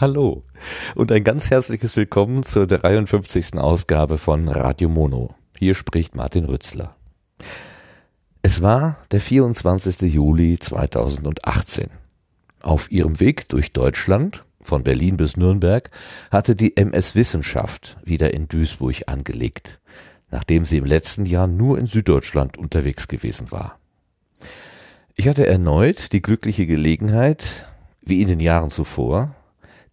Hallo und ein ganz herzliches Willkommen zur 53. Ausgabe von Radio Mono. Hier spricht Martin Rützler. Es war der 24. Juli 2018. Auf ihrem Weg durch Deutschland, von Berlin bis Nürnberg, hatte die MS Wissenschaft wieder in Duisburg angelegt, nachdem sie im letzten Jahr nur in Süddeutschland unterwegs gewesen war. Ich hatte erneut die glückliche Gelegenheit, wie in den Jahren zuvor,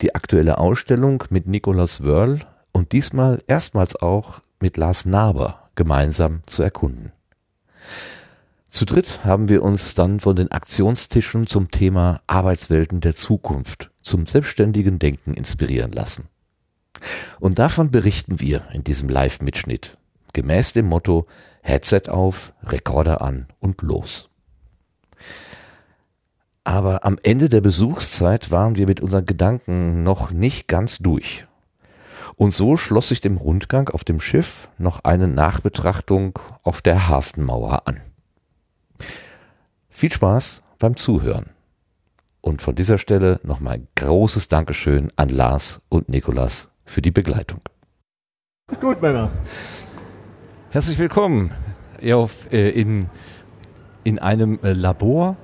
die aktuelle Ausstellung mit Nikolaus Wörl und diesmal erstmals auch mit Lars Naber gemeinsam zu erkunden. Zu dritt haben wir uns dann von den Aktionstischen zum Thema Arbeitswelten der Zukunft zum selbstständigen Denken inspirieren lassen. Und davon berichten wir in diesem Live-Mitschnitt, gemäß dem Motto Headset auf, Rekorder an und los. Aber am Ende der Besuchszeit waren wir mit unseren Gedanken noch nicht ganz durch. Und so schloss sich dem Rundgang auf dem Schiff noch eine Nachbetrachtung auf der Hafenmauer an. Viel Spaß beim Zuhören. Und von dieser Stelle nochmal ein großes Dankeschön an Lars und Nikolas für die Begleitung. Gut, Männer. Herzlich willkommen äh, in, in einem äh, Labor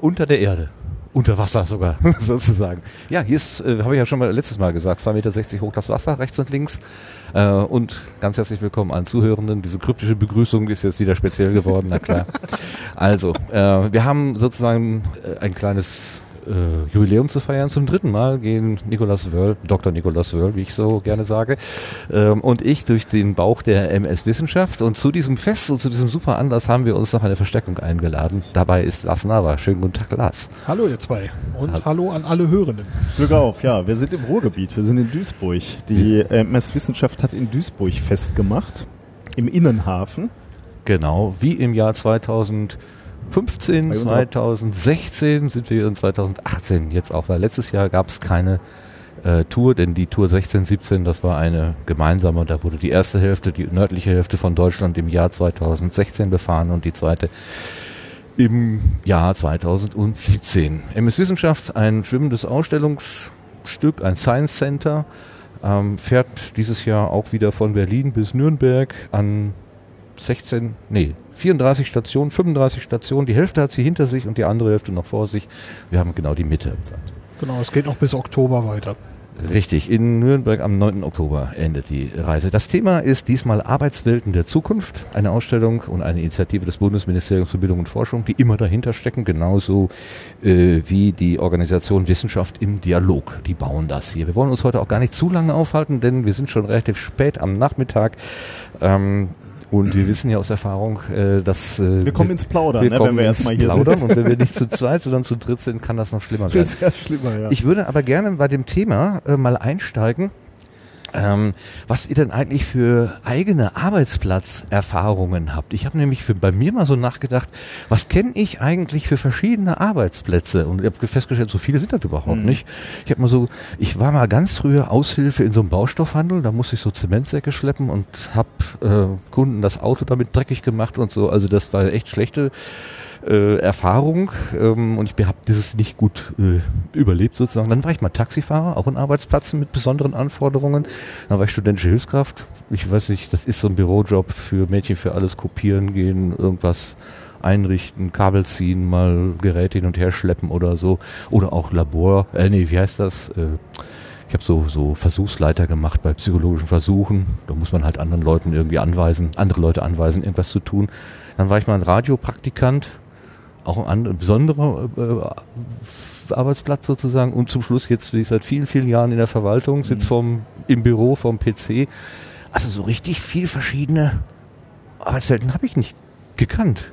unter der Erde. Unter Wasser sogar, sozusagen. Ja, hier ist, äh, habe ich ja schon mal letztes Mal gesagt, 2,60 Meter hoch das Wasser, rechts und links. Äh, und ganz herzlich willkommen allen Zuhörenden. Diese kryptische Begrüßung ist jetzt wieder speziell geworden, na klar. Also, äh, wir haben sozusagen äh, ein kleines äh, Jubiläum zu feiern. Zum dritten Mal gehen Nikolaus Wörl, Dr. Nikolaus Wörl, wie ich so gerne sage, ähm, und ich durch den Bauch der MS Wissenschaft. Und zu diesem Fest und zu diesem super Anlass haben wir uns noch eine Verstärkung eingeladen. Dabei ist Lars Nava. Schönen guten Tag, Lars. Hallo ihr zwei und hallo, hallo an alle Hörenden. Glück auf, ja, wir sind im Ruhrgebiet, wir sind in Duisburg. Die MS Wissenschaft hat in Duisburg festgemacht, im Innenhafen. Genau, wie im Jahr 2000 15, 2016 sind wir in 2018 jetzt auch, weil letztes Jahr gab es keine äh, Tour, denn die Tour 16, 17, das war eine gemeinsame, da wurde die erste Hälfte, die nördliche Hälfte von Deutschland im Jahr 2016 befahren und die zweite im Jahr 2017. MS Wissenschaft, ein schwimmendes Ausstellungsstück, ein Science Center, ähm, fährt dieses Jahr auch wieder von Berlin bis Nürnberg an 16, nee, 34 Stationen, 35 Stationen. Die Hälfte hat sie hinter sich und die andere Hälfte noch vor sich. Wir haben genau die Mitte. Genau, es geht noch bis Oktober weiter. Richtig, in Nürnberg am 9. Oktober endet die Reise. Das Thema ist diesmal Arbeitswelten der Zukunft, eine Ausstellung und eine Initiative des Bundesministeriums für Bildung und Forschung, die immer dahinter stecken, genauso äh, wie die Organisation Wissenschaft im Dialog. Die bauen das hier. Wir wollen uns heute auch gar nicht zu lange aufhalten, denn wir sind schon relativ spät am Nachmittag. Ähm, und wir wissen ja aus Erfahrung, äh, dass äh, wir kommen ins Plaudern, ne, wenn wir erstmal hier Plaudern sind. Und wenn wir nicht zu zweit, sondern zu dritt sind, kann das noch schlimmer werden. Sehr schlimmer, ja. Ich würde aber gerne bei dem Thema äh, mal einsteigen ähm, was ihr denn eigentlich für eigene Arbeitsplatzerfahrungen habt. Ich habe nämlich für, bei mir mal so nachgedacht, was kenne ich eigentlich für verschiedene Arbeitsplätze? Und ich habe festgestellt, so viele sind das überhaupt mhm. nicht. Ich habe mal so, ich war mal ganz früher Aushilfe in so einem Baustoffhandel, da musste ich so Zementsäcke schleppen und habe äh, Kunden das Auto damit dreckig gemacht und so. Also das war echt schlechte äh, Erfahrung ähm, und ich habe dieses nicht gut äh, überlebt sozusagen. Dann war ich mal Taxifahrer, auch in Arbeitsplätzen mit besonderen Anforderungen. Dann war ich studentische Hilfskraft. Ich weiß nicht, das ist so ein Bürojob für Mädchen für alles kopieren gehen, irgendwas einrichten, Kabel ziehen, mal Geräte hin und her schleppen oder so. Oder auch Labor, äh, nee, wie heißt das? Äh, ich habe so, so Versuchsleiter gemacht bei psychologischen Versuchen. Da muss man halt anderen Leuten irgendwie anweisen, andere Leute anweisen, irgendwas zu tun. Dann war ich mal ein Radiopraktikant, auch ein, besonderer äh, Arbeitsplatz sozusagen und zum Schluss jetzt bin ich seit vielen, vielen Jahren in der Verwaltung, sitze mhm. vom, im Büro vom PC. Also so richtig viel verschiedene Arbeitswelten habe ich nicht gekannt.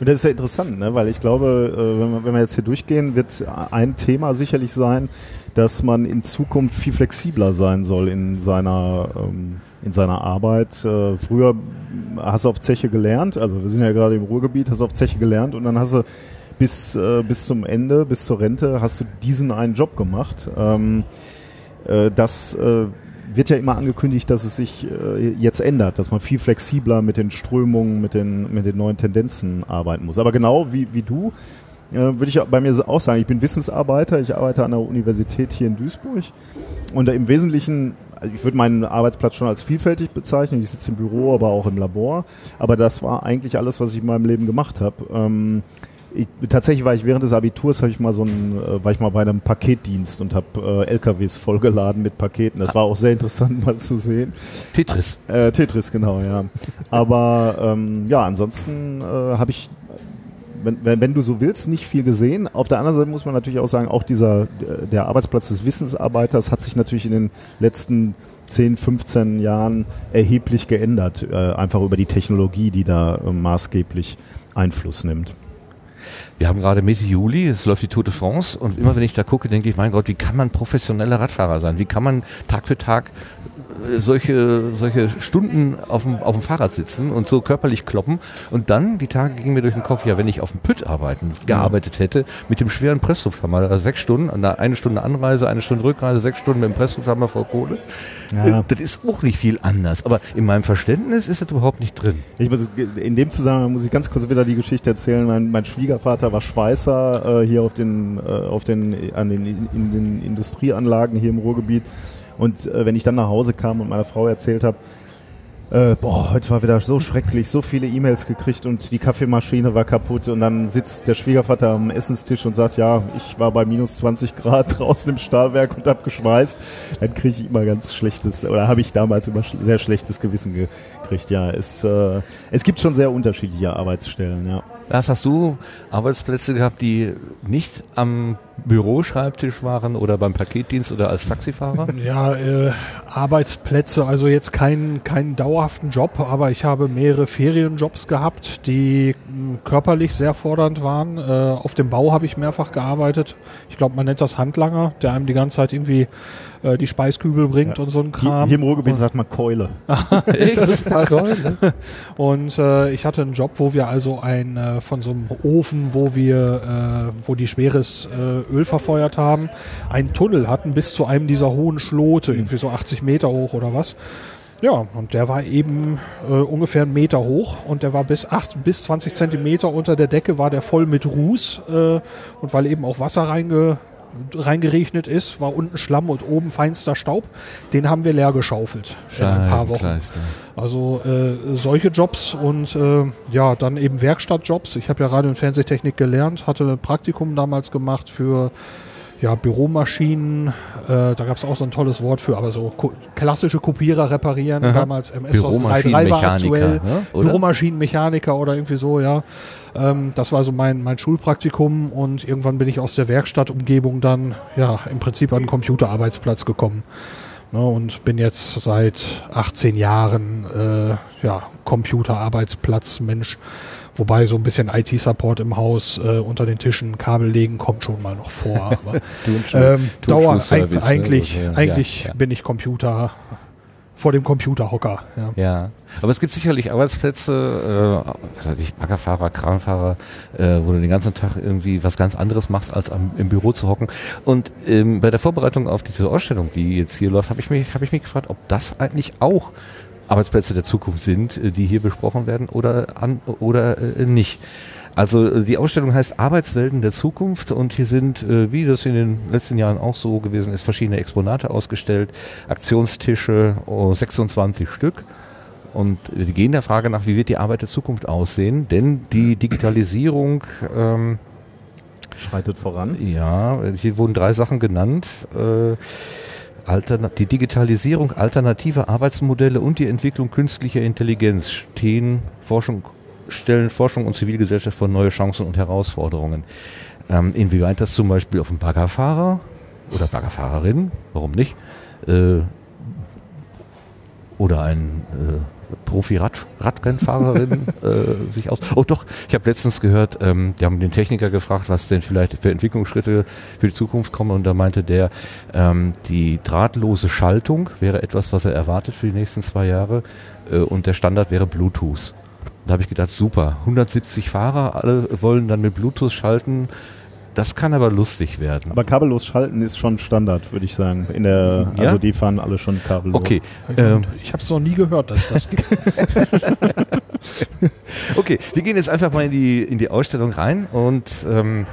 Und das ist ja interessant, ne? weil ich glaube, äh, wenn, wir, wenn wir jetzt hier durchgehen, wird ein Thema sicherlich sein, dass man in Zukunft viel flexibler sein soll in seiner ähm, in seiner Arbeit. Äh, früher hast du auf Zeche gelernt, also wir sind ja gerade im Ruhrgebiet, hast du auf Zeche gelernt und dann hast du bis, äh, bis zum Ende, bis zur Rente, hast du diesen einen Job gemacht. Ähm, äh, das äh, wird ja immer angekündigt, dass es sich äh, jetzt ändert, dass man viel flexibler mit den Strömungen, mit den, mit den neuen Tendenzen arbeiten muss. Aber genau wie, wie du äh, würde ich bei mir auch sagen, ich bin Wissensarbeiter, ich arbeite an der Universität hier in Duisburg und im Wesentlichen also ich würde meinen Arbeitsplatz schon als vielfältig bezeichnen. Ich sitze im Büro, aber auch im Labor. Aber das war eigentlich alles, was ich in meinem Leben gemacht habe. Ähm, ich, tatsächlich war ich während des Abiturs habe ich mal so ein, äh, war ich mal bei einem Paketdienst und habe äh, LKWs vollgeladen mit Paketen. Das war auch sehr interessant mal zu sehen. Tetris. Äh, Tetris, genau, ja. Aber ähm, ja, ansonsten äh, habe ich wenn, wenn, wenn du so willst, nicht viel gesehen. Auf der anderen Seite muss man natürlich auch sagen, auch dieser, der Arbeitsplatz des Wissensarbeiters hat sich natürlich in den letzten 10, 15 Jahren erheblich geändert, äh, einfach über die Technologie, die da äh, maßgeblich Einfluss nimmt. Wir haben gerade Mitte Juli, es läuft die Tour de France und immer wenn ich da gucke, denke ich, mein Gott, wie kann man professioneller Radfahrer sein? Wie kann man Tag für Tag solche, solche Stunden auf dem, auf dem Fahrrad sitzen und so körperlich kloppen. Und dann, die Tage gingen mir durch den Kopf, ja, wenn ich auf dem Pütt arbeiten, gearbeitet hätte, mit dem schweren Presslufthammer, also sechs Stunden, eine Stunde Anreise, eine Stunde Rückreise, sechs Stunden mit dem Presslufthammer vor Kohle. Ja. Das ist auch nicht viel anders. Aber in meinem Verständnis ist das überhaupt nicht drin. Ich muss, in dem Zusammenhang muss ich ganz kurz wieder die Geschichte erzählen. Mein, mein Schwiegervater war Schweißer äh, hier auf den, äh, auf den, an den, in den Industrieanlagen hier im Ruhrgebiet. Und äh, wenn ich dann nach Hause kam und meiner Frau erzählt habe, äh, boah, heute war wieder so schrecklich, so viele E-Mails gekriegt und die Kaffeemaschine war kaputt und dann sitzt der Schwiegervater am Essenstisch und sagt, ja, ich war bei minus 20 Grad draußen im Stahlwerk und hab geschweißt, dann kriege ich immer ganz schlechtes, oder habe ich damals immer sehr schlechtes Gewissen gekriegt, ja. Es, äh, es gibt schon sehr unterschiedliche Arbeitsstellen, ja. Lars, hast du Arbeitsplätze gehabt, die nicht am Büroschreibtisch waren oder beim Paketdienst oder als Taxifahrer? Ja, äh, Arbeitsplätze, also jetzt keinen keinen dauerhaften Job, aber ich habe mehrere Ferienjobs gehabt, die mh, körperlich sehr fordernd waren. Äh, auf dem Bau habe ich mehrfach gearbeitet. Ich glaube, man nennt das Handlanger, der einem die ganze Zeit irgendwie äh, die Speiskübel bringt ja. und so ein Kram. Hier, im Ruhrgebiet sagt man Keule. Keule. und äh, ich hatte einen Job, wo wir also ein äh, von so einem Ofen, wo wir, äh, wo die schweres äh, Öl verfeuert haben, einen Tunnel hatten bis zu einem dieser hohen Schlote, irgendwie so 80 Meter hoch oder was. Ja, und der war eben äh, ungefähr einen Meter hoch und der war bis acht bis 20 Zentimeter unter der Decke, war der voll mit Ruß äh, und weil eben auch Wasser reinge reingeregnet ist, war unten Schlamm und oben feinster Staub. Den haben wir leer geschaufelt in ein paar Wochen. Kleister. Also äh, solche Jobs und äh, ja, dann eben Werkstattjobs. Ich habe ja Radio- und Fernsehtechnik gelernt, hatte Praktikum damals gemacht für ja, Büromaschinen, äh, da gab es auch so ein tolles Wort für, aber so ko klassische Kopierer reparieren, Aha. damals MS-DOS 3.3 war aktuell, ne? Büromaschinenmechaniker oder irgendwie so, ja. Ähm, das war so mein, mein Schulpraktikum und irgendwann bin ich aus der Werkstattumgebung dann, ja, im Prinzip an den Computerarbeitsplatz gekommen. Ne, und bin jetzt seit 18 Jahren, äh, ja, Computerarbeitsplatz, Mensch. Wobei so ein bisschen IT-Support im Haus äh, unter den Tischen, Kabel legen kommt schon mal noch vor. Aber ähm, Dauer, eigentlich, ne? eigentlich ja, bin ich Computer vor dem Computerhocker. Ja. ja. Aber es gibt sicherlich Arbeitsplätze, äh, was weiß ich, Baggerfahrer, Kranfahrer, äh, wo du den ganzen Tag irgendwie was ganz anderes machst, als am, im Büro zu hocken. Und ähm, bei der Vorbereitung auf diese Ausstellung, die jetzt hier läuft, habe ich mich, habe ich mich gefragt, ob das eigentlich auch Arbeitsplätze der Zukunft sind, äh, die hier besprochen werden oder, an, oder äh, nicht. Also äh, die Ausstellung heißt Arbeitswelten der Zukunft und hier sind, wie das in den letzten Jahren auch so gewesen ist, verschiedene Exponate ausgestellt, Aktionstische, 26 Stück. Und wir gehen der Frage nach, wie wird die Arbeit der Zukunft aussehen, denn die Digitalisierung ähm, schreitet voran. Ja, hier wurden drei Sachen genannt. Äh, die Digitalisierung alternativer Arbeitsmodelle und die Entwicklung künstlicher Intelligenz stehen Forschung, stellen Forschung und Zivilgesellschaft vor neue Chancen und Herausforderungen. Ähm, inwieweit das zum Beispiel auf einen Baggerfahrer oder Baggerfahrerin, warum nicht, äh, oder ein äh, Profi-Radrennfahrerin äh, sich aus. Oh doch, ich habe letztens gehört, ähm, die haben den Techniker gefragt, was denn vielleicht für Entwicklungsschritte für die Zukunft kommen und da meinte der, ähm, die drahtlose Schaltung wäre etwas, was er erwartet für die nächsten zwei Jahre äh, und der Standard wäre Bluetooth. Da habe ich gedacht, super, 170 Fahrer, alle wollen dann mit Bluetooth schalten Das kann aber lustig werden. Aber kabellos schalten ist schon Standard, würde ich sagen. In der, ja? Also die fahren alle schon kabellos. Okay. Ähm, ich habe es noch nie gehört, dass das gibt. okay, wir gehen jetzt einfach mal in die, in die Ausstellung rein und ähm,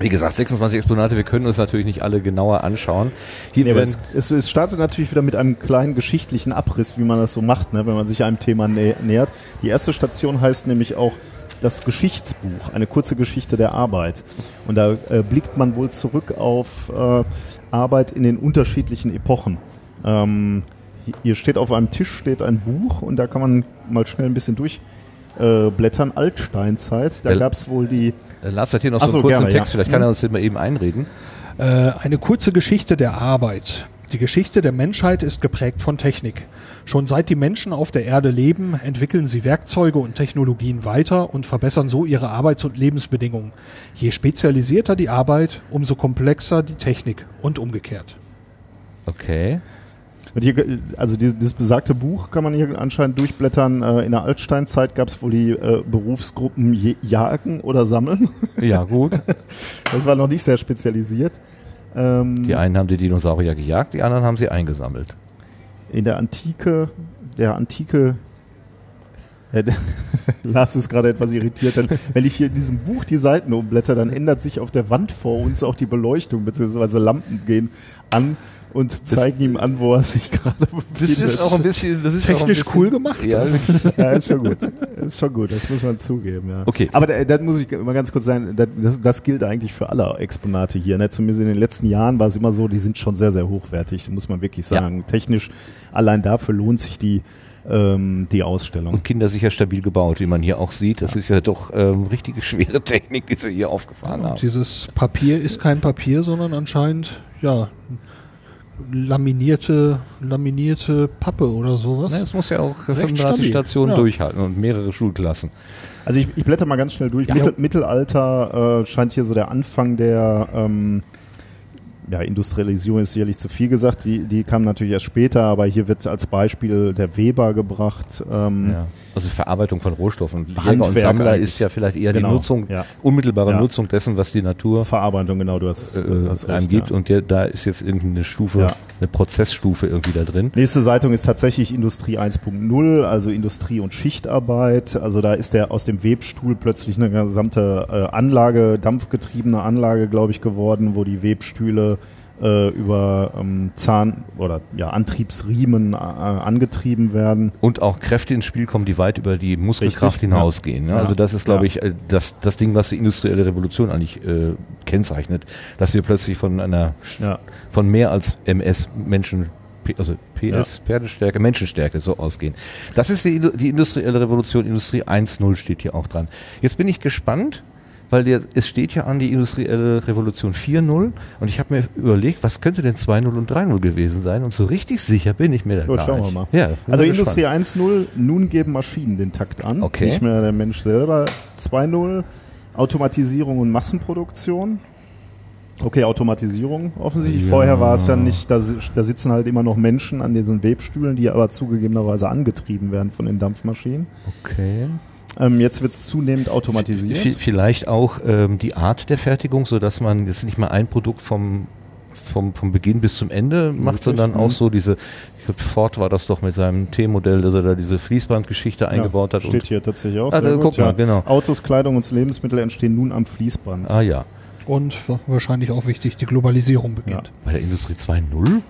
wie gesagt, 26 Exponate, wir können uns natürlich nicht alle genauer anschauen. Hier nee, es, es, es, startet natürlich wieder mit einem kleinen geschichtlichen Abriss, wie man das so macht, ne, wenn man sich einem Thema nä nähert. Die erste Station heißt nämlich auch das Geschichtsbuch, eine kurze Geschichte der Arbeit. Und da äh, blickt man wohl zurück auf äh, Arbeit in den unterschiedlichen Epochen. Ähm, hier steht auf einem Tisch steht ein Buch und da kann man mal schnell ein bisschen durchblättern. Äh, Altsteinzeit, da gab es wohl die. Äh, Lars hat hier noch so, so einen kurzen gerne, Text, ja. vielleicht kann er mhm. uns den mal eben einreden. Äh, eine kurze Geschichte der Arbeit. Die Geschichte der Menschheit ist geprägt von Technik. Schon seit die Menschen auf der Erde leben, entwickeln sie Werkzeuge und Technologien weiter und verbessern so ihre Arbeits- und Lebensbedingungen. Je spezialisierter die Arbeit, umso komplexer die Technik und umgekehrt. Okay. Und hier, also dieses, dieses, besagte Buch kann man hier anscheinend durchblättern. Äh, in der Altsteinzeit gab es wohl die äh, Berufsgruppen Jagen oder Sammeln. Ja, gut. Das war noch nicht sehr spezialisiert. Ähm, die einen haben die Dinosaurier gejagt, die anderen haben sie eingesammelt. In der Antike, der Antike Lars ist gerade etwas irritiert, denn wenn ich hier in diesem Buch die Seiten umblätter, dann ändert sich auf der Wand vor uns auch die Beleuchtung, beziehungsweise Lampen gehen an und zeigen ihm an, wo er sich gerade befindet. Das ist auch ein bisschen, das ist technisch bisschen, cool gemacht. Ja, ja, ist schon gut. Ist schon gut, das muss man zugeben, ja. Okay. Aber da, da muss ich mal ganz kurz sagen, das, das gilt eigentlich für alle Exponate hier. Ne? Zumindest in den letzten Jahren war es immer so, die sind schon sehr, sehr hochwertig, muss man wirklich sagen. Ja. Technisch, allein dafür lohnt sich die ähm, die Ausstellung. Und kindersicher stabil gebaut, wie man hier auch sieht. Das ja. ist ja doch ähm, richtige schwere Technik, die sie hier aufgefahren ja, haben. Dieses Papier ist kein Papier, sondern anscheinend ja laminierte, laminierte Pappe oder sowas. Es muss ja auch 35 Stationen ja. durchhalten und mehrere Schulklassen. Also ich, ich blätter mal ganz schnell durch. Ja, Mittel, Mittelalter äh, scheint hier so der Anfang der ähm, ja, Industrialisierung ist sicherlich zu viel gesagt, die, die kam natürlich erst später, aber hier wird als Beispiel der Weber gebracht. Ähm, ja. Also Verarbeitung von Rohstoffen. Jäger und Sammler eigentlich. ist ja vielleicht eher genau. die Nutzung, ja. unmittelbare ja. Nutzung dessen, was die Natur Verarbeitung, genau, du hast, äh, hast einem recht, gibt und der, da ist jetzt irgendeine Stufe, eine Prozessstufe irgendwie da drin. Nächste Seite ist tatsächlich Industrie 1.0, also Industrie- und Schichtarbeit. Also da ist der aus dem Webstuhl plötzlich eine gesamte äh, Anlage, dampfgetriebene Anlage, glaube ich, geworden, wo die Webstühle äh, über ähm, Zahn- oder ja, Antriebsriemen äh, angetrieben werden. Und auch Kräfte ins Spiel kommen, die weit über die Muskelkraft Richtig, hinausgehen. Ne? Ja. Also das ist, glaube ich, äh, das, das Ding, was die industrielle Revolution eigentlich äh, kennzeichnet, dass wir plötzlich von einer von mehr als MS Menschen also PS, ja. Pferdestärke, Menschenstärke so ausgehen. Das ist die, die industrielle Revolution, Industrie 1.0 steht hier auch dran. Jetzt bin ich gespannt, weil der, es steht ja an die industrielle Revolution 4.0 und ich habe mir überlegt, was könnte denn 2.0 und 3.0 gewesen sein und so richtig sicher bin ich mir da Gut, gar schauen nicht. Wir mal. Ja, also Industrie 1.0, nun geben Maschinen den Takt an, okay. nicht mehr der Mensch selber. 2.0, Automatisierung und Massenproduktion. Okay, Automatisierung offensichtlich. Ja. Vorher war es ja nicht, da, da, sitzen halt immer noch Menschen an diesen Webstühlen, die aber zugegebenerweise angetrieben werden von den Dampfmaschinen. Okay. Ähm, jetzt wird es zunehmend automatisiert. Vielleicht auch ähm, die Art der Fertigung, so dass man jetzt nicht mal ein Produkt vom vom, vom Beginn bis zum Ende macht, sondern auch mhm. so diese, ich glaube, Ford war das doch mit seinem T-Modell, dass er da diese Fließbandgeschichte ja, eingebaut hat. Steht hier tatsächlich auch. Ah, da, guck mal, genau. Autos, Kleidung und Lebensmittel entstehen nun am Fließband. Ah ja. Und wahrscheinlich auch wichtig, die Globalisierung beginnt. Ja. Bei der Industrie 2.0?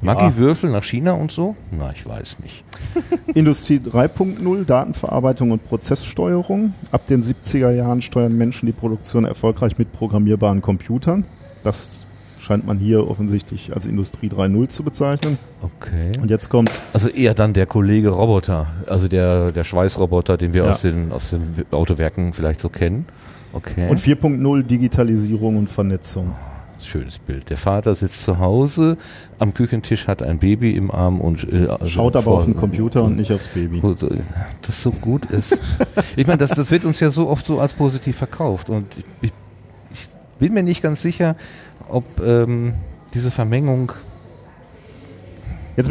Maggi-Würfel nach China und so? Na, ich weiß nicht. Industrie 3.0, Datenverarbeitung und Prozesssteuerung. Ab den 70er Jahren steuern Menschen die Produktion erfolgreich mit programmierbaren Computern. Das scheint man hier offensichtlich als Industrie 3.0 zu bezeichnen. Okay. Und jetzt kommt. Also eher dann der Kollege Roboter, also der, der Schweißroboter, den wir ja. aus, den, aus den Autowerken vielleicht so kennen. Okay. Und 4.0 Digitalisierung und Vernetzung schönes Bild. Der Vater sitzt zu Hause am Küchentisch, hat ein Baby im Arm und äh, also schaut aber auf den Computer und nicht aufs Baby. Das so gut ist. ich meine, das, das wird uns ja so oft so als positiv verkauft und ich, ich, bin mir nicht ganz sicher, ob ähm, diese Vermengung Jetzt.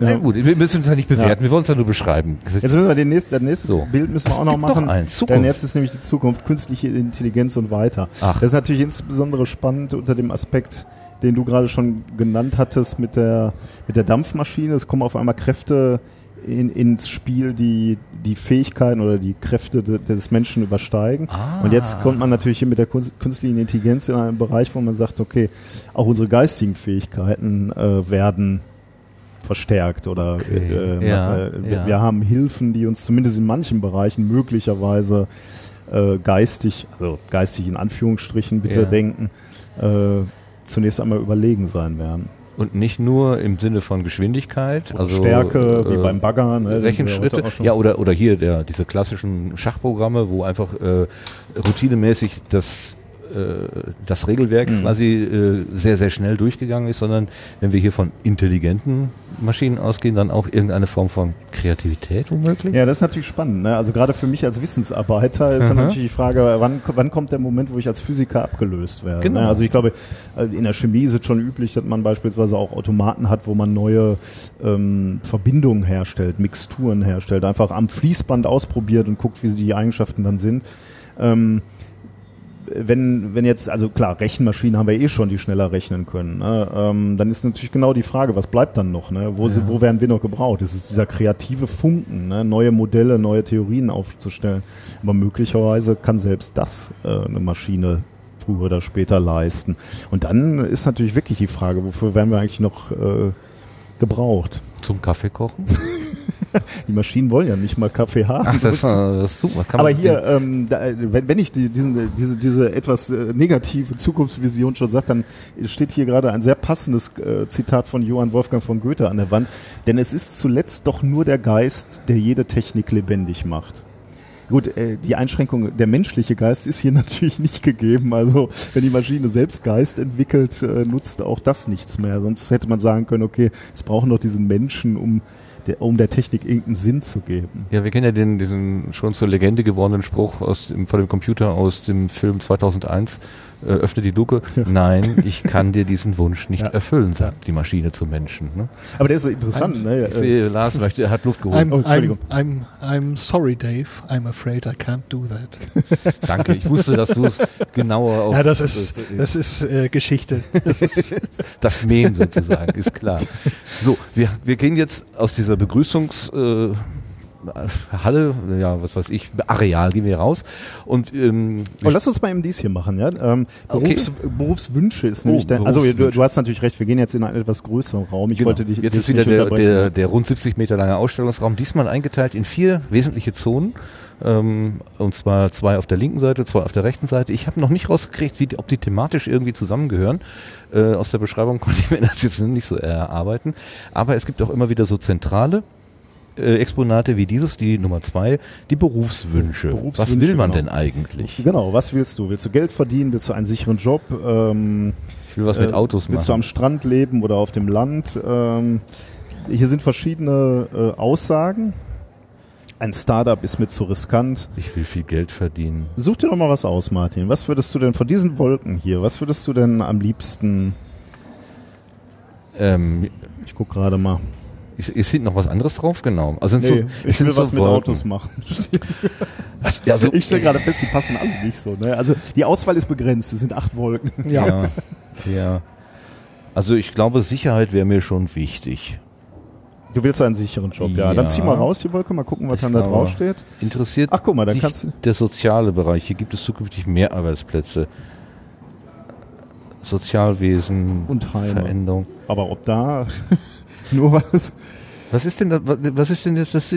Na gut, wir müssen es ja nicht bewerten, wir wollen es ja nur beschreiben. Jetzt müssen wir den nächsten, das nächste so. Bild müssen wir es auch noch machen. Noch eins. Denn jetzt ist nämlich die Zukunft, künstliche Intelligenz und weiter. Ach. Das ist natürlich insbesondere spannend unter dem Aspekt, den du gerade schon genannt hattest mit der, mit der Dampfmaschine. Es kommen auf einmal Kräfte in, ins Spiel, die die Fähigkeiten oder die Kräfte de, des Menschen übersteigen. Ah. Und jetzt kommt man natürlich hier mit der künstlichen Intelligenz in einen Bereich, wo man sagt, okay, auch unsere geistigen Fähigkeiten äh, werden verstärkt oder okay. äh, ja, äh, wir, ja. wir, haben Hilfen, die uns zumindest in manchen Bereichen möglicherweise äh, geistig, also geistig in Anführungsstrichen bitte ja. denken, äh, zunächst einmal überlegen sein werden. Und nicht nur im Sinne von Geschwindigkeit, oder also Stärke, äh, wie beim Bagger, ne, Rechenschritte, ja oder oder hier der diese klassischen Schachprogramme, wo einfach äh, routinemäßig das äh, das Regelwerk mhm. quasi äh, sehr, sehr schnell durchgegangen ist, sondern wenn wir hier von intelligenten Maschinen ausgehen, dann auch irgendeine Form von Kreativität womöglich? Ja, das ist natürlich spannend. Ne? Also gerade für mich als Wissensarbeiter ist dann natürlich die Frage, wann, wann kommt der Moment, wo ich als Physiker abgelöst werde? Genau. Ne? Also ich glaube, äh, in der Chemie ist es schon üblich, dass man beispielsweise auch Automaten hat, wo man neue ähm, Verbindungen herstellt, Mixturen herstellt, einfach am Fließband ausprobiert und guckt, wie die Eigenschaften dann sind. Ähm, wenn, wenn jetzt, also klar, Rechenmaschinen haben wir eh schon, die schneller rechnen können, ne? ähm, dann ist natürlich genau die Frage, was bleibt dann noch? Ne? Wo, ja. wo werden wir noch gebraucht? Es ist dieser kreative Funken, ne? neue Modelle, neue Theorien aufzustellen. Aber möglicherweise kann selbst das äh, eine Maschine früher oder später leisten. Und dann ist natürlich wirklich die Frage, wofür werden wir eigentlich noch äh, gebraucht? Zum Kaffee kochen? die Maschinen wollen ja nicht mal Kaffee haben. Ach, das, das ist super. Kann Aber hier, ähm, da, wenn, wenn ich die, diesen, diese, diese etwas äh, negative Zukunftsvision schon sage, dann steht hier gerade ein sehr passendes äh, Zitat von Johann Wolfgang von Goethe an der Wand. Denn es ist zuletzt doch nur der Geist, der jede Technik lebendig macht. Gut, äh, die Einschränkung, der menschliche Geist ist hier natürlich nicht gegeben. Also wenn die Maschine selbst Geist entwickelt, äh, nutzt auch das nichts mehr. Sonst hätte man sagen können, okay, es brauchen doch diesen Menschen, um der, um der Technik irgendeinen Sinn zu geben. Ja, wir kennen ja den, diesen schon zur Legende gewordenen Spruch aus dem, von dem Computer aus dem Film 2001, äh, öffne die Luke. Ja. Nein, ich kann dir diesen Wunsch nicht ja. erfüllen, sagt die Maschine zum Menschen. Ne? Aber der ist interessant. I'm, ne? Ich sehe, Lars möchte, er hat Luft geholt. I'm, oh, I'm, I'm, I'm sorry, Dave. I'm afraid I can't do that. Danke, ich wusste, dass du es genauer auf... Ja, das ist, das ist äh, Geschichte. Das, ist das Mem sozusagen, ist klar. So, wir, wir gehen jetzt aus dieser Begrüßungs... Äh, Halle, ja, was weiß ich, Areal gehen wir raus. Und, ähm, und lass uns mal eben dies hier machen, ja. Ähm, Berufs, okay. Berufswünsche ist oh, nämlich der, also du, du, hast natürlich recht, wir gehen jetzt in einen etwas größeren Raum. Ich genau. wollte dich Jetzt ist wieder der, der, der rund 70 Meter lange Ausstellungsraum, diesmal eingeteilt in vier wesentliche Zonen. Ähm, und zwar zwei auf der linken Seite, zwei auf der rechten Seite. Ich habe noch nicht rausgekriegt, wie, ob die thematisch irgendwie zusammengehören. Äh, aus der Beschreibung konnte ich mir das jetzt nicht so erarbeiten. Aber es gibt auch immer wieder so zentrale äh, Exponate wie dieses, die Nummer zwei, die Berufswünsche. Berufswünsche was will man genau. denn eigentlich? Genau, was willst du? Willst du Geld verdienen? Willst du einen sicheren Job? Ähm, ich will was mit äh, Autos machen. Willst du am Strand leben oder auf dem Land? Ähm, hier sind verschiedene äh, Aussagen. Ein Startup ist mir zu riskant. Ich will viel Geld verdienen. Such dir doch mal was aus, Martin. Was würdest du denn von diesen Wolken hier, was würdest du denn am liebsten? Ähm, ich guck gerade mal. Ist, ist hinten noch was anderes drauf? Genau. Also nee, so, ich will was so mit Wolken. Autos machen. was, ja, so, ich stelle gerade fest, die passen alle nicht so. Ne? Also die Auswahl ist begrenzt, es sind acht Wolken. Ja. ja. ja. Also ich glaube, Sicherheit wäre mir schon wichtig. Du willst einen sicheren Job, ja. ja. Dann zieh mal raus die Wolke, mal gucken, was dann da drauf steht. Interessiert Ach, guck mal, dann kannst du der soziale Bereich. Hier gibt es zukünftig mehr Arbeitsplätze. Sozialwesen und Heime. Veränderung. Aber ob da Nur was. Was ist denn, was ist denn jetzt das?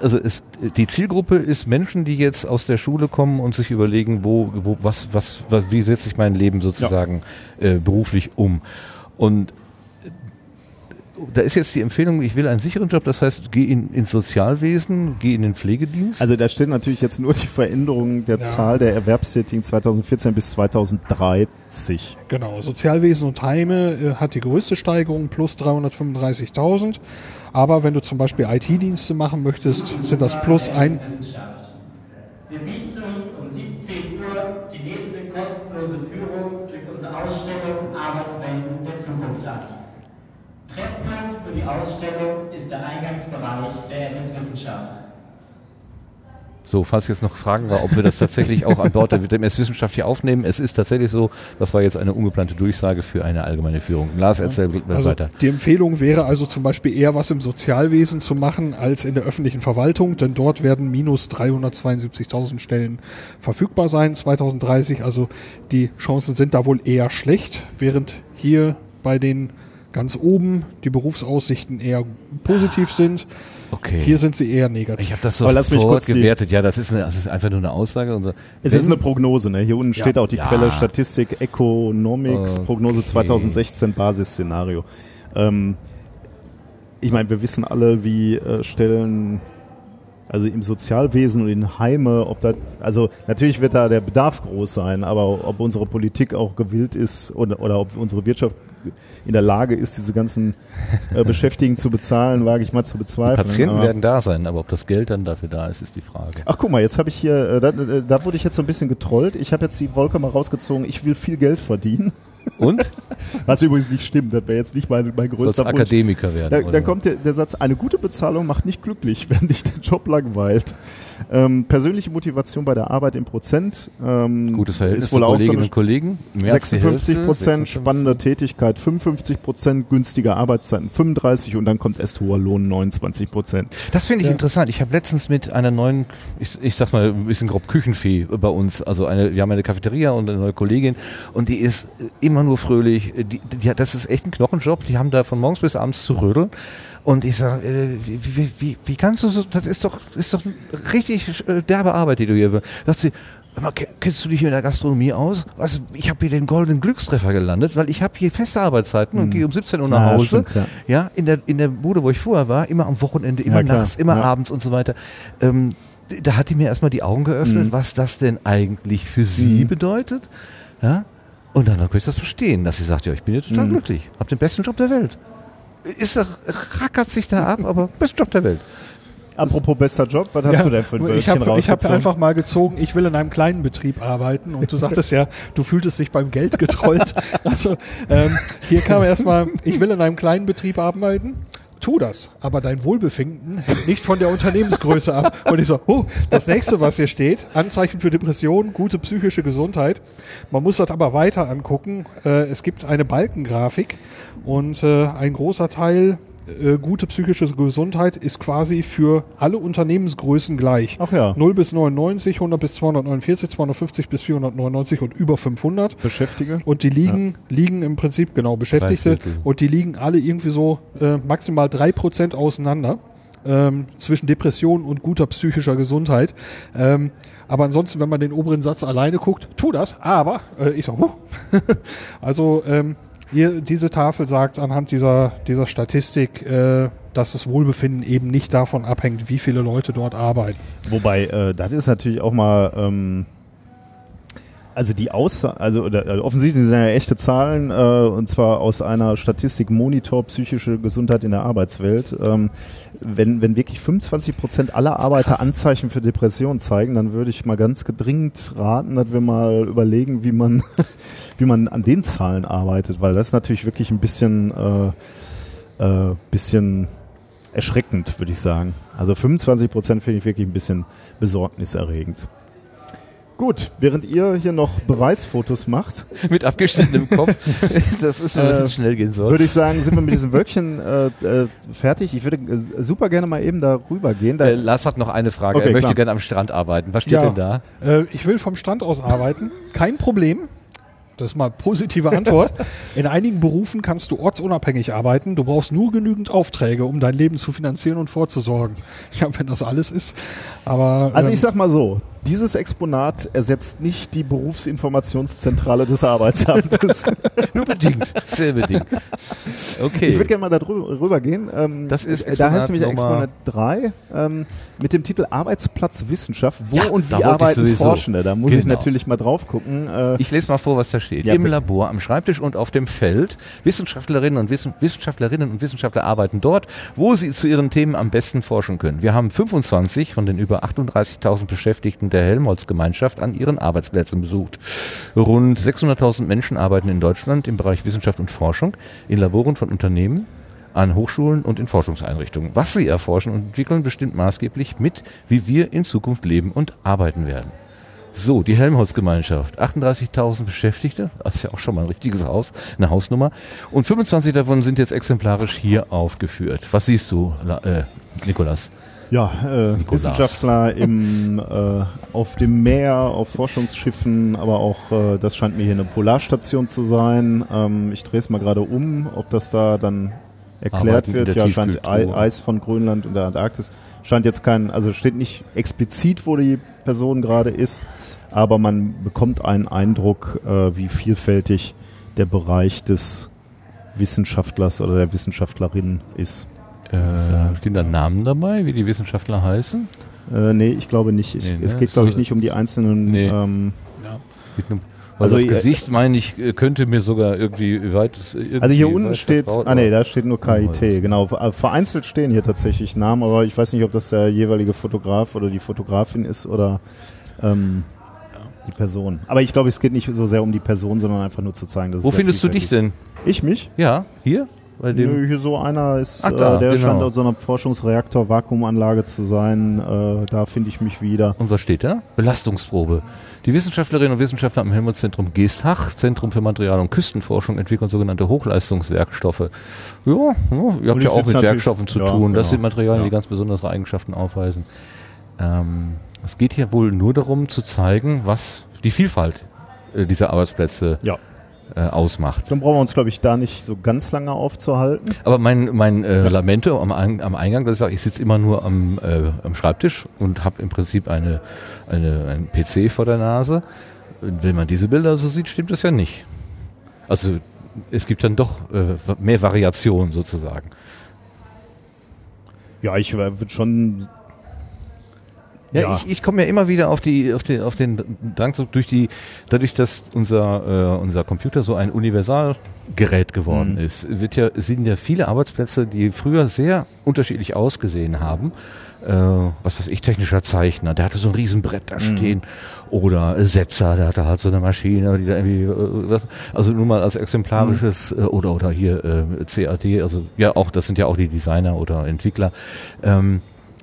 Also ist, die Zielgruppe ist Menschen, die jetzt aus der Schule kommen und sich überlegen, wo, wo was, was, was wie setze ich mein Leben sozusagen ja. äh, beruflich um? Und da ist jetzt die Empfehlung, ich will einen sicheren Job, das heißt, geh in, ins Sozialwesen, geh in den Pflegedienst. Also da steht natürlich jetzt nur die Veränderung der ja. Zahl der Erwerbstätigen 2014 bis 2030. Genau, Sozialwesen und Heime äh, hat die größte Steigerung plus 335.000. Aber wenn du zum Beispiel IT-Dienste machen möchtest, sind das plus ein. Wir bieten um 17 Uhr die nächste kostenlose Führung durch unsere Ausstellung Arbeitswelten der Zukunft an. Treffpunkt für die Ausstellung ist der Eingangsbereich der MS-Wissenschaft. So, falls jetzt noch Fragen war, ob wir das tatsächlich auch an Bord der WMS-Wissenschaft hier aufnehmen. Es ist tatsächlich so, das war jetzt eine ungeplante Durchsage für eine allgemeine Führung. Lars, erzähl also weiter. Die Empfehlung wäre also zum Beispiel eher was im Sozialwesen zu machen als in der öffentlichen Verwaltung, denn dort werden minus 372.000 Stellen verfügbar sein 2030. Also die Chancen sind da wohl eher schlecht, während hier bei den ganz oben die Berufsaussichten eher positiv sind. Okay. Hier sind sie eher negativ. Ich habe das sofort gewertet. Ja, das ist, eine, das ist einfach nur eine Aussage. So. Es Wenn, ist eine Prognose. Ne? Hier unten ja. steht auch die ja. Quelle Statistik Economics, okay. Prognose 2016, Basisszenario. Ähm, ich meine, wir wissen alle, wie äh, Stellen also im Sozialwesen und in Heime, ob das, also natürlich wird da der Bedarf groß sein, aber ob unsere Politik auch gewillt ist oder, oder ob unsere Wirtschaft in der Lage ist, diese ganzen äh, Beschäftigten zu bezahlen, wage ich mal zu bezweifeln. Die Patienten werden da sein, aber ob das Geld dann dafür da ist, ist die Frage. Ach guck mal, jetzt habe ich hier, äh, da, äh, da wurde ich jetzt so ein bisschen getrollt. Ich habe jetzt die Wolke mal rausgezogen, ich will viel Geld verdienen. Und? Was übrigens nicht stimmt, das wäre jetzt nicht mein, mein größter Wunsch. Akademiker werden. Da, dann kommt der, der Satz, eine gute Bezahlung macht nicht glücklich, wenn dich der Job langweilt. Ähm, persönliche Motivation bei der Arbeit im Prozent. Ähm, Gutes Verhältnis ist wohl zu Kolleginnen und Kollegen. 56 Prozent, spannende Tätigkeit 55 Prozent, günstige Arbeitszeiten 35 und dann kommt erst hoher Lohn 29 Prozent. Das finde ich ja. interessant. Ich habe letztens mit einer neuen, ich, ich sag mal ein bisschen grob Küchenfee bei uns, also eine, wir haben eine Cafeteria und eine neue Kollegin und die ist immer nur fröhlich. Die, die, das ist echt ein Knochenjob. Die haben da von morgens bis abends zu rödeln. Und ich sage, äh, wie, wie, wie, wie kannst du so, das ist doch, ist doch richtig äh, derbe Arbeit, die du hier Sagt sie, kennst du dich in der Gastronomie aus? Was, ich habe hier den goldenen Glückstreffer gelandet, weil ich habe hier feste Arbeitszeiten mhm. und gehe um 17 Uhr nach Hause. Ja, stimmt, ja. ja, in der in der Bude, wo ich vorher war, immer am Wochenende, immer ja, nachts, immer abends und so weiter. Ähm, da hat die mir erstmal die Augen geöffnet, mhm. was das denn eigentlich für sie mhm. bedeutet. Ja? Und dann konnte ich das verstehen, dass sie sagt, ja, ich bin hier total mhm. glücklich, habe den besten Job der Welt ist das, rackert sich da ab, aber best Job der Welt. Apropos bester Job, was hast ja, du denn für ein Wölkchen Ich habe ich hab einfach mal gezogen, ich will in einem kleinen Betrieb arbeiten und du sagtest ja, du fühltest dich beim Geld getrollt. Also ähm, hier kam erstmal, ich will in einem kleinen Betrieb arbeiten tu das. Aber dein Wohlbefinden hängt nicht von der Unternehmensgröße ab. Und ich so, oh, das nächste, was hier steht, Anzeichen für Depression, gute psychische Gesundheit. Man muss das aber weiter angucken. Äh, es gibt eine Balkengrafik und äh, ein großer Teil äh, gute psychische Gesundheit ist quasi für alle Unternehmensgrößen gleich. Ach ja. 0 bis 99, 100 bis 249, 250 bis 499 und über 500. Beschäftigte. Und die liegen, ja. liegen im Prinzip, genau, Beschäftigte. Und die liegen alle irgendwie so äh, maximal drei Prozent auseinander. Ähm, zwischen Depression und guter psychischer Gesundheit. Ähm, aber ansonsten, wenn man den oberen Satz alleine guckt, tu das, aber äh, ich so, huh. also ähm, hier, diese Tafel sagt anhand dieser, dieser Statistik, äh, dass das Wohlbefinden eben nicht davon abhängt, wie viele Leute dort arbeiten. Wobei, äh, das ist natürlich auch mal, ähm, also die Aussage, also oder, also offensichtlich sind ja echte Zahlen, äh, und zwar aus einer Statistik Monitor psychische Gesundheit in der Arbeitswelt. Ähm, wenn, wenn wirklich 25 Prozent aller Arbeiter Anzeichen für Depression zeigen, dann würde ich mal ganz gedringend raten, dass wir mal überlegen, wie man, wie man an den Zahlen arbeitet, weil das ist natürlich wirklich ein bisschen, äh, äh, bisschen erschreckend, würde ich sagen. Also 25 Prozent finde ich wirklich ein bisschen besorgniserregend. Gut, während ihr hier noch Beweisfotos macht. mit abgeschnittenem Kopf. das ist, wenn es äh, schnell gehen soll. Würde ich sagen, sind wir mit diesem Wölkchen äh, äh, fertig. Ich würde äh, super gerne mal eben darüber gehen. Da äh, Lars hat noch eine Frage. Okay, er möchte klar. gerne am Strand arbeiten. Was steht ja, denn da? Äh, ich will vom Strand aus arbeiten. Kein Problem. Das ist mal positive Antwort. In einigen Berufen kannst du ortsunabhängig arbeiten. Du brauchst nur genügend Aufträge, um dein Leben zu finanzieren und vorzusorgen. Ja, wenn das alles ist. Aber also ich ähm, sag mal so: Dieses Exponat ersetzt nicht die Berufsinformationszentrale des Arbeitsamtes. nur bedingt, sehr bedingt. Okay. Ich würde gerne mal darüber gehen. Ähm, das ist Exponat da heißt nämlich Exponat 3 ähm, mit dem Titel Arbeitsplatzwissenschaft. Wo ja, und wie arbeiten Forschende? Da muss genau. ich natürlich mal drauf gucken. Äh, ich lese mal vor, was da steht. Ja, Im Labor, am Schreibtisch und auf dem Feld. Wissenschaftlerinnen und Wissen, Wissenschaftlerinnen und Wissenschaftler arbeiten dort, wo sie zu ihren Themen am besten forschen können. Wir haben 25 von den über 38.000 Beschäftigten der Helmholtz-Gemeinschaft an ihren Arbeitsplätzen besucht. Rund 600.000 Menschen arbeiten in Deutschland im Bereich Wissenschaft und Forschung in Laboren von Unternehmen an Hochschulen und in Forschungseinrichtungen. Was sie erforschen und entwickeln, bestimmt maßgeblich mit, wie wir in Zukunft leben und arbeiten werden. So, die Helmholtz-Gemeinschaft. 38.000 Beschäftigte. Das ist ja auch schon mal ein richtiges Haus, eine Hausnummer. Und 25 davon sind jetzt exemplarisch hier aufgeführt. Was siehst du, äh, Nikolas? Ja, äh, Wissenschaftler im, äh, auf dem Meer, auf Forschungsschiffen, aber auch, äh, das scheint mir hier eine Polarstation zu sein. Ähm, ich drehe es mal gerade um, ob das da dann erklärt Arbeiten wird. Ja, scheint Eis von Grönland und der Antarktis. Scheint jetzt kein, also steht nicht explizit, wo die Person gerade ist, aber man bekommt einen Eindruck, äh, wie vielfältig der Bereich des Wissenschaftlers oder der Wissenschaftlerin ist. Äh, stehen da Namen dabei, wie die Wissenschaftler heißen? Äh, nee, ich glaube nicht. Ich, nee, es ne? geht, glaube ich, nicht um die einzelnen. Nee. Ähm, ja. Also, also das Gesicht, meine ich, könnte mir sogar irgendwie weit. Irgendwie also hier unten steht, ah nee, da steht nur KIT, genau. Äh, vereinzelt stehen hier tatsächlich Namen, aber ich weiß nicht, ob das der jeweilige Fotograf oder die Fotografin ist oder ähm, die Person. Aber ich glaube, es geht nicht so sehr um die Person, sondern einfach nur zu zeigen, dass Wo findest du dich denn? Ich mich? Ja, hier? Bei dem Nö, hier so einer ist, Ach, da, äh, der genau. scheint aus so einer Forschungsreaktor-Vakuumanlage zu sein. Äh, da finde ich mich wieder. Und was steht da? Belastungsprobe. Die Wissenschaftlerinnen und Wissenschaftler am Helmholtz-Zentrum Geestach, Zentrum für Material- und Küstenforschung, entwickeln sogenannte Hochleistungswerkstoffe. Ja, ja ihr habt ja auch mit Werkstoffen zu ja, tun. Das genau. sind Materialien, ja. die ganz besondere Eigenschaften aufweisen. Ähm, es geht hier wohl nur darum zu zeigen, was die Vielfalt äh, dieser Arbeitsplätze ja äh, ausmacht. Dann brauchen wir uns, glaube ich, da nicht so ganz lange aufzuhalten. Aber mein, mein äh, Lamento am, am Eingang, das ist, ich sitze immer nur am, äh, am Schreibtisch und habe im Prinzip eine, eine, einen PC vor der Nase. Wenn man diese Bilder so sieht, stimmt das ja nicht. Also es gibt dann doch äh, mehr Variation sozusagen. Ja, ich würde schon ja, ja. ich, ich komme ja immer wieder auf die, auf den, auf den Drang durch die, dadurch, dass unser, äh, unser Computer so ein Universalgerät geworden mhm. ist, wird ja, sind ja viele Arbeitsplätze, die früher sehr unterschiedlich ausgesehen haben. Äh, was weiß ich, technischer Zeichner, der hatte so ein Riesenbrett da mhm. stehen. Mhm. Oder Setzer, der hatte halt so eine Maschine, die da irgendwie, äh, was, also nur mal als exemplarisches, mhm. äh, oder, oder hier äh, CAD, also ja auch, das sind ja auch die Designer oder Entwickler. Ähm,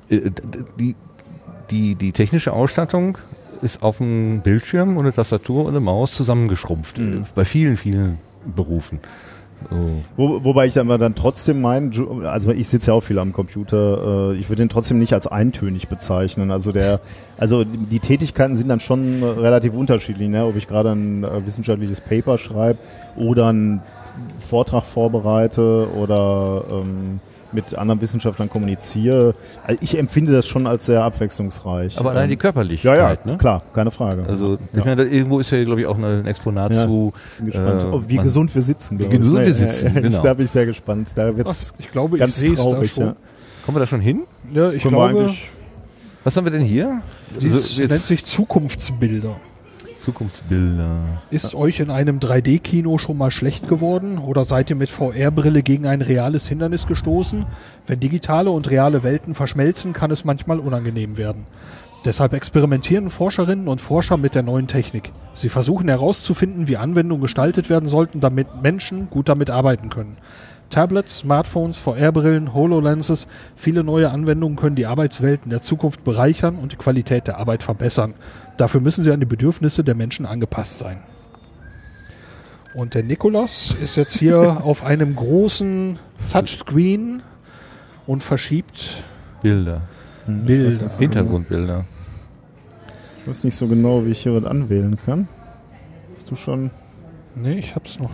äh, die, die, die technische Ausstattung ist auf dem Bildschirm und eine Tastatur und eine Maus zusammengeschrumpft. Mhm. Bei vielen, vielen Berufen. So. Wo, wobei ich aber dann trotzdem mein, also ich sitze ja auch viel am Computer, äh, ich würde den trotzdem nicht als eintönig bezeichnen. Also der, also die Tätigkeiten sind dann schon relativ unterschiedlich, ne? ob ich gerade ein äh, wissenschaftliches Paper schreibe oder einen Vortrag vorbereite oder ähm, mit anderen Wissenschaftlern kommuniziere. Also ich empfinde das schon als sehr abwechslungsreich. Aber allein die Körperlichkeit, ja, ja, ne? klar, keine Frage. Also ich meine, irgendwo ist ja, glaube ich, auch ein Exponat ja, zu. Bin gespannt, äh, wie gesund wir sitzen. Wie gesund wir sitzen, genau. Da bin ich sehr gespannt. Da wird's ich glaube, ganz ich traurig. Da schon. Kommen wir da schon hin? Ja, ich Können glaube. Was haben wir denn hier? Das also, nennt sich Zukunftsbilder. Zukunftsbilder. Ist euch in einem 3D-Kino schon mal schlecht geworden oder seid ihr mit VR-Brille gegen ein reales Hindernis gestoßen? Wenn digitale und reale Welten verschmelzen, kann es manchmal unangenehm werden. Deshalb experimentieren Forscherinnen und Forscher mit der neuen Technik. Sie versuchen herauszufinden, wie Anwendungen gestaltet werden sollten, damit Menschen gut damit arbeiten können. Tablets, Smartphones, VR-Brillen, HoloLenses, viele neue Anwendungen können die Arbeitswelten der Zukunft bereichern und die Qualität der Arbeit verbessern. Dafür müssen sie an die Bedürfnisse der Menschen angepasst sein. Und der Nikolaus ist jetzt hier auf einem großen Touchscreen und verschiebt Bilder. Hm, Bilder. Hintergrundbilder. Ich weiß nicht so genau, wie ich hier was anwählen kann. Hast du schon? Nee, ich hab's noch.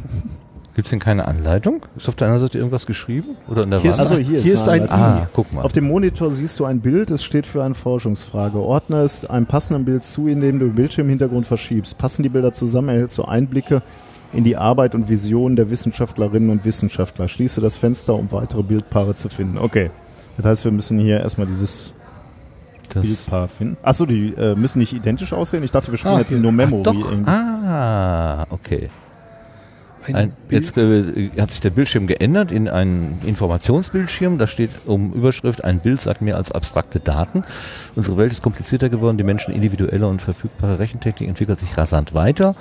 Gibt es denn keine Anleitung? Ist auf der anderen Seite irgendwas geschrieben? Oder in der hier Wand? Ist, also hier, hier ist, ist ein I. Ah, guck mal. Auf dem Monitor siehst du ein Bild, es steht für eine Forschungsfrage. Ordne es einem passenden Bild zu, indem du den Bildschirmhintergrund verschiebst. Passen die Bilder zusammen, erhältst du Einblicke in die Arbeit und Visionen der Wissenschaftlerinnen und Wissenschaftler. Schließe das Fenster, um weitere Bildpaare zu finden. Okay. Das heißt, wir müssen hier erstmal dieses das Bildpaar finden. Achso, die äh, müssen nicht identisch aussehen. Ich dachte, wir spielen ah, jetzt nur Memory. Ah, okay. Ein, jetzt äh, hat sich der Bildschirm geändert in einen Informationsbildschirm. Da steht um Überschrift, ein Bild sagt mehr als abstrakte Daten. Unsere Welt ist komplizierter geworden, die Menschen individuelle und verfügbare Rechentechnik entwickelt sich rasant weiter.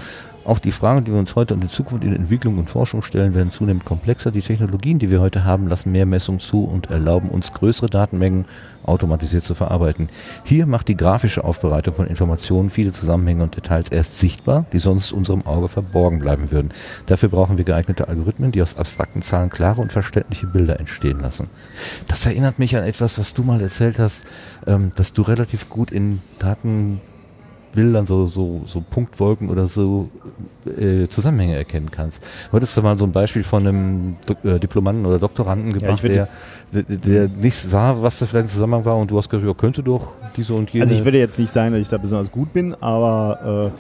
Auch die Fragen, die wir uns heute und in Zukunft in Entwicklung und Forschung stellen, werden zunehmend komplexer. Die Technologien, die wir heute haben, lassen mehr Messungen zu und erlauben uns größere Datenmengen automatisiert zu verarbeiten. Hier macht die grafische Aufbereitung von Informationen viele Zusammenhänge und Details erst sichtbar, die sonst unserem Auge verborgen bleiben würden. Dafür brauchen wir geeignete Algorithmen, die aus abstrakten Zahlen klare und verständliche Bilder entstehen lassen. Das erinnert mich an etwas, was du mal erzählt hast, ähm, dass du relativ gut in Daten Bildern so, so, so Punktwolken oder so äh, Zusammenhänge erkennen kannst. Du hattest du mal so ein Beispiel von einem Do äh, Diplomanten oder Doktoranden gebracht, ja, der, der, der nicht sah, was da vielleicht ein Zusammenhang war und du hast gesagt, ja, könnte doch diese und jene. Also ich würde jetzt nicht sagen, dass ich da besonders gut bin, aber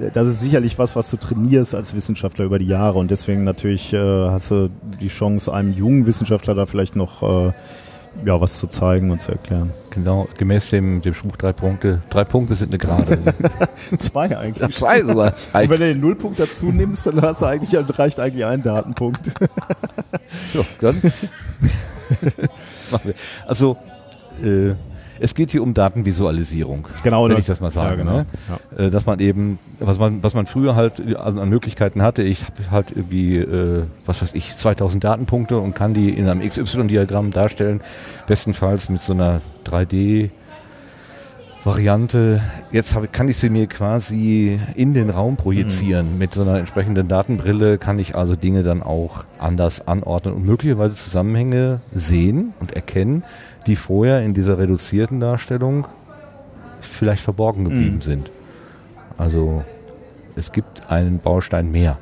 äh, das ist sicherlich was, was du trainierst als Wissenschaftler über die Jahre und deswegen natürlich äh, hast du die Chance, einem jungen Wissenschaftler da vielleicht noch äh, ja, was zu zeigen und zu erklären. Genau, gemäß dem, dem Spruch drei Punkte. Drei Punkte sind eine Gerade. zwei eigentlich. Ja, zwei sogar. Und wenn du den Nullpunkt dazu nimmst, dann hast du eigentlich, reicht eigentlich ein Datenpunkt. so, dann. also, äh, es geht hier um Datenvisualisierung. Genau, wenn das, ich das mal sage. Ja, genau. ne? ja. Äh, dass man eben, was man, was man früher halt an Möglichkeiten hatte, ich habe halt irgendwie, äh, was weiß ich, 2000 Datenpunkte und kann die in einem XY-Diagramm darstellen, bestenfalls mit so einer 3D- Variante, jetzt hab, kann ich sie mir quasi in den Raum projizieren. Mhm. Mit so einer entsprechenden Datenbrille kann ich also Dinge dann auch anders anordnen und möglicherweise Zusammenhänge sehen und erkennen, die vorher in dieser reduzierten Darstellung vielleicht verborgen geblieben mhm. sind. Also es gibt einen Baustein mehr.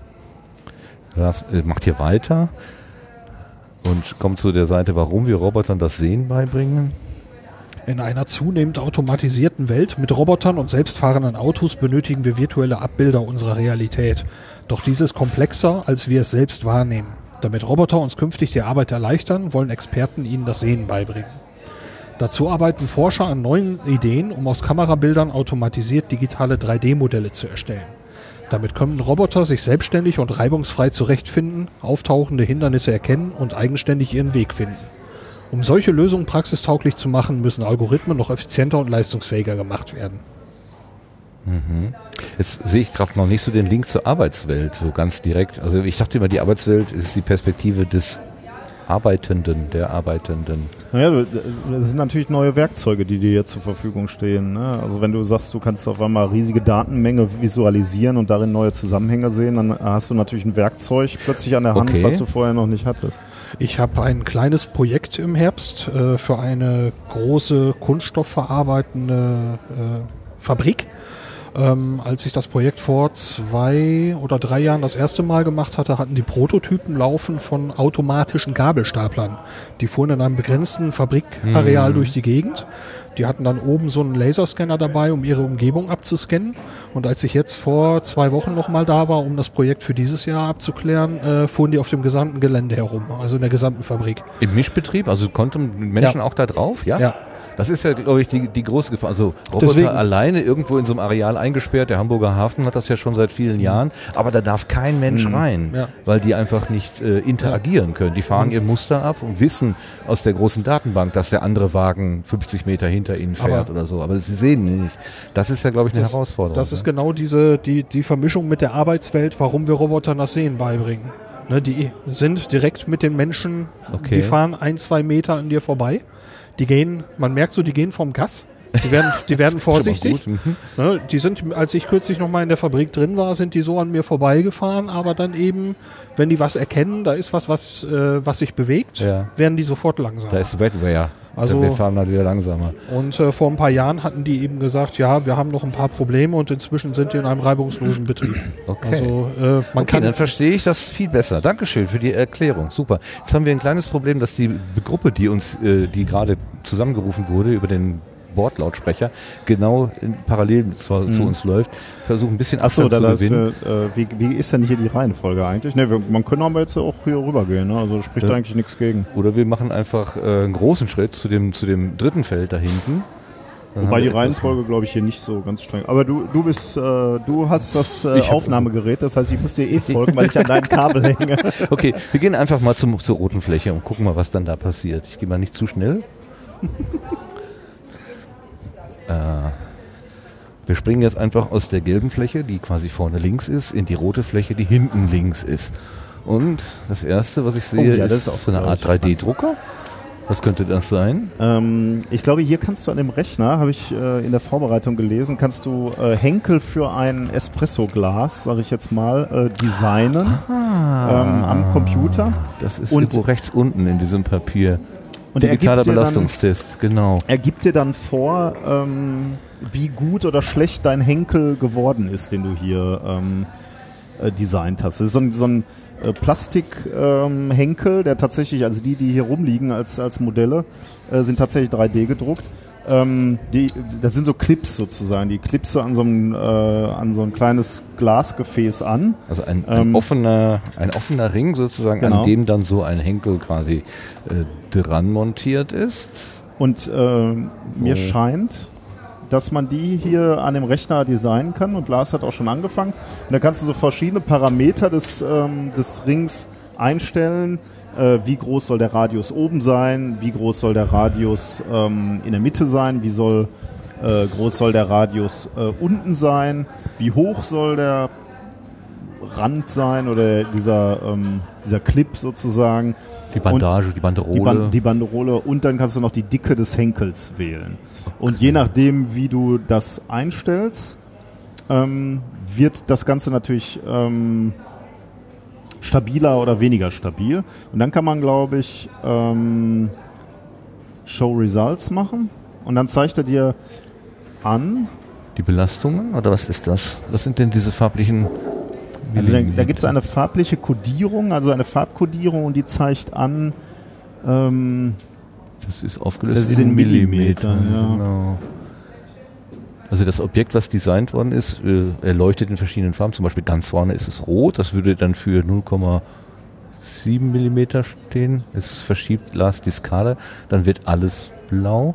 Das äh, macht hier weiter und kommt zu der Seite, warum wir Robotern das Sehen beibringen. In einer zunehmend automatisierten Welt mit Robotern und selbstfahrenden Autos benötigen wir virtuelle Abbilder unserer Realität. Doch dies ist komplexer, als wir es selbst wahrnehmen. Damit Roboter uns künftig die Arbeit erleichtern, wollen Experten ihnen das Sehen beibringen. Dazu arbeiten Forscher an neuen Ideen, um aus Kamerabildern automatisiert digitale 3D-Modelle zu erstellen. Damit können Roboter sich selbstständig und reibungsfrei zurechtfinden, auftauchende Hindernisse erkennen und eigenständig ihren Weg finden. Um solche Lösungen praxistauglich zu machen, müssen Algorithmen noch effizienter und leistungsfähiger gemacht werden. Mhm. Jetzt sehe ich gerade noch nicht so den Link zur Arbeitswelt, so ganz direkt. Also ich dachte immer, die Arbeitswelt ist die Perspektive des Arbeitenden, der Arbeitenden. Naja, das sind natürlich neue Werkzeuge, die dir jetzt zur Verfügung stehen. Ne? Also wenn du sagst, du kannst auf einmal riesige Datenmenge visualisieren und darin neue Zusammenhänge sehen, dann hast du natürlich ein Werkzeug plötzlich an der Hand, okay. was du vorher noch nicht hattest. Ich habe ein kleines Projekt im Herbst äh, für eine große kunststoffverarbeitende äh, Fabrik ähm, als ich das Projekt vor zwei oder drei Jahren das erste Mal gemacht hatte, hatten die Prototypen laufen von automatischen Gabelstaplern. Die fuhren in einem begrenzten Fabrikareal mhm. durch die Gegend. Die hatten dann oben so einen Laserscanner dabei, um ihre Umgebung abzuscannen. Und als ich jetzt vor zwei Wochen nochmal da war, um das Projekt für dieses Jahr abzuklären, äh, fuhren die auf dem gesamten Gelände herum, also in der gesamten Fabrik. Im Mischbetrieb? Also konnten Menschen ja. auch da drauf? Ja. ja. Das ist ja, glaube ich, die, die große Gefahr. Also Roboter Deswegen. alleine irgendwo in so einem Areal eingesperrt. Der Hamburger Hafen hat das ja schon seit vielen Jahren. Aber da darf kein Mensch mhm. rein, ja. weil die einfach nicht äh, interagieren können. Die fahren mhm. ihr Muster ab und wissen aus der großen Datenbank, dass der andere Wagen 50 Meter hinter ihnen fährt aber oder so. Aber sie sehen ihn nicht. Das ist ja, glaube ich, eine das, Herausforderung. Das ist ne? genau diese, die, die Vermischung mit der Arbeitswelt, warum wir Robotern das Sehen beibringen. Ne, die sind direkt mit den Menschen, okay. die fahren ein, zwei Meter an dir vorbei die gehen, man merkt so, die gehen vom Gas. Die werden, die werden vorsichtig. Mhm. Ne, die sind, als ich kürzlich noch mal in der Fabrik drin war, sind die so an mir vorbeigefahren, aber dann eben, wenn die was erkennen, da ist was, was, äh, was sich bewegt, ja. werden die sofort langsam. Da ist Wetware. Also, wir fahren halt wieder langsamer. Und äh, vor ein paar Jahren hatten die eben gesagt, ja, wir haben noch ein paar Probleme und inzwischen sind die in einem reibungslosen Betrieb. Okay. Also, äh, man okay, kann dann verstehe ich das viel besser. Dankeschön für die Erklärung. Super. Jetzt haben wir ein kleines Problem, dass die Gruppe, die uns, äh, die gerade zusammengerufen wurde über den Bordlautsprecher genau parallel zu, mhm. zu, uns läuft, versuchen ein bisschen Achso, da zu gewinnen. Wir, äh, wie, wie ist denn hier die Reihenfolge eigentlich? Ne, wir, man könnte aber jetzt auch hier rübergehen, ne? also spricht ja. eigentlich nichts gegen. Oder wir machen einfach äh, einen großen Schritt zu dem, zu dem dritten Feld da hinten. Wobei die Reihenfolge, glaube ich, hier nicht so ganz streng. Aber du, du bist, äh, du hast das äh, Aufnahmegerät, das heißt, ich muss dir eh folgen, weil ich an deinem Kabel hänge. Okay, wir gehen einfach mal zum, zur roten Fläche und gucken mal, was dann da passiert. Ich gehe mal nicht zu schnell. Äh, Wir springen jetzt einfach aus der gelben Fläche, die quasi vorne links ist, in die rote Fläche, die hinten links ist. Und das erste, was ich sehe, oh, ja, ist, ist auch so eine Art 3D-Drucker. Was könnte das sein? Ähm, ich glaube, hier kannst du an dem Rechner, habe ich äh, in der Vorbereitung gelesen, kannst du äh, Henkel für ein Espresso-Glas, sage ich jetzt mal, äh, designen ah, ähm, am Computer. Das ist und irgendwo rechts unten in diesem Papier. Und Digitaler Belastungstest, dann, genau. Er gibt dir dann vor, ähm, wie gut oder schlecht dein Henkel geworden ist, den du hier ähm, äh, designt hast. Das ist so ein, so ein äh, Plastikhenkel, ähm, der tatsächlich, also die, die hier rumliegen als, als Modelle, äh, sind tatsächlich 3D gedruckt. Ähm, die, das sind so Clips sozusagen, die Clipse an so ein, äh, an so ein kleines Glasgefäß an. Also ein, ein ähm, offener, ein offener Ring sozusagen, genau. an dem dann so ein Henkel quasi äh, dran montiert ist. Und äh, mir oh. scheint, dass man die hier an dem Rechner designen kann und Lars hat auch schon angefangen. Und da kannst du so verschiedene Parameter des, ähm, des Rings einstellen. Äh, wie groß soll der Radius oben sein? Wie groß soll der Radius ähm, in der Mitte sein? Wie soll, äh, groß soll der Radius äh, unten sein? Wie hoch soll der Rand sein oder dieser, ähm, dieser Clip sozusagen? Die Bandage, und die Banderole. Die, Ban die, Banderole und dann kannst du noch die Dicke des Henkels wählen. Und je nachdem, wie du das einstellst, ähm, wird das Ganze natürlich ähm, stabiler oder weniger stabil. Und dann kann man, glaube ich, ähm, Show Results machen und dann zeigt er dir an. Die Belastungen oder was ist das? Was sind denn diese farblichen also da, da gibt es eine farbliche Kodierung, also eine Farbkodierung und die zeigt an. Ähm, das ist aufgelöst das in Millimeter. Millimeter ja. genau. Also das Objekt, was designt worden ist, äh, erleuchtet in verschiedenen Farben. Zum Beispiel ganz vorne ist es rot. Das würde dann für 0,7 Millimeter stehen. Es verschiebt Lars die Skala. Dann wird alles blau.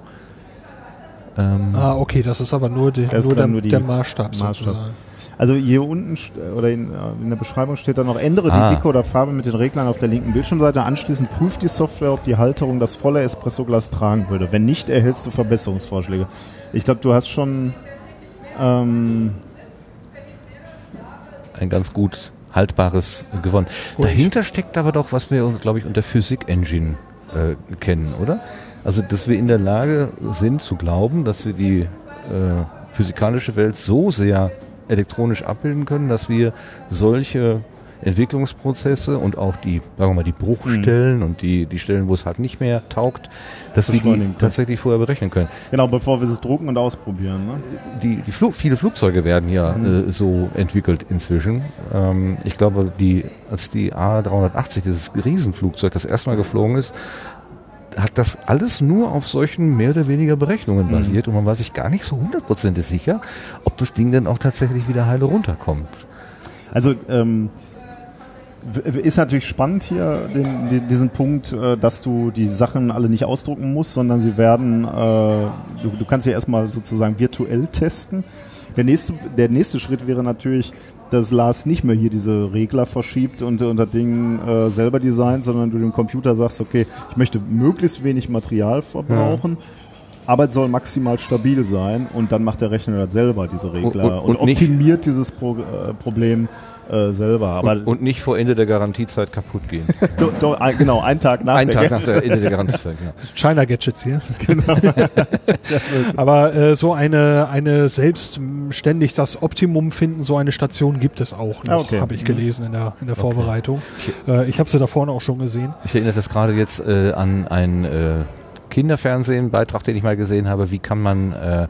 Ähm ah, okay, das ist aber nur, die, nur, der, nur der Maßstab, Maßstab. sozusagen. Also hier unten oder in, äh, in, der Beschreibung steht dann noch, ändere ah. die Dicke oder Farbe mit den Reglern auf der linken Bildschirmseite. Anschließend prüft die Software, ob die Halterung das volle Espresso-Glas tragen würde. Wenn nicht, erhältst du Verbesserungsvorschläge. Ich glaube, du hast schon ähm, ein ganz gut haltbares gewonnen. Ruhig. Dahinter steckt aber doch, was wir, glaube ich, unter Physik Engine äh, kennen, oder? Also, dass wir in der Lage sind zu glauben, dass wir die äh, physikalische Welt so sehr elektronisch abbilden können, dass wir solche Entwicklungsprozesse und auch die, sagen wir mal, die Bruchstellen mhm. und die, die Stellen, wo es halt nicht mehr taugt, dass wir die tatsächlich vorher berechnen können. Genau, bevor wir es drucken und ausprobieren. Ne? Die, die Flug, viele Flugzeuge werden ja mhm. äh, so entwickelt inzwischen. Ähm, ich glaube, die, als die A380, dieses Riesenflugzeug, das erstmal geflogen ist, hat das alles nur auf solchen mehr oder weniger Berechnungen mhm. basiert und man war sich gar nicht so hundertprozentig sicher, ob das Ding dann auch tatsächlich wieder heile runterkommt. Also ähm, ist natürlich spannend hier, den, diesen Punkt, äh, dass du die Sachen alle nicht ausdrucken musst, sondern sie werden, äh, du, du kannst sie erstmal sozusagen virtuell testen. Der nächste, der nächste Schritt wäre natürlich, dass Lars nicht mehr hier diese Regler verschiebt und, und das Ding äh, selber designt, sondern du dem Computer sagst, okay, ich möchte möglichst wenig Material verbrauchen. Ja. Aber es soll maximal stabil sein und dann macht der Rechner das selber, diese Regler, und, und, und optimiert dieses Pro, äh, Problem äh, selber. Aber und, und, nicht vor Ende der Garantiezeit kaputt gehen. do, do, ein, genau, einen Tag nach, ein der, Tag nach der Ende der Garantiezeit. Genau. China Gadgets hier. Genau. Aber äh, so eine, eine selbstständig das Optimum finden, so eine Station gibt es auch noch, ah, okay. habe ich gelesen in der, in der okay. Vorbereitung. Äh, ich habe sie da vorne auch schon gesehen. Ich erinnere das gerade jetzt äh, an ein äh, Kinderfernsehen-Beitrag, den ich mal gesehen habe. Wie kann man äh,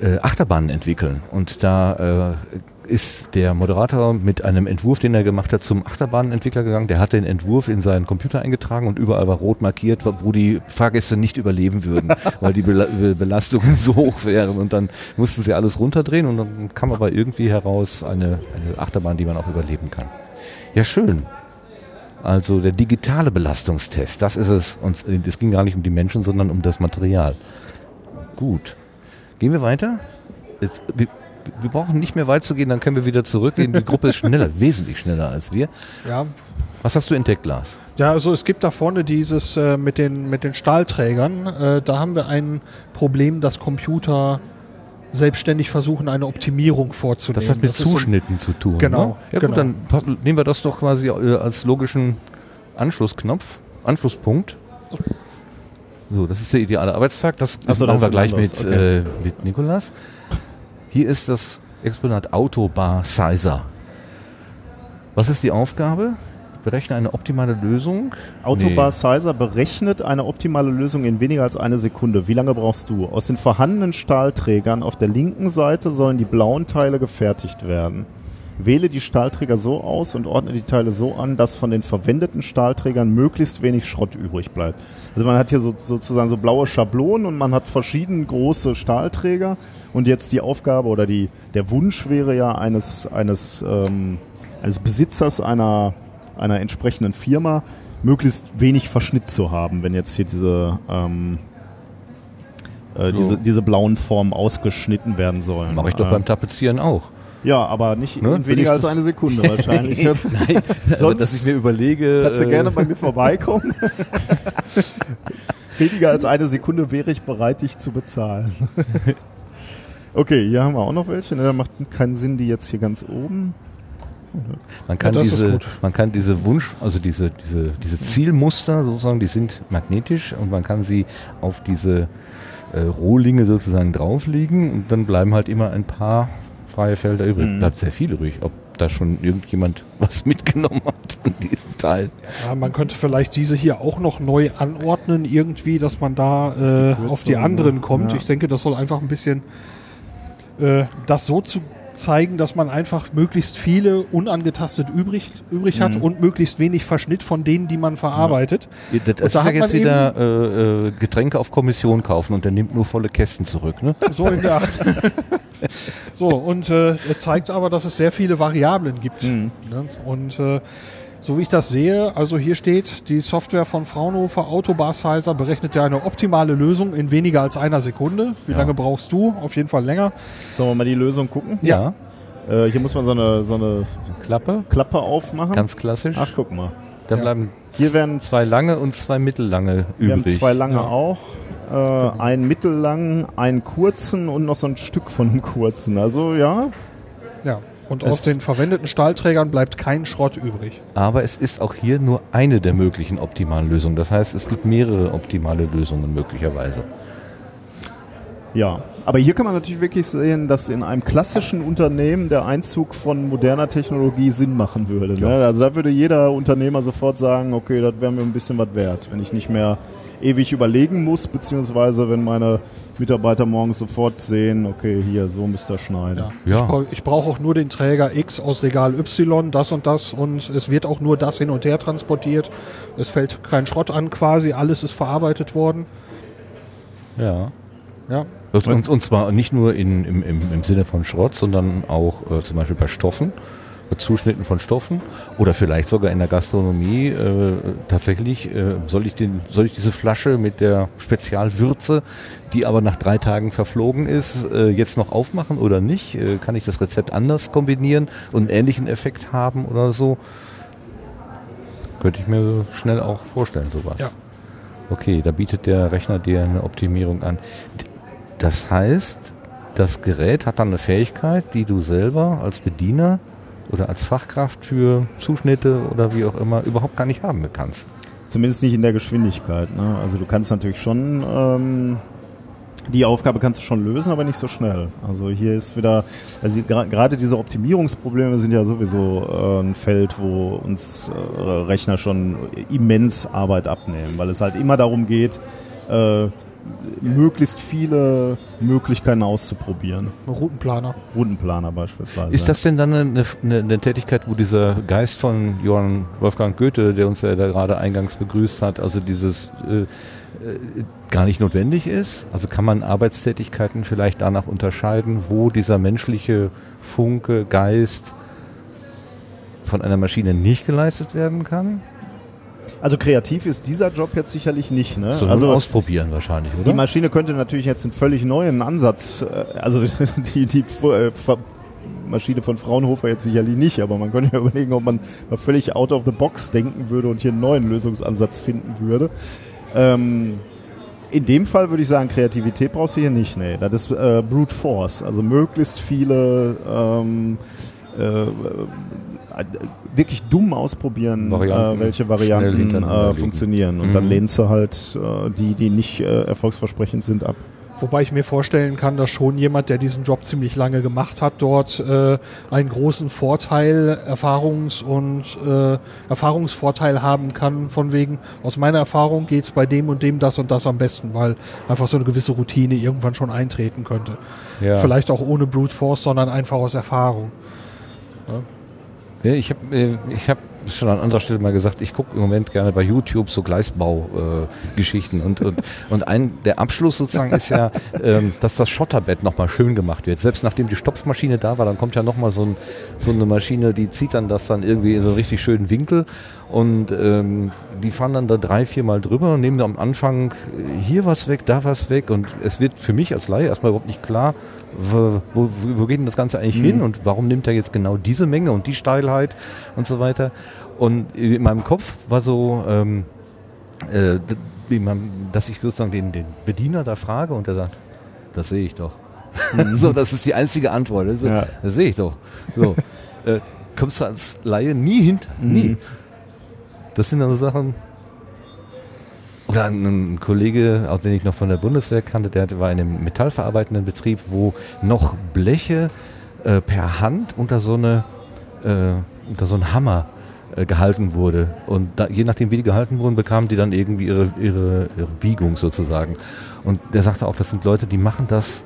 äh, Achterbahnen entwickeln? Und da äh, ist der Moderator mit einem Entwurf, den er gemacht hat, zum Achterbahnentwickler gegangen. Der hat den Entwurf in seinen Computer eingetragen und überall war rot markiert, wo die Fahrgäste nicht überleben würden, weil die Belastungen so hoch wären. Und dann mussten sie alles runterdrehen und dann kam aber irgendwie heraus eine, eine Achterbahn, die man auch überleben kann. Ja, schön. Also der digitale Belastungstest, das ist es. Und es ging gar nicht um die Menschen, sondern um das Material. Gut. Gehen wir weiter? Jetzt, wir brauchen nicht mehr weit zu gehen, dann können wir wieder zurückgehen. Die Gruppe ist schneller, wesentlich schneller als wir. Ja. Was hast du entdeckt, Lars? Ja, also es gibt da vorne dieses äh, mit, den, mit den Stahlträgern. Äh, da haben wir ein Problem, dass Computer selbstständig versuchen, eine Optimierung vorzunehmen. Das hat mit das Zuschnitten so, zu tun. Genau. Ne? Ja genau. gut, dann nehmen wir das doch quasi äh, als logischen Anschlussknopf, Anschlusspunkt. So, das ist der ideale Arbeitstag. Das so, machen wir gleich mit, okay. äh, mit Nikolas. Hier ist das Exponat Autobar Sizer. Was ist die Aufgabe? Berechne eine optimale Lösung. Autobar nee. Sizer berechnet eine optimale Lösung in weniger als eine Sekunde. Wie lange brauchst du? Aus den vorhandenen Stahlträgern auf der linken Seite sollen die blauen Teile gefertigt werden. Wähle die Stahlträger so aus und ordne die Teile so an, dass von den verwendeten Stahlträgern möglichst wenig Schrott übrig bleibt. Also man hat hier so, sozusagen so blaue Schablonen und man hat verschieden große Stahlträger und jetzt die Aufgabe oder die, der Wunsch wäre ja eines, eines, ähm, eines Besitzers einer einer entsprechenden Firma möglichst wenig Verschnitt zu haben, wenn jetzt hier diese, ähm, äh, diese, diese blauen Formen ausgeschnitten werden sollen. Mache ich doch äh, beim Tapezieren auch. Ja, aber nicht ne? in weniger als eine Sekunde wahrscheinlich. Nein, also, Sonst dass ich mir überlege. Kannst du äh, gerne bei mir vorbeikommen. weniger als eine Sekunde wäre ich bereit, dich zu bezahlen. okay, hier haben wir auch noch welche. Ne, da macht keinen Sinn, die jetzt hier ganz oben. Man kann, ja, diese, man kann diese Wunsch, also diese, diese, diese Zielmuster sozusagen, die sind magnetisch und man kann sie auf diese äh, Rohlinge sozusagen drauflegen und dann bleiben halt immer ein paar freie Felder übrig. Mhm. Bleibt sehr viel übrig. Ob da schon irgendjemand was mitgenommen hat von diesem Teil. Ja, man könnte vielleicht diese hier auch noch neu anordnen, irgendwie, dass man da äh, auf die anderen kommt. Ja. Ich denke, das soll einfach ein bisschen äh, das so zu zeigen, dass man einfach möglichst viele unangetastet übrig, übrig hat mhm. und möglichst wenig Verschnitt von denen, die man verarbeitet. Ja. Das, das ist ja jetzt wieder äh, äh, Getränke auf Kommission kaufen und der nimmt nur volle Kästen zurück. Ne? So in der Art. so, und äh, er zeigt aber, dass es sehr viele Variablen gibt. Mhm. Ne? Und äh, so wie ich das sehe, also hier steht, die Software von Fraunhofer Autobar Sizer berechnet ja eine optimale Lösung in weniger als einer Sekunde. Wie ja. lange brauchst du? Auf jeden Fall länger. Sollen wir mal die Lösung gucken? Ja. Äh, hier muss man so eine, so eine Klappe. Klappe aufmachen. Ganz klassisch. Ach, guck mal. Da ja. bleiben hier werden zwei lange und zwei mittellange übrig. Wir haben zwei lange ja. auch. Äh, einen mittellangen, einen kurzen und noch so ein Stück von einem kurzen. Also ja. Ja. Und aus den verwendeten Stahlträgern bleibt kein Schrott übrig. Aber es ist auch hier nur eine der möglichen optimalen Lösungen. Das heißt, es gibt mehrere optimale Lösungen möglicherweise. Ja, aber hier kann man natürlich wirklich sehen, dass in einem klassischen Unternehmen der Einzug von moderner Technologie Sinn machen würde. Ne? Also da würde jeder Unternehmer sofort sagen, okay, das wäre mir ein bisschen was wert, wenn ich nicht mehr ewig überlegen muss, beziehungsweise wenn meine Mitarbeiter morgens sofort sehen, okay, hier, so müsst ihr schneiden. Ja. ja. Ich, brauche brauch auch nur den Träger X aus Regal Y, das und das und es wird auch nur das hin und her transportiert. Es fällt kein Schrott an quasi, alles ist verarbeitet worden. Ja. Ja. Und, und zwar nicht nur in, im, im, im Sinne von Schrott, sondern auch äh, zum Beispiel bei Stoffen. Zuschnitten von Stoffen oder vielleicht sogar in der Gastronomie äh, tatsächlich äh, soll ich den soll ich diese Flasche mit der Spezialwürze, die aber nach drei Tagen verflogen ist, äh, jetzt noch aufmachen oder nicht? Äh, kann ich das Rezept anders kombinieren und einen ähnlichen Effekt haben oder so? Könnte ich mir schnell auch vorstellen, sowas. Ja. Okay, da bietet der Rechner dir eine Optimierung an. Das heißt, das Gerät hat dann eine Fähigkeit, die du selber als Bediener oder als Fachkraft für Zuschnitte oder wie auch immer überhaupt gar nicht haben kannst. Zumindest nicht in der Geschwindigkeit. Ne? Also du kannst natürlich schon ähm, die Aufgabe kannst du schon lösen, aber nicht so schnell. Also hier ist wieder, also gerade diese Optimierungsprobleme sind ja sowieso äh, ein Feld, wo uns äh, Rechner schon immens Arbeit abnehmen, weil es halt immer darum geht, äh, möglichst viele Möglichkeiten auszuprobieren. Routenplaner. Routenplaner beispielsweise. Ist das denn dann eine, eine, eine, Tätigkeit, wo dieser Geist von Johann Wolfgang Goethe, der uns ja da gerade eingangs begrüßt hat, also dieses äh, äh, gar nicht notwendig ist? Also kann man Arbeitstätigkeiten vielleicht danach unterscheiden, wo dieser menschliche Funke, Geist von einer Maschine nicht geleistet werden kann? Also kreativ ist dieser Job jetzt sicherlich nicht. Ne? So also ausprobieren wahrscheinlich, oder? Die Maschine könnte natürlich jetzt einen völlig neuen Ansatz, äh, also die, die äh, Maschine von Fraunhofer jetzt sicherlich nicht, aber man könnte ja überlegen, ob man mal völlig out of the box denken würde und hier einen neuen Lösungsansatz finden würde. Ähm, In dem Fall würde ich sagen, Kreativität brauchst du hier nicht. Nee, das ist äh, Brute Force. Also möglichst viele ähm, äh, wirklich dumm ausprobieren, Varianten, äh, welche Varianten äh, funktionieren. Und mhm. dann lehnst du halt äh, die, die nicht äh, erfolgsversprechend sind, ab. Wobei ich mir vorstellen kann, dass schon jemand, der diesen Job ziemlich lange gemacht hat, dort äh, einen großen Vorteil, Erfahrungs- und äh, Erfahrungsvorteil haben kann, von wegen, aus meiner Erfahrung geht's bei dem und dem das und das am besten, weil einfach so eine gewisse Routine irgendwann schon eintreten könnte. Ja. Vielleicht auch ohne Brute Force, sondern einfach aus Erfahrung. Ja. Ich habe äh, ich hab schon an anderer Stelle mal gesagt, ich gucke im Moment gerne bei YouTube so Gleisbau-Geschichten. Äh, und, und, und ein, der Abschluss sozusagen ist ja, ähm, dass das Schotterbett nochmal schön gemacht wird. Selbst nachdem die Stopfmaschine da war, dann kommt ja nochmal so, ein, so eine Maschine, die zieht dann das dann irgendwie in so einen richtig schönen Winkel. Und ähm, die fahren dann da drei, vier Mal drüber und nehmen am Anfang hier was weg, da was weg. Und es wird für mich als Laie erstmal überhaupt nicht klar, wo, wo, wo geht denn das Ganze eigentlich mhm. hin und warum nimmt er jetzt genau diese Menge und die Steilheit und so weiter. Und in meinem Kopf war so, ähm, äh, dass ich sozusagen den, den Bediener da frage und der sagt, das sehe ich doch. Mhm. so, das ist die einzige Antwort. Also, ja. Das sehe ich doch. So, äh, kommst du als Laie nie hinter? Mhm. Nie. Das sind dann so Sachen, oder ein Kollege, auch den ich noch von der Bundeswehr kannte, der war in einem metallverarbeitenden Betrieb, wo noch Bleche äh, per Hand unter so eine äh, unter so einen Hammer äh, gehalten wurde. Und da, je nachdem, wie die gehalten wurden, bekamen die dann irgendwie ihre, ihre, ihre Biegung sozusagen. Und der sagte auch, das sind Leute, die machen das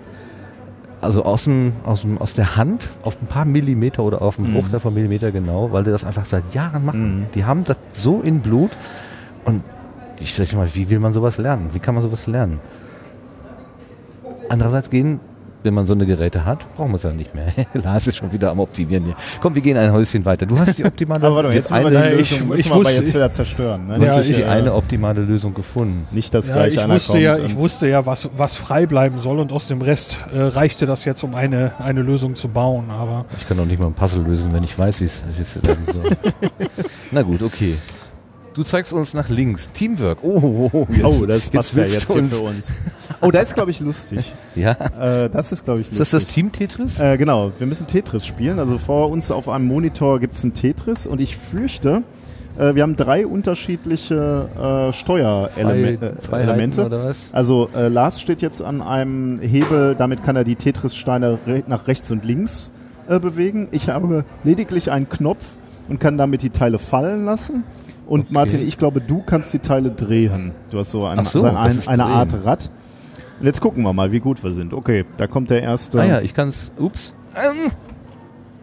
also aus, dem, aus, dem, aus der Hand auf ein paar Millimeter oder auf einen mhm. Bruchteil von Millimeter genau, weil die das einfach seit Jahren machen. Mhm. Die haben das so in Blut und ich sage mal, wie will man sowas lernen? Wie kann man sowas lernen? Andererseits gehen, wenn man so eine Geräte hat, brauchen wir es ja nicht mehr. Lars ist schon wieder am Optimieren hier. Komm, wir gehen ein Häuschen weiter. Du hast die optimale aber warte mal, jetzt eine, wir die Lösung, ich, ich wusste, jetzt wieder zerstören. Ne? Du ja, hast die eine optimale Lösung gefunden. Nicht, dass ja, gleich ich einer wusste kommt Ja, ich wusste ja, was, was frei bleiben soll und aus dem Rest äh, reichte das jetzt, um eine, eine Lösung zu bauen. Aber ich kann doch nicht mal ein Puzzle lösen, wenn ich weiß, wie es werden soll. Na gut, okay. Du zeigst uns nach links. Teamwork. Oh, oh, oh, jetzt, oh das passt jetzt ja jetzt hier für uns. Oh, das ist, glaube ich, lustig. ja. Äh, das ist, glaube ich, lustig. Ist das das Team Tetris? Äh, genau. Wir müssen Tetris spielen. Also vor uns auf einem Monitor gibt es ein Tetris und ich fürchte, äh, wir haben drei unterschiedliche äh, Steuerelemente. Äh, also äh, Lars steht jetzt an einem Hebel, damit kann er die Tetris-Steine re nach rechts und links bewegen. Ich habe lediglich einen Knopf und kann damit die Teile fallen lassen. Und okay. Martin, ich glaube, du kannst die Teile drehen. Du hast so, ein, so, so ein, ein, eine Art Rad. Und jetzt gucken wir mal, wie gut wir sind. Okay, da kommt der erste. Ah ja, ich kann es. Ups.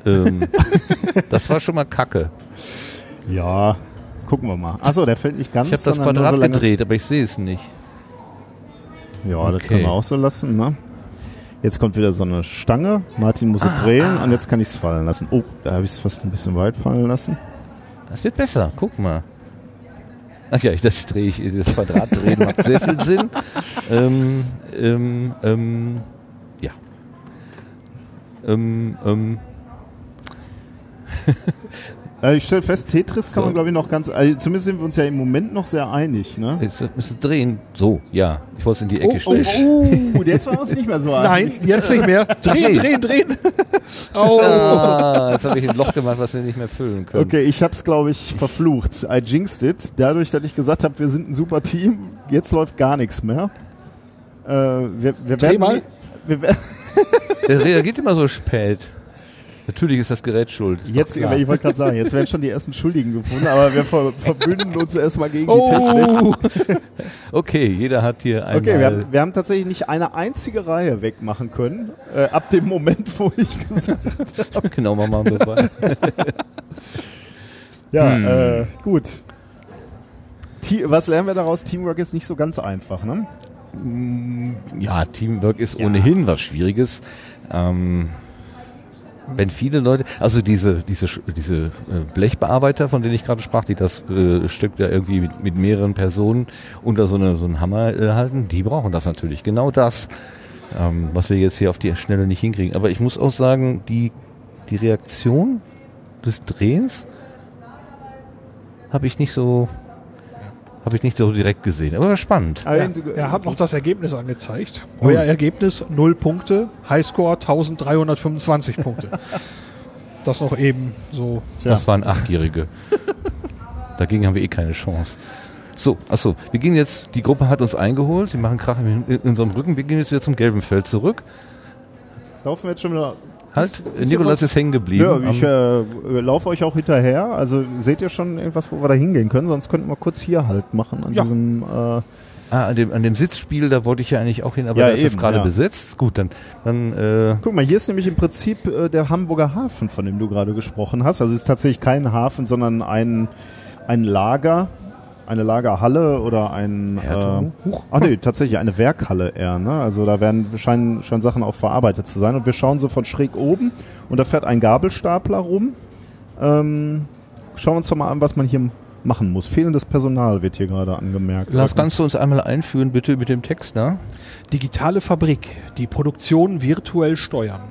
Ähm, das war schon mal Kacke. Ja, gucken wir mal. Achso, der fällt nicht ganz. Ich habe das Quadrat so gedreht, aber ich sehe es nicht. Ja, okay. das können wir auch so lassen. Ne? Jetzt kommt wieder so eine Stange. Martin muss es ah, drehen ah. und jetzt kann ich es fallen lassen. Oh, da habe ich es fast ein bisschen weit fallen lassen. Das wird besser. Guck mal. Ach ja, das drehe ich, das Quadrat drehen macht sehr viel Sinn. Ähm, ähm, ähm, ja. Ähm, ähm. Also ich stelle fest, Tetris kann so. man glaube ich noch ganz, also zumindest sind wir uns ja im Moment noch sehr einig. Ne? Jetzt müssen drehen. So, ja. Ich wollte es in die Ecke oh, stellen. Oh, oh, jetzt war es nicht mehr so einig. Nein, jetzt nicht mehr. Drehen, drehen, drehen. Oh. Ah, jetzt habe ich ein Loch gemacht, was wir nicht mehr füllen können. Okay, ich habe es glaube ich verflucht. I jinxed it. Dadurch, dass ich gesagt habe, wir sind ein super Team. Jetzt läuft gar nichts mehr. Äh, wir, wir Dreh werden mal. Wir, Der reagiert immer so spät. Natürlich ist das Gerät schuld. Jetzt, ich wollte gerade sagen, jetzt werden schon die ersten Schuldigen gefunden, aber wir ver verbünden uns erstmal gegen oh. die Technik. okay, jeder hat hier einmal... Okay, wir haben, wir haben, tatsächlich nicht eine einzige Reihe wegmachen können, äh, ab dem Moment, wo ich gesagt habe. Genau, machen wir mal Ja, hm. äh, gut. was lernen wir daraus? Teamwork ist nicht so ganz einfach, ne? Ja, Teamwork ist ja. ohnehin was Schwieriges. Ähm, wenn viele Leute, also diese, diese, diese äh, Blechbearbeiter, von denen ich gerade sprach, die das äh, Stück da irgendwie mit, mit mehreren Personen unter so, eine, so einen Hammer äh, halten, die brauchen das natürlich. Genau das, ähm, was wir jetzt hier auf die Schnelle nicht hinkriegen. Aber ich muss auch sagen, die, die Reaktion des Drehens habe ich nicht so Habe ich nicht so direkt gesehen, aber spannend. Ja, er hat noch das Ergebnis angezeigt. Euer Ergebnis 0 Punkte, Highscore 1325 Punkte. Das noch eben so. Tja. Das waren Achtjährige. Dagegen haben wir eh keine Chance. So, achso, wir gehen jetzt, die Gruppe hat uns eingeholt, die machen Krach in, in unserem Rücken, wir gehen jetzt wieder zum gelben Feld zurück. Laufen wir jetzt schon wieder Halt, Nikolas ist hängen geblieben. Ja, ich äh, laufe euch auch hinterher. Also seht ihr schon irgendwas, wo wir da hingehen können? Sonst könnten wir kurz hier halt machen an ja. diesem. Äh Ah, an dem, an dem Sitzspiel, da wollte ich ja eigentlich auch hin, aber ja, da ist es gerade ja. besetzt. Gut, dann. dann äh Guck mal, hier ist nämlich im Prinzip äh, der Hamburger Hafen, von dem du gerade gesprochen hast. Also es ist tatsächlich kein Hafen, sondern ein, ein Lager, eine Lagerhalle oder ein. Äh, ach nee, tatsächlich eine Werkhalle eher. Ne? Also da werden scheinen, scheinen Sachen auch verarbeitet zu sein. Und wir schauen so von schräg oben und da fährt ein Gabelstapler rum. Ähm, schauen wir uns doch mal an, was man hier machen muss. Fehlendes Personal wird hier gerade angemerkt. Lars, kannst du uns einmal einführen, bitte, mit dem Text, ne? Digitale Fabrik, die Produktion virtuell steuern.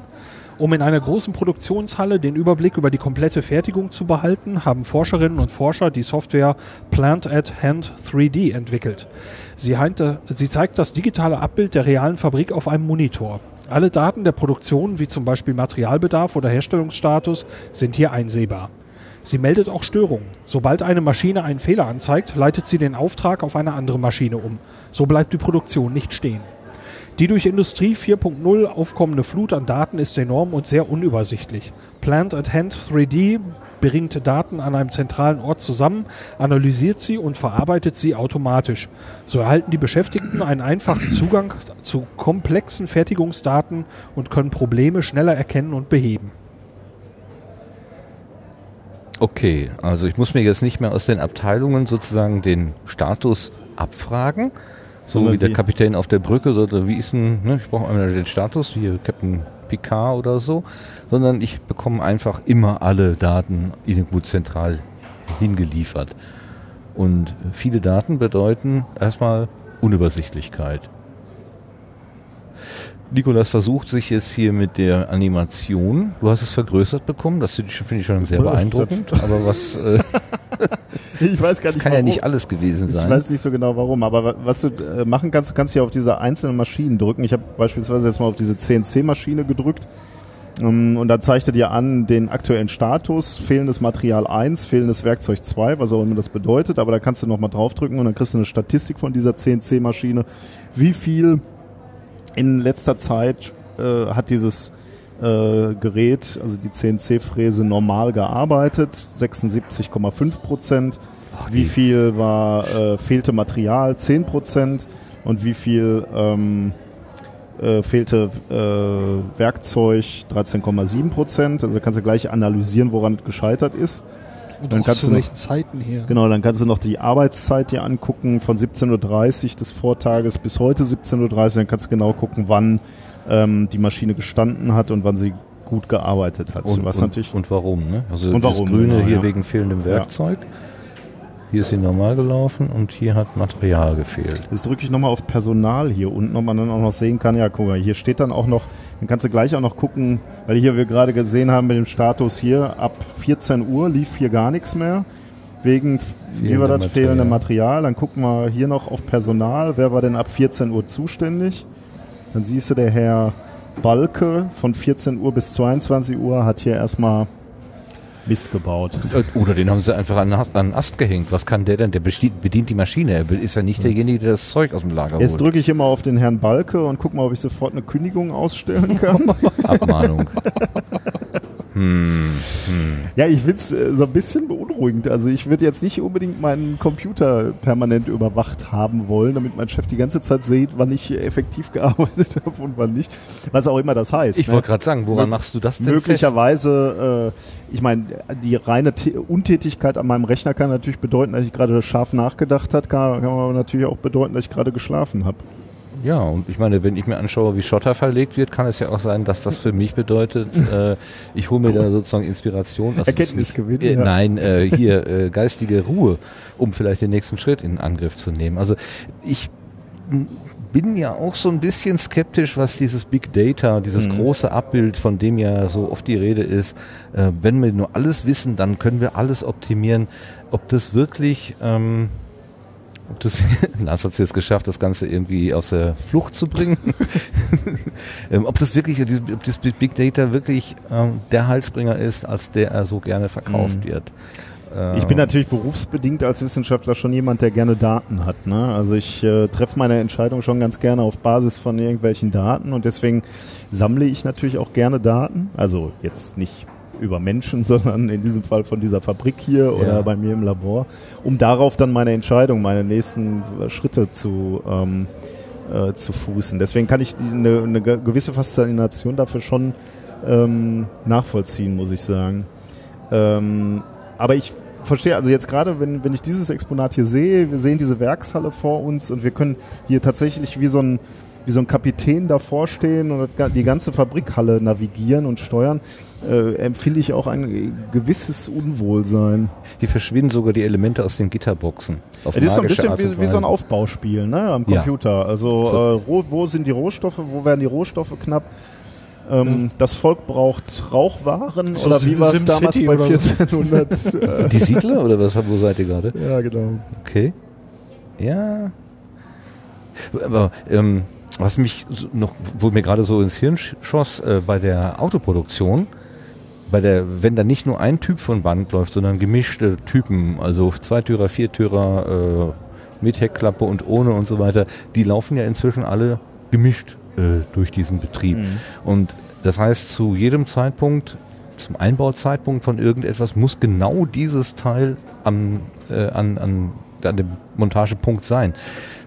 Um in einer großen Produktionshalle den Überblick über die komplette Fertigung zu behalten, haben Forscherinnen und Forscher die Software Plant at Hand 3D entwickelt. Sie, heinte, sie zeigt das digitale Abbild der realen Fabrik auf einem Monitor. Alle Daten der Produktion, wie zum Beispiel Materialbedarf oder Herstellungsstatus, sind hier einsehbar. Sie meldet auch Störungen. Sobald eine Maschine einen Fehler anzeigt, leitet sie den Auftrag auf eine andere Maschine um. So bleibt die Produktion nicht stehen. Die durch Industrie 4.0 aufkommende Flut an Daten ist enorm und sehr unübersichtlich. Plant at Hand 3D bringt Daten an einem zentralen Ort zusammen, analysiert sie und verarbeitet sie automatisch. So erhalten die Beschäftigten einen einfachen Zugang zu komplexen Fertigungsdaten und können Probleme schneller erkennen und beheben. Okay, also ich muss mir jetzt nicht mehr aus den Abteilungen sozusagen den Status abfragen, so wie der Kapitän auf der Brücke, oder wie ist denn, ne, ich brauche einmal den Status, wie Captain Picard oder so, sondern ich bekomme einfach immer alle Daten irgendwo zentral hingeliefert. Und viele Daten bedeuten erstmal Unübersichtlichkeit. Nikolas versucht sich jetzt hier mit der Animation. Du hast es vergrößert bekommen, das finde ich schon sehr beeindruckend. Aber was. Äh, ich weiß gar nicht. Das kann warum. ja nicht alles gewesen sein. Ich weiß nicht so genau warum, aber was du äh, machen kannst, du kannst hier auf diese einzelnen Maschinen drücken. Ich habe beispielsweise jetzt mal auf diese CNC-Maschine gedrückt. Ähm, und da zeigt er dir an den aktuellen Status, fehlendes Material 1, fehlendes Werkzeug 2, was auch immer das bedeutet, aber da kannst du nochmal draufdrücken und dann kriegst du eine Statistik von dieser CNC-Maschine, wie viel in letzter Zeit äh, hat dieses äh, Gerät, also die CNC-Fräse, normal gearbeitet, 76,5 Prozent. Wie viel war äh, fehlte Material? 10 Prozent. Und wie viel ähm, äh, fehlte äh, Werkzeug? 13,7 Prozent. Also kannst du gleich analysieren, woran es gescheitert ist. Und dann kannst zu du welchen noch, Zeiten hier? Genau, dann kannst du noch die Arbeitszeit dir angucken von 17.30 Uhr des Vortages bis heute 17.30 Uhr. Dann kannst du genau gucken, wann ähm, die Maschine gestanden hat und wann sie gut gearbeitet hat. Und, was und, natürlich und warum? Ne? Also und warum, das Grüne genau, hier ja. wegen fehlendem Werkzeug. Ja. Hier ist sie normal gelaufen und hier hat Material gefehlt. Jetzt drücke ich nochmal auf Personal hier unten, ob man dann auch noch sehen kann, ja, guck mal, hier steht dann auch noch, dann kannst du gleich auch noch gucken, weil hier wir gerade gesehen haben mit dem Status hier, ab 14 Uhr lief hier gar nichts mehr. Wegen, wie war das, Material. fehlende Material. Dann gucken wir hier noch auf Personal. Wer war denn ab 14 Uhr zuständig? Dann siehst du, der Herr Balke von 14 Uhr bis 22 Uhr hat hier erstmal Mist gebaut. Äh, oder den haben sie einfach an, einen Ast gehängt. Was kann der denn? Der bedient die Maschine. Er ist ja nicht derjenige, der das Zeug aus dem Lager holt. Jetzt drücke ich immer auf den Herrn Balke und gucke mal, ob ich sofort eine Kündigung ausstellen kann. Abmahnung. Hm, hm. Ja, ich finde es äh, so ein bisschen beunruhigend. Also ich würde jetzt nicht unbedingt meinen Computer permanent überwacht haben wollen, damit mein Chef die ganze Zeit sieht, wann ich effektiv gearbeitet habe und wann nicht. Was auch immer das heißt. Ich ne? wollte gerade sagen, woran Mö machst du das denn Möglicherweise, äh, ich meine, die reine T Untätigkeit an meinem Rechner kann natürlich bedeuten, dass ich gerade scharf nachgedacht habe, kann, kann aber natürlich auch bedeuten, dass ich gerade geschlafen habe. Ja, und ich meine, wenn ich mir anschaue, wie Schotter verlegt wird, kann es ja auch sein, dass das für mich bedeutet, äh, ich hole mir da sozusagen Inspiration. Also Erkenntnisgewinn. Äh, ja. Nein, äh, hier äh, geistige Ruhe, um vielleicht den nächsten Schritt in Angriff zu nehmen. Also ich bin ja auch so ein bisschen skeptisch, was dieses Big Data, dieses mhm. große Abbild, von dem ja so oft die Rede ist, äh, wenn wir nur alles wissen, dann können wir alles optimieren. Ob das wirklich ähm, ob das, Lars hat es jetzt geschafft, das Ganze irgendwie aus der Flucht zu bringen. ähm, ob das wirklich, ob das Big Data wirklich ähm, der Halsbringer ist, als der er so gerne verkauft mhm. wird. Ich bin natürlich berufsbedingt als Wissenschaftler schon jemand, der gerne Daten hat. Ne? Also ich äh, treffe meine Entscheidung schon ganz gerne auf Basis von irgendwelchen Daten und deswegen sammle ich natürlich auch gerne Daten. Also jetzt nicht über Menschen, sondern in diesem Fall von dieser Fabrik hier oder ja. bei mir im Labor, um darauf dann meine Entscheidung, meine nächsten Schritte zu, ähm, äh, zu fußen. Deswegen kann ich eine, eine gewisse Faszination dafür schon ähm, nachvollziehen, muss ich sagen. Ähm, aber ich verstehe, also jetzt gerade, wenn, wenn ich dieses Exponat hier sehe, wir sehen diese Werkshalle vor uns und wir können hier tatsächlich wie so ein, wie so ein Kapitän davor stehen und die ganze Fabrikhalle navigieren und steuern, äh, empfinde ich auch ein gewisses Unwohlsein. Hier verschwinden sogar die Elemente aus den Gitterboxen. Auf das ist so ein bisschen wie, wie, so ein Aufbauspiel ne, am Computer. Ja. Also äh, wo sind die Rohstoffe, wo werden die Rohstoffe knapp? Ähm, das Volk braucht Rauchwaren so oder wie war es damals bei 1400? Äh, die Siedler oder was? Wo seid ihr gerade? Ja, genau. Okay. Ja. Aber ähm, was mich noch, wo mir gerade so ins Hirn schoss, äh, bei der Autoproduktion, bei der, wenn da nicht nur ein Typ von Band läuft, sondern gemischte Typen, also Zweitürer, Viertürer, äh, mit Heckklappe und ohne und so weiter, die laufen ja inzwischen alle gemischt äh, durch diesen Betrieb. Mhm. Und das heißt, zu jedem Zeitpunkt, zum Einbauzeitpunkt von irgendetwas, muss genau dieses Teil am, äh, an, an, an dem Montagepunkt sein.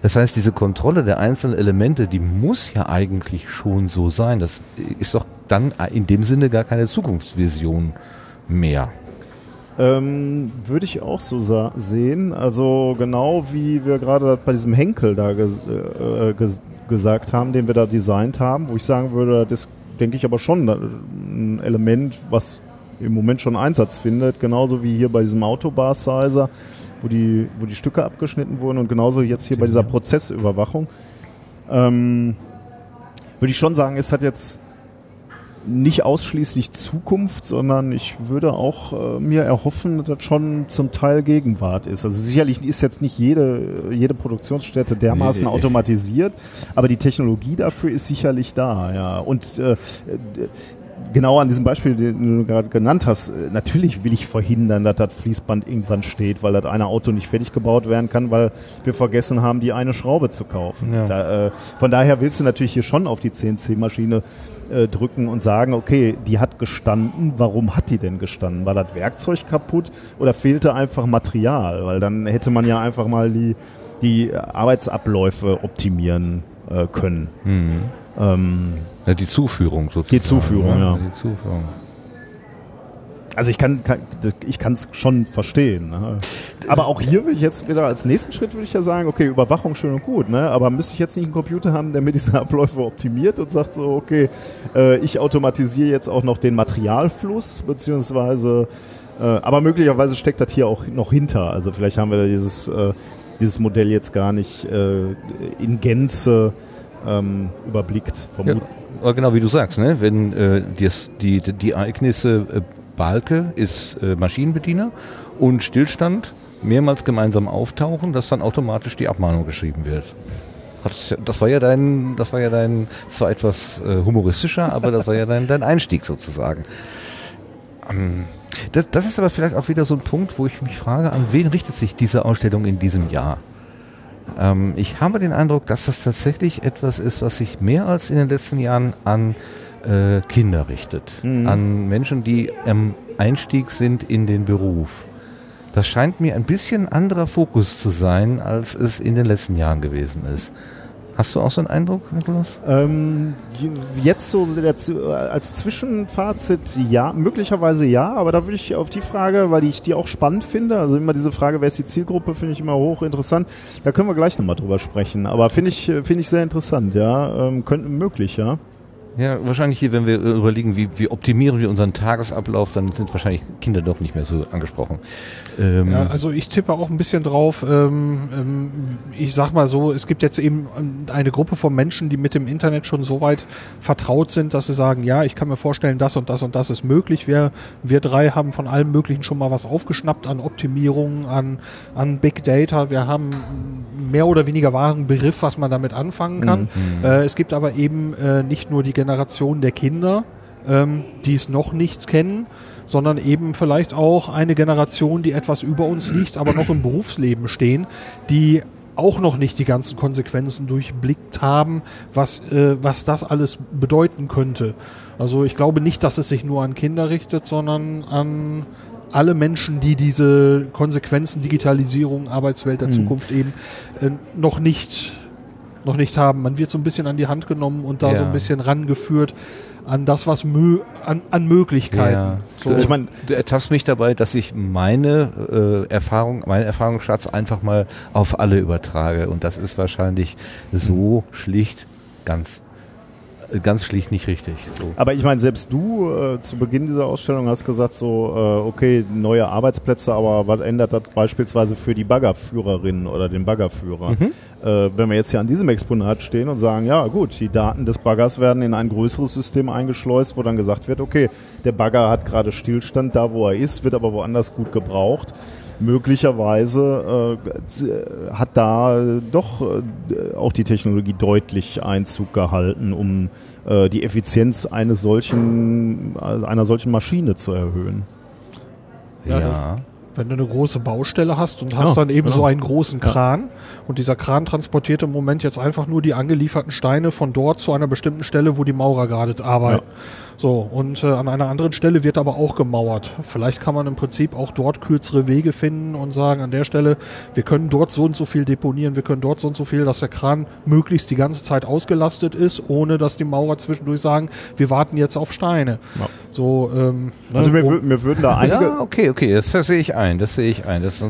Das heißt, diese Kontrolle der einzelnen Elemente, die muss ja eigentlich schon so sein. Das ist doch dann in dem Sinne gar keine Zukunftsvision mehr. Ähm, würde ich auch so sehen. Also genau wie wir gerade bei diesem Henkel da ges äh, ges gesagt haben, den wir da designt haben, wo ich sagen würde, das denke ich aber schon ein Element, was im Moment schon Einsatz findet, genauso wie hier bei diesem Autobar-Sizer, wo die, wo die Stücke abgeschnitten wurden und genauso jetzt hier bei dieser Prozessüberwachung. Ähm, würde ich schon sagen, es hat jetzt nicht ausschließlich Zukunft, sondern ich würde auch äh, mir erhoffen, dass das schon zum Teil Gegenwart ist. Also sicherlich ist jetzt nicht jede, jede Produktionsstätte dermaßen nee. automatisiert, aber die Technologie dafür ist sicherlich da, ja. Und äh, genau an diesem Beispiel, den du gerade genannt hast, äh, natürlich will ich verhindern, dass das Fließband irgendwann steht, weil das eine Auto nicht fertig gebaut werden kann, weil wir vergessen haben, die eine Schraube zu kaufen. Ja. Da, äh, von daher willst du natürlich hier schon auf die CNC-Maschine äh, drücken und sagen, okay, die hat gestanden, warum hat die denn gestanden? War das Werkzeug kaputt oder fehlte einfach Material? Weil dann hätte man ja einfach mal die, die Arbeitsabläufe optimieren äh, können. Mhm. Ähm, ja, die Zuführung sozusagen. Die Zuführung, ja. Die Zuführung. Also ich kann, kann ich kann es schon verstehen. Ne? Aber auch hier würde ich jetzt wieder als nächsten Schritt würde ich ja sagen, okay, Überwachung schön und gut, ne? Aber müsste ich jetzt nicht einen Computer haben, der mir diese Abläufe optimiert und sagt so, okay, äh, ich automatisiere jetzt auch noch den Materialfluss, beziehungsweise, äh, aber möglicherweise steckt das hier auch noch hinter. Also vielleicht haben wir da dieses, äh, dieses Modell jetzt gar nicht äh, in Gänze ähm, überblickt. Vermuten. Ja, genau wie du sagst, ne? wenn äh, dies, die, die Ereignisse äh, Balke ist äh, Maschinenbediener und Stillstand mehrmals gemeinsam auftauchen, dass dann automatisch die Abmahnung geschrieben wird. Das war ja dein, das war ja dein, zwar etwas äh, humoristischer, aber das war ja dein, dein Einstieg sozusagen. Ähm, das, das ist aber vielleicht auch wieder so ein Punkt, wo ich mich frage, an wen richtet sich diese Ausstellung in diesem Jahr? Ähm, ich habe den Eindruck, dass das tatsächlich etwas ist, was sich mehr als in den letzten Jahren an äh, Kinder richtet, mhm. an Menschen, die am Einstieg sind in den Beruf. Das scheint mir ein bisschen anderer Fokus zu sein, als es in den letzten Jahren gewesen ist. Hast du auch so einen Eindruck, Nikolaus? Ähm, jetzt so als Zwischenfazit ja, möglicherweise ja, aber da würde ich auf die Frage, weil ich die auch spannend finde, also immer diese Frage, wer ist die Zielgruppe, finde ich immer hochinteressant. Da können wir gleich nochmal drüber sprechen. Aber finde ich, finde ich sehr interessant, ja. Ähm, könnte möglich, ja. Ja, wahrscheinlich hier, wenn wir überlegen, wie, wie optimieren wir unseren Tagesablauf, dann sind wahrscheinlich Kinder doch nicht mehr so angesprochen. Ähm ja, also ich tippe auch ein bisschen drauf. Ähm, ähm, ich sag mal so, es gibt jetzt eben eine Gruppe von Menschen, die mit dem Internet schon so weit vertraut sind, dass sie sagen, ja, ich kann mir vorstellen, das und das und das ist möglich. Wir, wir drei haben von allem Möglichen schon mal was aufgeschnappt an Optimierungen, an, an Big Data. Wir haben mehr oder weniger wahren Begriff, was man damit anfangen kann. Mhm. Äh, es gibt aber eben äh, nicht nur die Generation der Kinder, ähm, die es noch nicht kennen, sondern eben vielleicht auch eine Generation, die etwas über uns liegt, aber noch im Berufsleben stehen, die auch noch nicht die ganzen Konsequenzen durchblickt haben, was, äh, was das alles bedeuten könnte. Also ich glaube nicht, dass es sich nur an Kinder richtet, sondern an alle Menschen, die diese Konsequenzen Digitalisierung, Arbeitswelt der hm. Zukunft eben äh, noch nicht noch nicht haben. Man wird so ein bisschen an die Hand genommen und da ja. so ein bisschen rangeführt an das, was mö an, an Möglichkeiten. Ja. So. Ich meine, du ertappst mich dabei, dass ich meine äh, Erfahrung, meinen Erfahrungsschatz einfach mal auf alle übertrage. Und das ist wahrscheinlich so schlicht ganz ganz schlicht nicht richtig. So. Aber ich meine, selbst du äh, zu Beginn dieser Ausstellung hast gesagt, so, äh, okay, neue Arbeitsplätze, aber was ändert das beispielsweise für die Baggerführerin oder den Baggerführer? Mhm. Äh, wenn wir jetzt hier an diesem Exponat stehen und sagen, ja gut, die Daten des Baggers werden in ein größeres System eingeschleust, wo dann gesagt wird, okay, der Bagger hat gerade Stillstand da, wo er ist, wird aber woanders gut gebraucht möglicherweise äh, hat da doch äh, auch die Technologie deutlich Einzug gehalten, um äh, die Effizienz eines solchen, äh, einer solchen Maschine zu erhöhen. Ja. ja. Wenn du eine große Baustelle hast und hast ja, dann eben genau. so einen großen Kran ja. und dieser Kran transportiert im Moment jetzt einfach nur die angelieferten Steine von dort zu einer bestimmten Stelle, wo die Maurer gerade arbeiten. So, und äh, an einer anderen Stelle wird aber auch gemauert. Vielleicht kann man im Prinzip auch dort kürzere Wege finden und sagen, an der Stelle, wir können dort so und so viel deponieren, wir können dort so und so viel, dass der Kran möglichst die ganze Zeit ausgelastet ist, ohne dass die Maurer zwischendurch sagen, wir warten jetzt auf Steine. Ja. So, ähm, ne, also mir, mir würden da einige... Ja, okay, okay, das sehe ich ein, das sehe ich ein. Das ist,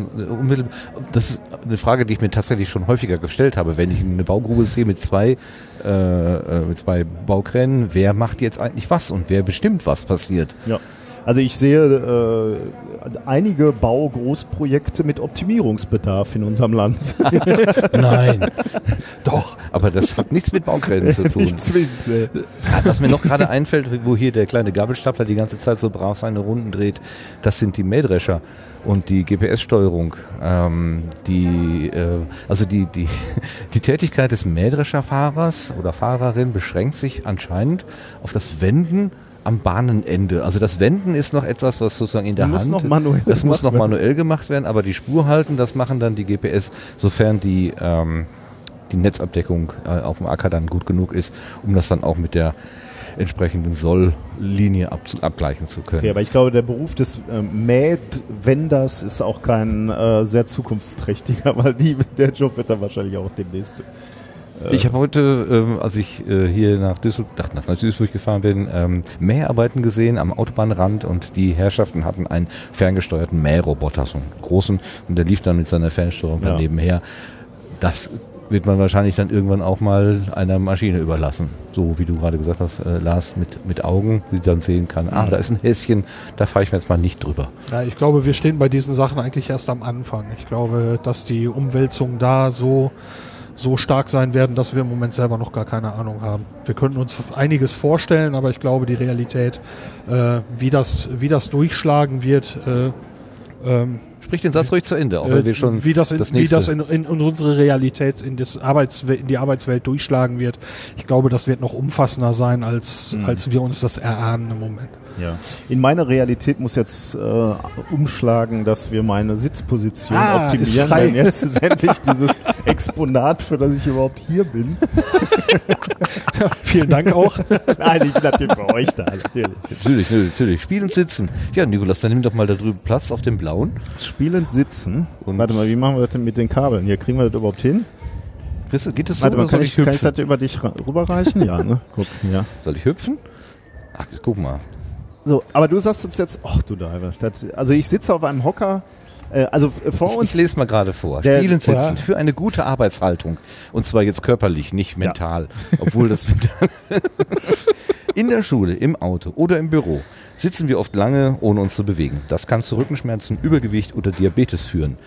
das ist eine Frage, die ich mir tatsächlich schon häufiger gestellt habe. Wenn ich eine Baugrube sehe mit zwei äh, äh, mit zwei Baukränen, wer macht jetzt eigentlich was und wer bestimmt, was passiert. Ja. Also ich sehe äh, einige Baugroßprojekte mit Optimierungsbedarf in unserem Land. Nein, doch, aber das hat nichts mit Baukränen zu tun. Nicht zwingend. Nee. Was mir noch gerade einfällt, wo hier der kleine Gabelstapler die ganze Zeit so brav seine Runden dreht, das sind die Mähdrescher und die GPS-Steuerung, ähm, die, äh, also die, die, die Tätigkeit des Mähdrescherfahrers oder Fahrerin beschränkt sich anscheinend auf das Wenden am Bahnenende. Also das Wenden ist noch etwas, was sozusagen in der muss Hand. Noch manuell das muss noch manuell gemacht werden, aber die Spur halten, das machen dann die GPS, sofern die ähm, die Netzabdeckung äh, auf dem Acker dann gut genug ist, um das dann auch mit der entsprechenden Solllinie ab, abgleichen zu können. Okay, aber ich glaube, der Beruf des äh, Mähdwenders ist auch kein äh, sehr zukunftsträchtiger, weil die, der Job wird dann wahrscheinlich auch demnächst. Äh ich habe heute, ähm, als ich äh, hier nach Duisburg, nach, nach Duisburg gefahren bin, ähm, Mäharbeiten gesehen am Autobahnrand und die Herrschaften hatten einen ferngesteuerten Mähroboter, so einen großen, und der lief dann mit seiner Fernsteuerung ja. nebenher. Das wird man wahrscheinlich dann irgendwann auch mal einer Maschine überlassen. So wie du gerade gesagt hast, äh, Lars, mit, mit Augen, die dann sehen kann, ah, da ist ein Häschen, da fahre ich mir jetzt mal nicht drüber. Ja, ich glaube, wir stehen bei diesen Sachen eigentlich erst am Anfang. Ich glaube, dass die Umwälzungen da so, so stark sein werden, dass wir im Moment selber noch gar keine Ahnung haben. Wir könnten uns einiges vorstellen, aber ich glaube, die Realität, äh, wie, das, wie das durchschlagen wird, äh, ähm, Sprich den Satz ruhig zu Ende, auch wenn wir schon wie das in, das wie das in, in, unsere Realität, in, das Arbeitswelt, in die Arbeitswelt durchschlagen wird. Ich glaube, das wird noch umfassender sein, als, mhm. als wir uns das erahnen im Moment. Ja. In meiner Realität muss jetzt äh, umschlagen, dass wir meine Sitzposition ah, optimieren, denn jetzt ist endlich dieses Exponat, für das ich überhaupt hier bin. ja, vielen Dank auch. Nein, ich bin natürlich bei euch da. Natürlich. natürlich, natürlich. Spielend sitzen. Ja, Nikolas, dann nimm doch mal da drüben Platz auf dem blauen. Spielend sitzen. Und Warte mal, wie machen wir das denn mit den Kabeln? Hier kriegen wir das überhaupt hin? Geht das so Warte mal, kann ich, kann ich das über dich rüberreichen? ja, ne? Guck, ja. Soll ich hüpfen? Ach, guck mal. So, aber du sagst uns jetzt, ach du Diver, also ich sitze auf einem Hocker, äh, also vor uns. Ich lese mal gerade vor. Spielen sitzen ja. für eine gute Arbeitshaltung. Und zwar jetzt körperlich, nicht mental. Ja. Obwohl das mental. In der Schule, im Auto oder im Büro sitzen wir oft lange, ohne uns zu bewegen. Das kann zu Rückenschmerzen, Übergewicht oder Diabetes führen.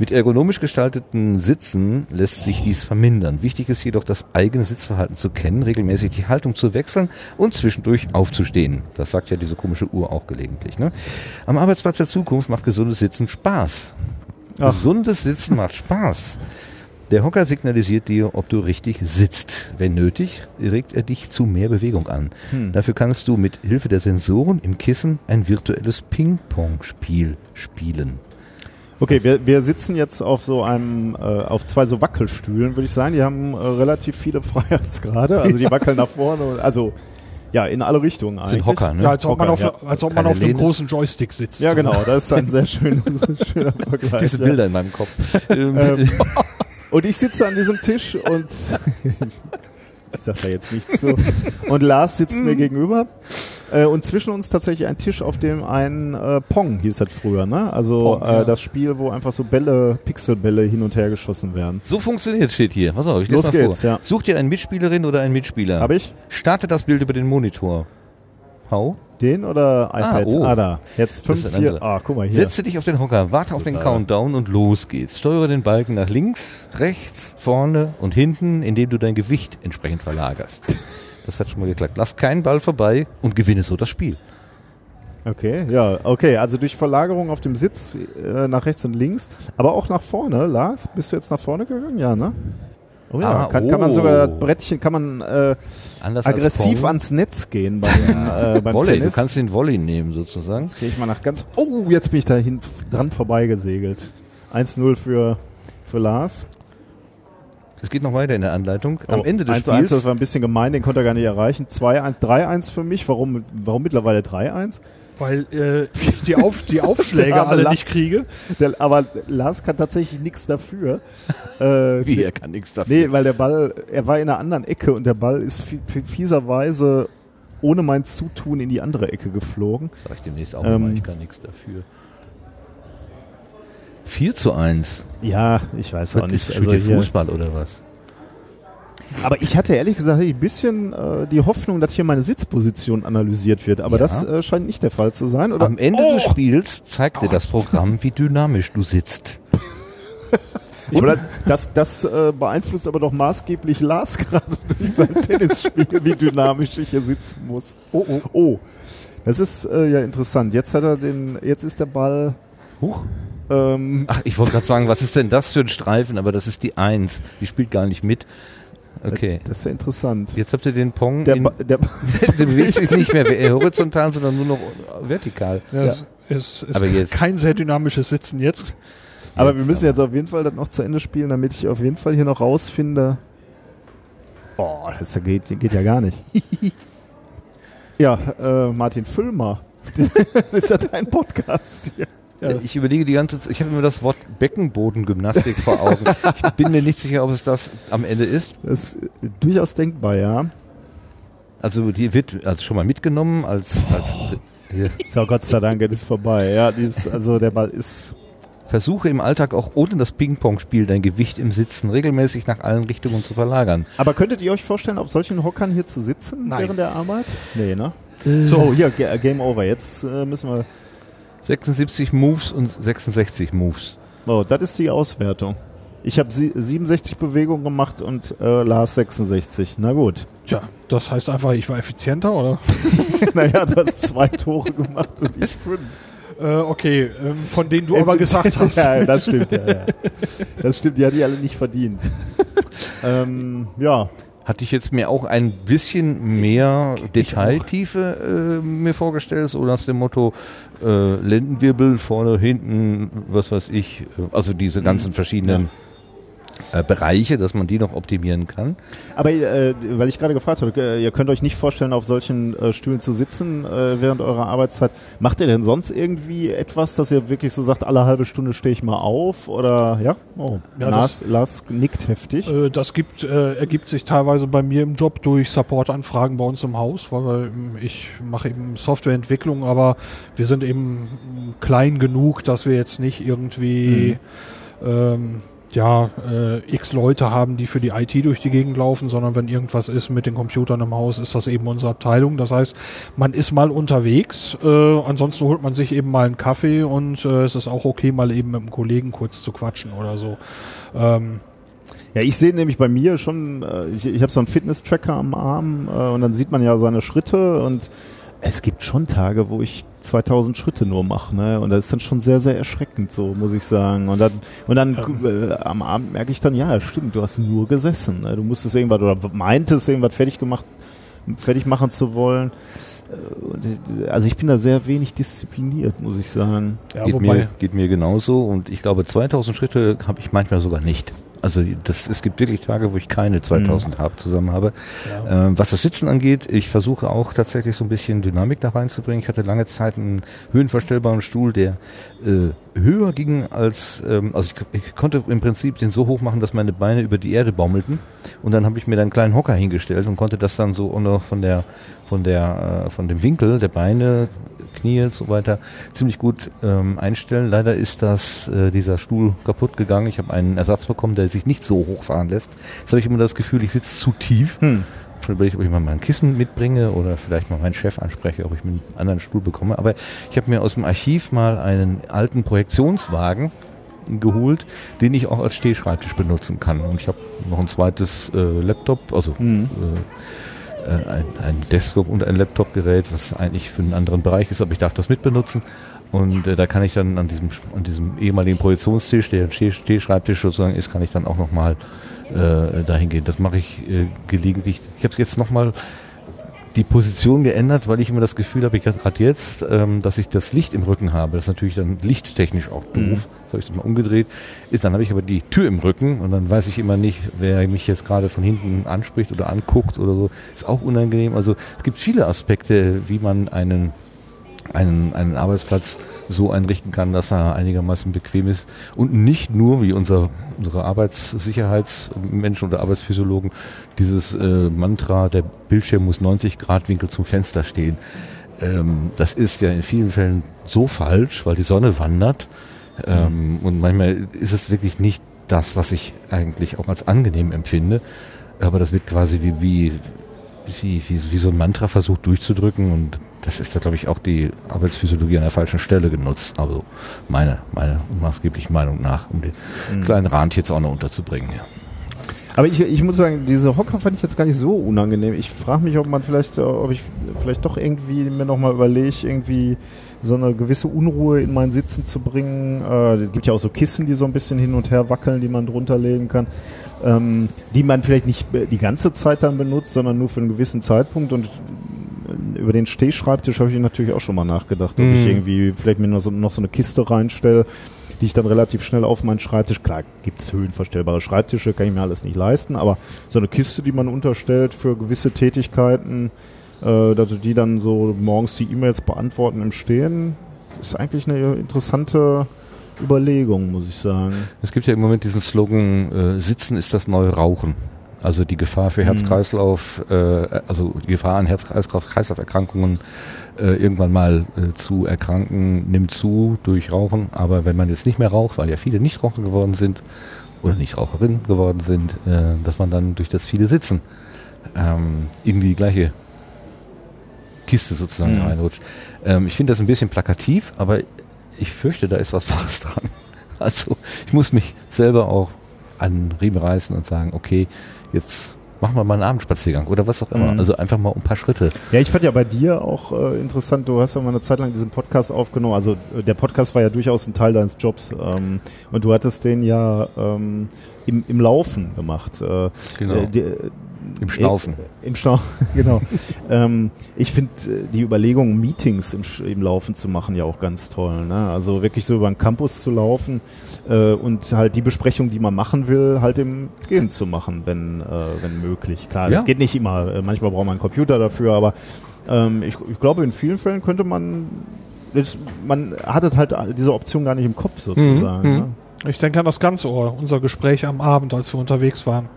Mit ergonomisch gestalteten Sitzen lässt sich dies vermindern. Wichtig ist jedoch, das eigene Sitzverhalten zu kennen, regelmäßig die Haltung zu wechseln und zwischendurch aufzustehen. Das sagt ja diese komische Uhr auch gelegentlich. Ne? Am Arbeitsplatz der Zukunft macht gesundes Sitzen Spaß. Ach. Gesundes Sitzen macht Spaß. Der Hocker signalisiert dir, ob du richtig sitzt. Wenn nötig, regt er dich zu mehr Bewegung an. Hm. Dafür kannst du mit Hilfe der Sensoren im Kissen ein virtuelles Ping-Pong-Spiel spielen. Okay, wir, wir sitzen jetzt auf so einem, äh, auf zwei so Wackelstühlen, würde ich sagen. Die haben äh, relativ viele Freiheitsgrade. Also die wackeln nach vorne. Also ja, in alle Richtungen eigentlich. Sind Hocker, ne? Ja, als ob Hocker, man auf, ja. als ob man auf einem großen Joystick sitzt. Ja, genau. Das ist ein sehr schönes, schöner Vergleich. Diese Bilder ja. in meinem Kopf. ähm, Und ich sitze an diesem Tisch und ich sage da jetzt nichts zu. Und Lars sitzt mir mhm. gegenüber. Äh, und zwischen uns tatsächlich ein Tisch, auf dem ein äh, Pong hieß das früher, ne? Also Pong, äh, ja. das Spiel, wo einfach so Bälle, Pixelbälle hin und her geschossen werden. So funktioniert steht hier. Pass auf, ich Los mal geht's, vor. Ja. Such dir eine Mitspielerin oder einen Mitspieler. Hab ich? Starte das Bild über den Monitor. Hau. Den oder iPad? Ah, oh. ah da. Jetzt 5, 4. Ah, guck mal hier. Setze dich auf den Hocker, warte auf den Countdown und los geht's. Steuere den Balken nach links, rechts, vorne und hinten, indem du dein Gewicht entsprechend verlagerst. Das hat schon mal geklappt. Lass keinen Ball vorbei und gewinne so das Spiel. Okay, ja, okay. Also durch Verlagerung auf dem Sitz äh, nach rechts und links, aber auch nach vorne. Lars, bist du jetzt nach vorne gegangen? Ja, ne? Oh ja, ah, kann, oh. kann, man sogar das Brettchen, kann man äh, aggressiv ans Netz gehen beim, äh, beim Volley, Tennis. Du kannst den Volley nehmen sozusagen. Jetzt gehe ich mal nach ganz. Oh, jetzt bin ich da hin, dran vorbeigesegelt. 1-0 für, für Lars. Es geht noch weiter in der Anleitung. Am oh, Ende des 1 Spiels. 1 das war ein bisschen gemein, den konnte er gar nicht erreichen. 2-1, 3-1 für mich. Warum, warum mittlerweile 3-1? Weil äh, ich die, Auf, die Aufschläge alle Lars, nicht kriege. Der, aber Lars kann tatsächlich nichts dafür. Äh, Wie, er kann nichts dafür? Nee, weil der Ball, er war in einer anderen Ecke und der Ball ist fieserweise ohne mein Zutun in die andere Ecke geflogen. Das sag ich demnächst auch ähm, mal, ich kann nichts dafür. 4 zu 1. Ja, ich weiß was auch nicht. Ist, also Fußball oder was? Aber ich hatte ehrlich gesagt ein bisschen äh, die Hoffnung, dass hier meine Sitzposition analysiert wird. Aber ja. das äh, scheint nicht der Fall zu sein. Oder? Am Ende oh. des Spiels zeigt dir das Programm, wie dynamisch du sitzt. Oder das, das äh, beeinflusst aber doch maßgeblich Lars gerade durch sein Tennisspiel, wie dynamisch ich hier sitzen muss. Oh, oh. Oh, das ist äh, ja interessant. Jetzt hat er den, jetzt ist der Ball. Huch. Ähm, Ach, ich wollte gerade sagen, was ist denn das für ein Streifen? Aber das ist die Eins. Die spielt gar nicht mit. Okay. Das ist ja interessant. Jetzt habt ihr den Pong. Der, in, der, der bewegt sich nicht mehr horizontal, sondern nur noch vertikal. Ja, ja. Es ist Aber jetzt. kein sehr dynamisches Sitzen jetzt. Aber jetzt wir müssen jetzt auf jeden Fall das noch zu Ende spielen, damit ich auf jeden Fall hier noch rausfinde. Oh, das geht, geht ja gar nicht. ja, äh, Martin Füllmer. das ist ja dein Podcast hier. Ja. Ich überlege die ganze Zeit, ich habe immer das Wort Beckenbodengymnastik vor Augen. Ich bin mir nicht sicher, ob es das am Ende ist. Das ist durchaus denkbar, ja. Also die wird also schon mal mitgenommen als, als hier. So, Gott sei Dank, das ist vorbei. Ja, dieses, also der Ball ist. Versuche im Alltag auch ohne das Ping-Pong-Spiel dein Gewicht im Sitzen regelmäßig nach allen Richtungen zu verlagern. Aber könntet ihr euch vorstellen, auf solchen Hockern hier zu sitzen Nein. während der Arbeit? Nee, ne? So, oh, hier, Game Over. Jetzt äh, müssen wir 76 Moves und 66 Moves. Oh, das ist die Auswertung. Ich habe 67 Bewegungen gemacht und äh, Lars 66. Na gut. Tja, das heißt einfach, ich war effizienter, oder? naja, du hast zwei Tore gemacht und ich fünf. Äh, okay, ähm, von denen du aber gesagt hast. ja, das stimmt, ja, ja. Das stimmt, die hat die alle nicht verdient. ähm, ja, hatte ich jetzt mir auch ein bisschen mehr Detailtiefe äh, mir vorgestellt, so nach dem Motto äh, Lendenwirbel vorne, hinten, was weiß ich, äh, also diese ganzen verschiedenen ja äh, Bereiche, dass man die noch optimieren kann. Aber äh, weil ich gerade gefragt habe, äh, ihr könnt euch nicht vorstellen, auf solchen äh, Stühlen zu sitzen äh, während eurer Arbeitszeit. Macht ihr denn sonst irgendwie etwas, dass ihr wirklich so sagt, alle halbe Stunde stehe ich mal auf? Oder ja? Oh, ja, Lars, das, Lars nickt heftig. Äh, das gibt, ergibt sich teilweise bei mir im Job durch Supportanfragen bei uns im Haus, weil ich mache eben Softwareentwicklung, aber wir sind eben klein genug, dass wir jetzt nicht irgendwie mhm. ähm, ja, äh, x Leute haben, die für die IT durch die Gegend laufen, sondern wenn irgendwas ist mit den Computern im Haus, ist das eben unsere Abteilung. Das heißt, man ist mal unterwegs, äh, ansonsten holt man sich eben mal einen Kaffee und äh, es ist auch okay, mal eben mit einem Kollegen kurz zu quatschen oder so. Ähm, ja, ich sehe nämlich bei mir schon, äh, ich, ich habe so einen Fitness-Tracker am Arm äh, und dann sieht man ja seine Schritte und es gibt schon Tage, wo ich 2000 Schritte nur mache, ne? Und das ist dann schon sehr, sehr erschreckend, so muss ich sagen. Und dann, und dann äh, am Abend merke ich dann, ja, stimmt, du hast nur gesessen. Ne? Du musstest irgendwas oder meintest irgendwas fertig gemacht, fertig machen zu wollen. Äh, also ich bin da sehr wenig diszipliniert, muss ich sagen. Ja, geht, mir, geht mir genauso und ich glaube 2000 Schritte habe ich manchmal sogar nicht. Also das, es gibt wirklich Tage, wo ich keine 2000 mhm. habe, zusammen habe. Ja. Ähm, was das Sitzen angeht, ich versuche auch tatsächlich so ein bisschen Dynamik da reinzubringen. Ich hatte lange Zeit einen höhenverstellbaren Stuhl, der äh, höher ging als, ähm, also ich, ich, konnte im Prinzip den so hoch machen, dass meine Beine über die Erde baumelten. Und dann habe ich mir dann einen kleinen Hocker hingestellt und konnte das dann so noch von der von der äh, von dem Winkel der Beine Knie und so weiter ziemlich gut ähm, einstellen. Leider ist das äh, dieser Stuhl kaputt gegangen. Ich habe einen Ersatz bekommen, der sich nicht so hoch fahren lässt. Jetzt habe ich immer das Gefühl, ich sitze zu tief. Hm. Schon überlegt, ob ich mal mein Kissen mitbringe oder vielleicht mal meinen Chef anspreche, ob ich mir einen anderen Stuhl bekomme. Aber ich habe mir aus dem Archiv mal einen alten Projektionswagen geholt, den ich auch als Stehschreibtisch benutzen kann. Und ich habe noch ein zweites äh, Laptop, also mhm. äh, ein, ein Desktop und ein Laptop-Gerät, was eigentlich für einen anderen Bereich ist, aber ich darf das mitbenutzen. Und äh, da kann ich dann an diesem, an diesem ehemaligen Projektionstisch, der Stehschreibtisch sozusagen ist, kann ich dann auch nochmal äh, dahin gehen. Das mache ich äh, gelegentlich. Ich habe jetzt nochmal die Position geändert, weil ich immer das Gefühl habe, ich gerade jetzt, ähm, dass ich das Licht im Rücken habe. Das ist natürlich dann lichttechnisch auch doof. Mhm. Jetzt habe ich das mal umgedreht. Ist, dann habe ich aber die Tür im Rücken und dann weiß ich immer nicht, wer mich jetzt gerade von hinten anspricht oder anguckt oder so. Ist auch unangenehm. Also es gibt viele Aspekte, wie man einen einen, einen Arbeitsplatz so einrichten kann, dass er einigermaßen bequem ist und nicht nur, wie unser, unsere Arbeitssicherheitsmenschen oder Arbeitsphysiologen, dieses äh, Mantra, der Bildschirm muss 90 Grad Winkel zum Fenster stehen. Ähm, das ist ja in vielen Fällen so falsch, weil die Sonne wandert ähm, mhm. und manchmal ist es wirklich nicht das, was ich eigentlich auch als angenehm empfinde, aber das wird quasi wie, wie, wie, wie, so ein Mantra versucht durchzudrücken und das ist da, glaube ich, auch die Arbeitsphysiologie an der falschen Stelle genutzt. Also meine, meine maßgebliche Meinung nach, um den mhm. kleinen Rand jetzt auch noch unterzubringen. Ja. Aber ich, ich muss sagen, diese Hocker fand ich jetzt gar nicht so unangenehm. Ich frage mich, ob man vielleicht, äh, ob ich vielleicht doch irgendwie mir nochmal überlege, irgendwie so eine gewisse Unruhe in mein Sitzen zu bringen. Äh, es gibt ja auch so Kissen, die so ein bisschen hin und her wackeln, die man drunter legen kann, ähm, die man vielleicht nicht die ganze Zeit dann benutzt, sondern nur für einen gewissen Zeitpunkt. Und über den Stehschreibtisch habe ich natürlich auch schon mal nachgedacht, ob mhm. ich irgendwie vielleicht mir noch so, noch so eine Kiste reinstelle, die ich dann relativ schnell auf meinen Schreibtisch, klar gibt's höhenverstellbare Schreibtische, kann ich mir alles nicht leisten, aber so eine Kiste, die man unterstellt für gewisse Tätigkeiten, äh, dass die dann so morgens die E-Mails beantworten im Stehen, ist eigentlich eine interessante Überlegung, muss ich sagen. Es gibt ja im Moment diesen Slogan, äh, Sitzen ist das neue Rauchen. Also die Gefahr für mhm. Herz-Kreislauf, äh, also die Gefahr an Herz-Kreislauf-Erkrankungen äh, irgendwann mal äh, zu erkranken, nimmt zu durch Rauchen. Aber wenn man jetzt nicht mehr raucht, weil ja viele Nichtraucher geworden sind oder Nichtraucherinnen geworden sind, äh, dass man dann durch das viele Sitzen ähm, in die gleiche Kiste sozusagen mhm. reinrutscht. Ähm, ich finde das ein bisschen plakativ, aber ich fürchte, da ist was Wahres dran. Also ich muss mich selber auch an Riemen reißen und sagen, okay, jetzt machen wir mal einen Abendspaziergang oder was auch immer. Mhm. Also einfach mal ein paar Schritte. Ja, ich fand ja bei dir auch äh, interessant, du hast ja mal eine Zeit lang diesen Podcast aufgenommen. Also äh, der Podcast war ja durchaus ein Teil deines Jobs ähm, und du hattest den ja ähm, im, im Laufen gemacht. Äh, genau. Äh, die, im Schnaufen. Im Schnaufen, genau. ähm, ich finde äh, die Überlegung, Meetings im, im Laufen zu machen, ja auch ganz toll. Ne? Also wirklich so über den Campus zu laufen äh, und halt die Besprechung, die man machen will, halt im Gehen zu machen, wenn, äh, wenn möglich. Klar, ja. das geht nicht immer. Äh, manchmal braucht man einen Computer dafür, aber ähm, ich, ich glaube, in vielen Fällen könnte man, das, man hat halt diese Option gar nicht im Kopf sozusagen. Mhm. Ne? Ich denke an das ganze Ohr, unser Gespräch am Abend, als wir unterwegs waren.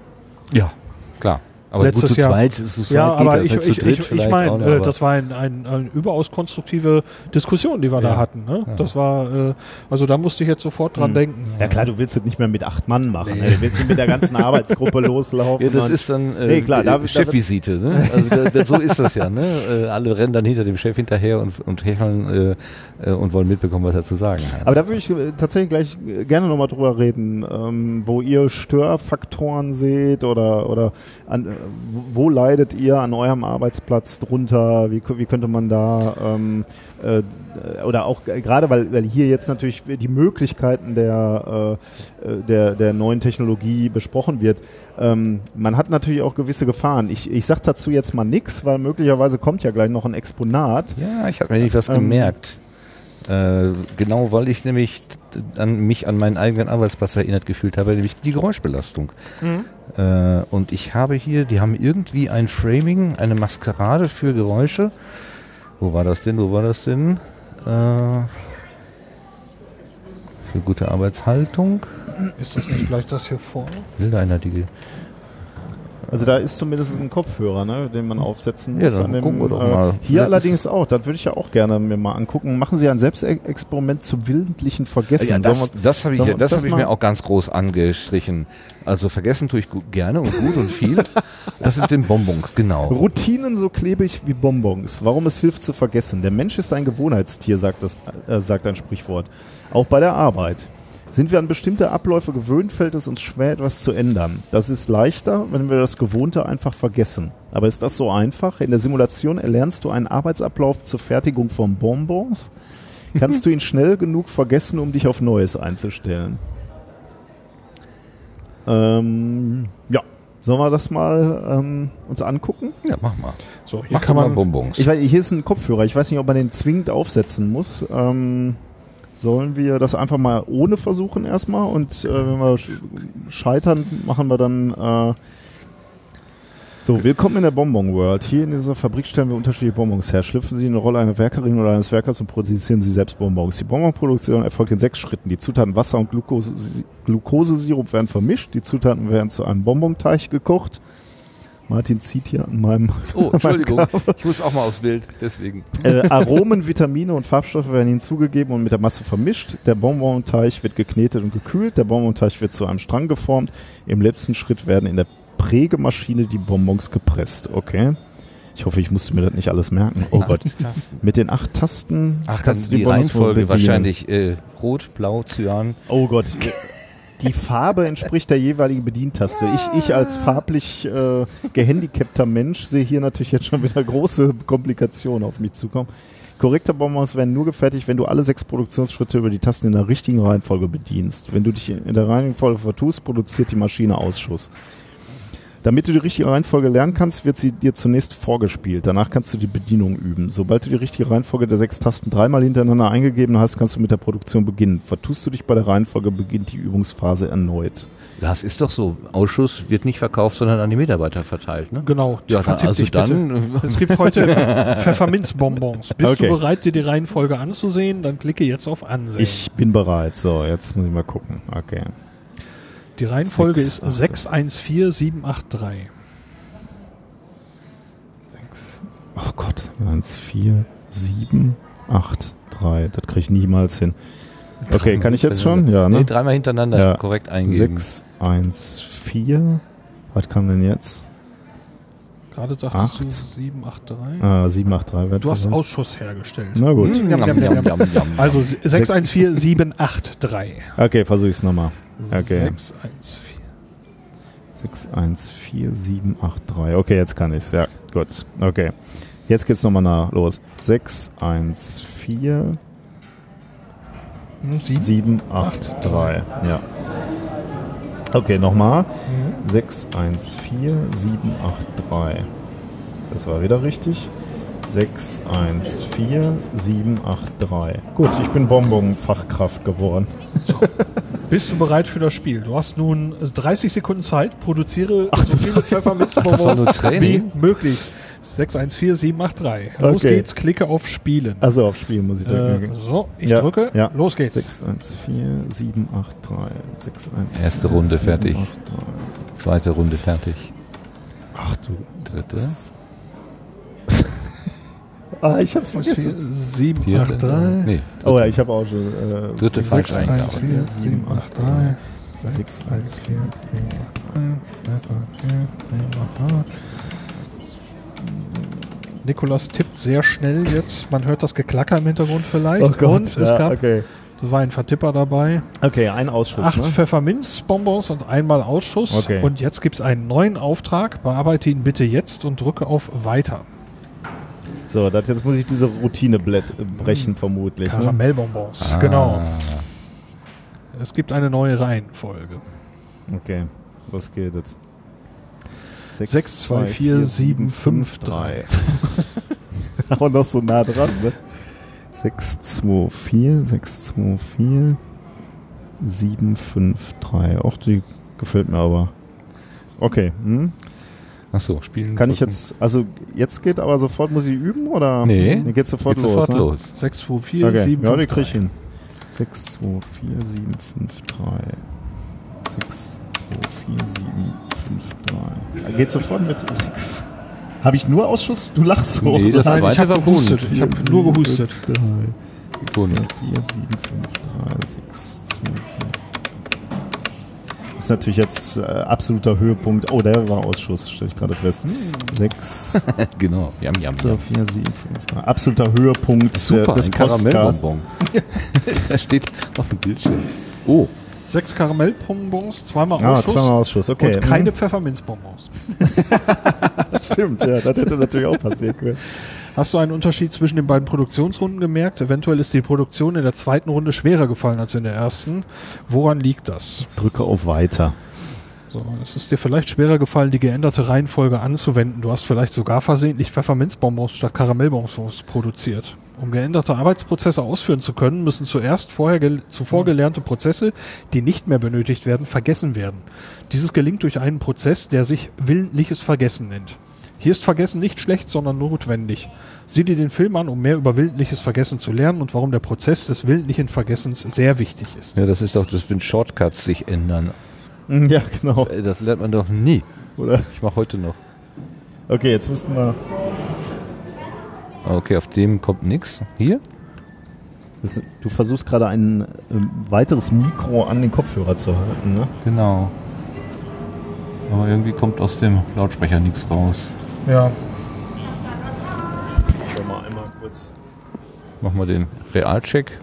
Ja, klar. Aber letztes gut, zu Jahr. Zweit, zu zweit ja, aber ich, halt ich, ich, ich meine, äh, das war ein, ein, ein, überaus konstruktive Diskussion, die wir ja. da hatten. Ne? Ja. Das war, äh, also da musste ich jetzt sofort dran hm. denken. Ja klar, du willst es nicht mehr mit acht Mann machen. Nee. Ne? Du willst mit der ganzen Arbeitsgruppe loslaufen. Ja, das ist dann äh, nee, klar, da, Chefvisite. Ne? Also da, da, so ist das ja. Ne? Äh, alle rennen dann hinter dem Chef hinterher und, und hecheln äh, äh, und wollen mitbekommen, was er zu sagen hat. Aber da würde ich tatsächlich gleich gerne nochmal drüber reden, ähm, wo ihr Störfaktoren seht oder, oder an, wo leidet ihr an eurem Arbeitsplatz drunter? Wie, wie könnte man da ähm, äh, oder auch gerade weil, weil hier jetzt natürlich die Möglichkeiten der, äh, der, der neuen Technologie besprochen wird. Ähm, man hat natürlich auch gewisse Gefahren. Ich, ich sage dazu jetzt mal nichts, weil möglicherweise kommt ja gleich noch ein Exponat. Ja, ich habe mir nicht was ähm, gemerkt. Äh, genau, weil ich nämlich an mich an meinen eigenen Arbeitsplatz erinnert gefühlt habe, nämlich die Geräuschbelastung. Mhm. Äh, und ich habe hier, die haben irgendwie ein Framing, eine Maskerade für Geräusche. Wo war das denn? Wo war das denn? Äh, für gute Arbeitshaltung. Ist das nicht gleich das hier vorne? Will da einer die also da ist zumindest ein Kopfhörer, ne, den man aufsetzen muss. Ja, dann dem, gucken wir doch äh, mal. Hier Vielleicht allerdings auch, das würde ich ja auch gerne mir mal angucken. Machen Sie ein Selbstexperiment zum willentlichen Vergessen. Ja, das, das habe ich, das hab ich mir auch ganz groß angestrichen. Also vergessen tue ich gerne und gut und viel. das mit den Bonbons, genau. Routinen so klebrig wie Bonbons. Warum es hilft zu vergessen. Der Mensch ist ein Gewohnheitstier, sagt, das, äh, sagt ein Sprichwort. Auch bei der Arbeit. Sind wir an bestimmte Abläufe gewöhnt, fällt es uns schwer, etwas zu ändern. Das ist leichter, wenn wir das Gewohnte einfach vergessen. Aber ist das so einfach? In der Simulation erlernst du einen Arbeitsablauf zur Fertigung von Bonbons. Kannst du ihn schnell genug vergessen, um dich auf Neues einzustellen? Ähm, ja, sollen wir das mal ähm, uns angucken? Ja, mach mal. So, hier mach kann man Bonbons. Ich weiß, hier ist ein Kopfhörer. Ich weiß nicht, ob man den zwingend aufsetzen muss. Ähm, Sollen wir das einfach mal ohne versuchen erstmal und äh, wenn wir scheitern, machen wir dann äh so, willkommen in der Bonbon World. Hier in dieser Fabrik stellen wir unterschiedliche Bonbons her. Schlüpfen Sie in eine Rolle einer Werkerin oder eines Werkers und produzieren Sie selbst Bonbons. Die Bonbonproduktion erfolgt in sechs Schritten. Die Zutaten Wasser und Glucose, Glukosesirup werden vermischt. Die Zutaten werden zu einem Bonbonteig gekocht. Martin zieht hier an meinem. Oh, Entschuldigung. ich muss auch mal aufs Bild, deswegen. Äh, Aromen, Vitamine und Farbstoffe werden hinzugegeben und mit der Masse vermischt. Der Bonbonteig wird geknetet und gekühlt. Der Bonbonteig wird zu einem Strang geformt. Im letzten Schritt werden in der Prägemaschine die Bonbons gepresst. Okay. Ich hoffe, ich musste mir das nicht alles merken. Oh Gott. Mit den acht Tasten Ach, kannst du die, die Reihenfolge wahrscheinlich äh, rot, blau, cyan. Oh Gott die Farbe entspricht der jeweiligen Bedientaste. Ich, ich als farblich äh, gehandicapter Mensch sehe hier natürlich jetzt schon wieder große Komplikationen auf mich zukommen. Korrekte Bonbons werden nur gefertigt, wenn du alle sechs Produktionsschritte über die Tasten in der richtigen Reihenfolge bedienst. Wenn du dich in der Reihenfolge vertust, produziert die Maschine Ausschuss. Damit du die richtige Reihenfolge lernen kannst, wird sie dir zunächst vorgespielt. Danach kannst du die Bedienung üben. Sobald du die richtige Reihenfolge der sechs Tasten dreimal hintereinander eingegeben hast, kannst du mit der Produktion beginnen. Vertust du dich bei der Reihenfolge, beginnt die Übungsphase erneut. Das ist doch so. Ausschuss wird nicht verkauft, sondern an die Mitarbeiter verteilt. Ne? Genau. Ja, also dann. Es gibt heute Pfefferminzbonbons. Bist okay. du bereit, dir die Reihenfolge anzusehen? Dann klicke jetzt auf Ansehen. Ich bin bereit. So, jetzt muss ich mal gucken. Okay. Die Reihenfolge 6, ist 614783. Oh Gott, 14783. Das kriege ich niemals hin. Okay, kann ich jetzt schon? Ja, ne? Nee, dreimal hintereinander ja. korrekt eingeben. 614. Was kam denn jetzt? Gerade sagtest 8. du 783. Ah, 783. Du hast sein. Ausschuss hergestellt. Na gut. Hm, jam, jam, jam, also 614783. Okay, versuche ich es nochmal. Okay. 614. 614783. Okay, jetzt kann ich es. Ja, gut. Okay. Jetzt geht's nochmal nach los. 614 783. Ja. Okay, nochmal. Mhm. 614 783. Das war wieder richtig. 614783. Gut, ich bin Bonbon-Fachkraft geworden. So. Bist du bereit für das Spiel? Du hast nun 30 Sekunden Zeit. Produziere Ach, so viele Pfefferminzbonbons wie möglich. 614783. Los okay. geht's, klicke auf Spielen. Also auf Spielen muss ich drücken. Äh, so, ich ja, drücke. Ja. Los geht's. 614783. Erste Runde fertig. Zweite Runde fertig. Ach du. Dritte. Ah, ich hab's vergessen. 7, Vierte. 8, 3. Nee. Oh ja, ich habe auch schon. Äh, Dritte falsch 6, 1, eingegangen. 4, 7, 8, 3. 6, 1, 4, 7, 8, 3. 2, 3, 4, 7, 8, 3. Nikolas tippt sehr schnell jetzt. Man hört das Geklacker im Hintergrund vielleicht. Oh Gott. Und es ja, gab, okay. da war ein Vertipper dabei. okay, ein Ausschuss. Acht Ne? Pfefferminzbonbons und einmal Ausschuss. Okay. Und jetzt gibt es einen neuen Auftrag. Bearbeite ihn bitte jetzt und drücke auf Weiter. So, das, jetzt muss ich diese Routine-Blatt äh, brechen, vermutlich. Ne? Karamellbonbons. Ah. Genau. Es gibt eine neue Reihenfolge. Okay, was geht es? 6, 2, 4, 7, 5, 3. Auch noch so nah dran, ne? 6, 2, 4, 6, 2, 4, 7, 5, 3. Auch die gefällt mir aber. Okay, hm? Achso, spielen. kann ich drücken. jetzt, also jetzt geht aber sofort, muss ich üben oder? Nee. nee geht sofort Geht los. sofort ne? los. 6, 2, 4, Okay, 7, ja, 5, die krieg ich 3. hin. 6, 2, 4, 7, 5, 3. 6, 2, 4, 7, 5, 3. Geht sofort mit 6. Habe ich nur Ausschuss? Du lachst so. Nee, das Nein, zweite ich habe war gehustet. Ich habe nur gehustet. 3. 6, 2, 4, 7, Bund. 5, 3. 6, 2, 4, ist natürlich jetzt äh, absoluter Höhepunkt. Oh, der war Ausschuss, stelle ich gerade fest. 6, genau. Jam, jam, 2, jam. 4, 7, 5, 3. Absoluter Höhepunkt Super, äh, des ein Podcasts. Karamellbonbon. Der steht auf dem Bildschirm. Oh, 6 Karamellbonbons, zweimal Ah, Ausschuss zweimal Ausschuss, okay. und keine Pfefferminzbonbons. Stimmt, ja, das hätte natürlich auch passieren können. Hast du einen Unterschied zwischen den beiden Produktionsrunden gemerkt? Eventuell ist die Produktion in der zweiten Runde schwerer gefallen als in der ersten. Woran liegt das? Drücke auf Weiter. So, es ist dir vielleicht schwerer gefallen, die geänderte Reihenfolge anzuwenden. Du hast vielleicht sogar versehentlich Pfefferminzbonbons statt Karamellbonbons produziert. Um geänderte Arbeitsprozesse ausführen zu können, müssen zuerst vorher gel zuvor gelernte Prozesse, die nicht mehr benötigt werden, vergessen werden. Dieses gelingt durch einen Prozess, der sich willentliches Vergessen nennt. Hier ist Vergessen nicht schlecht, sondern notwendig. Sieh dir den Film an, um mehr über willentliches Vergessen zu lernen und warum der Prozess des willentlichen Vergessens sehr wichtig ist. ja, das ist doch, das wenn Shortcuts sich ändern. Ja, genau. Äh, Das lernt man doch nie. Oder? Ich mache heute noch. Okay, jetzt müssten wir. Okay, auf dem kommt nichts. Hier? Das, du versuchst gerade ein ähm, weiteres Mikro an den Kopfhörer zu halten, ne? Genau. Aber irgendwie kommt aus dem Lautsprecher nichts raus. Ja, Schau mal einmal kurz. Mach mal den Realcheck.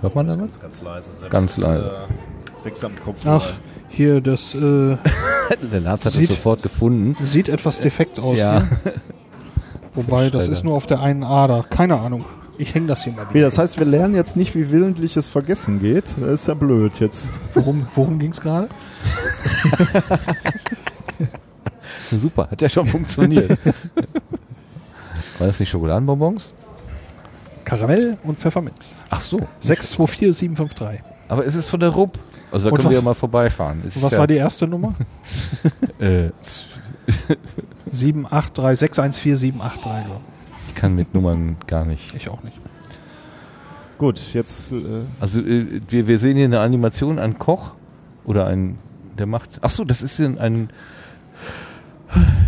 Hört man da was? ganz leise. Selbst, Ganz leise. Äh, sechs am Kopfhörer. ach, hier das äh, Der Lars hat es Sieht- sofort gefunden. sieht etwas defekt aus. Ja. Ne? Wobei, das ist nur auf der einen Ader. Keine Ahnung. Ich hänge das hier mal Wie, wieder. das heißt, wir lernen jetzt nicht, wie willentliches Vergessen geht. Das ist ja blöd jetzt. Worum, worum ging es gerade? Super, hat ja schon funktioniert. War das nicht Schokoladenbonbons? Karamell und Pfefferminz. Ach so. 624753. Aber es ist von der RUP. Also da Und können wir was- ja mal vorbeifahren. Es was ja, war die erste Nummer? Äh, 783 614783. glaub ich kann mit Nummern gar nicht. Ich Ich auch nicht. Gut, jetzt. Äh, Also äh, wir, wir sehen hier eine Animation, ein Koch oder ein, der macht. Ach so, das ist ein, ein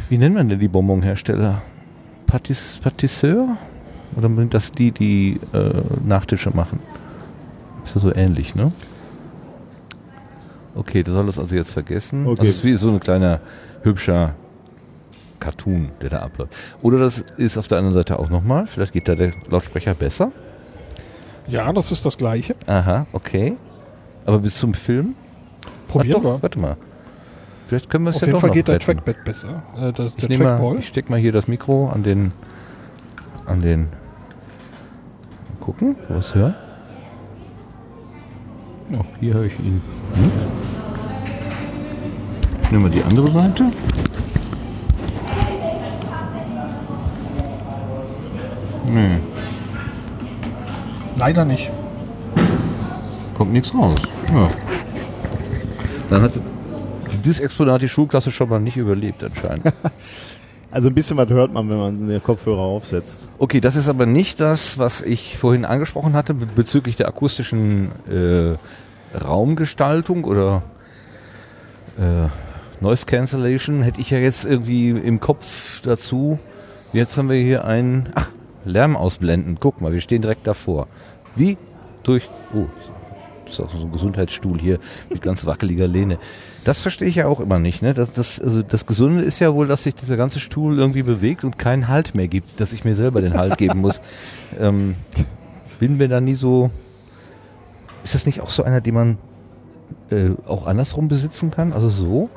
wie nennt man denn die Bonbonhersteller? Patis, Patisseur? Oder sind das die, die äh, Nachtische machen? Ist ja so ähnlich, ne? Okay, der soll das also jetzt vergessen. Okay. Das ist wie so ein kleiner, hübscher Cartoon, der da abläuft. Oder das ist auf der anderen Seite auch nochmal. Vielleicht geht da der Lautsprecher besser. Ja, das ist das gleiche. Aha, okay. Aber bis zum Film? Probieren Ach doch, wir. Warte mal. Vielleicht können wir es Auf ja jeden doch Fall noch geht der retten. Trackpad besser. Äh, der Ich der mal, ich steck mal hier das Mikro an den, an den. Mal gucken, was hören? Ja, hier höre ich ihn. Hm? Ich nehme mal die andere Seite. Nee, Leider nicht. kommt nichts raus. Ja. Dann hat dieses Exponat die Schulklasse schon mal nicht überlebt anscheinend. also ein bisschen was hört man, wenn man den Kopfhörer aufsetzt. Okay, das ist aber nicht das, was ich vorhin angesprochen hatte be- bezüglich der akustischen äh, Raumgestaltung oder äh, Noise Cancellation hätte ich ja jetzt irgendwie im Kopf dazu. Jetzt haben wir hier einen, ach, Lärm ausblenden. Guck mal, wir stehen direkt davor. Wie durch, oh, ist auch so ein Gesundheitsstuhl hier mit ganz wackeliger Lehne. Das verstehe ich ja auch immer nicht. Ne? Das, das, also das Gesunde ist ja wohl, dass sich dieser ganze Stuhl irgendwie bewegt und keinen Halt mehr gibt, dass ich mir selber den Halt geben muss. Ähm, bin mir da nie so. Ist das nicht auch so einer, den man äh, auch andersrum besitzen kann? Also so?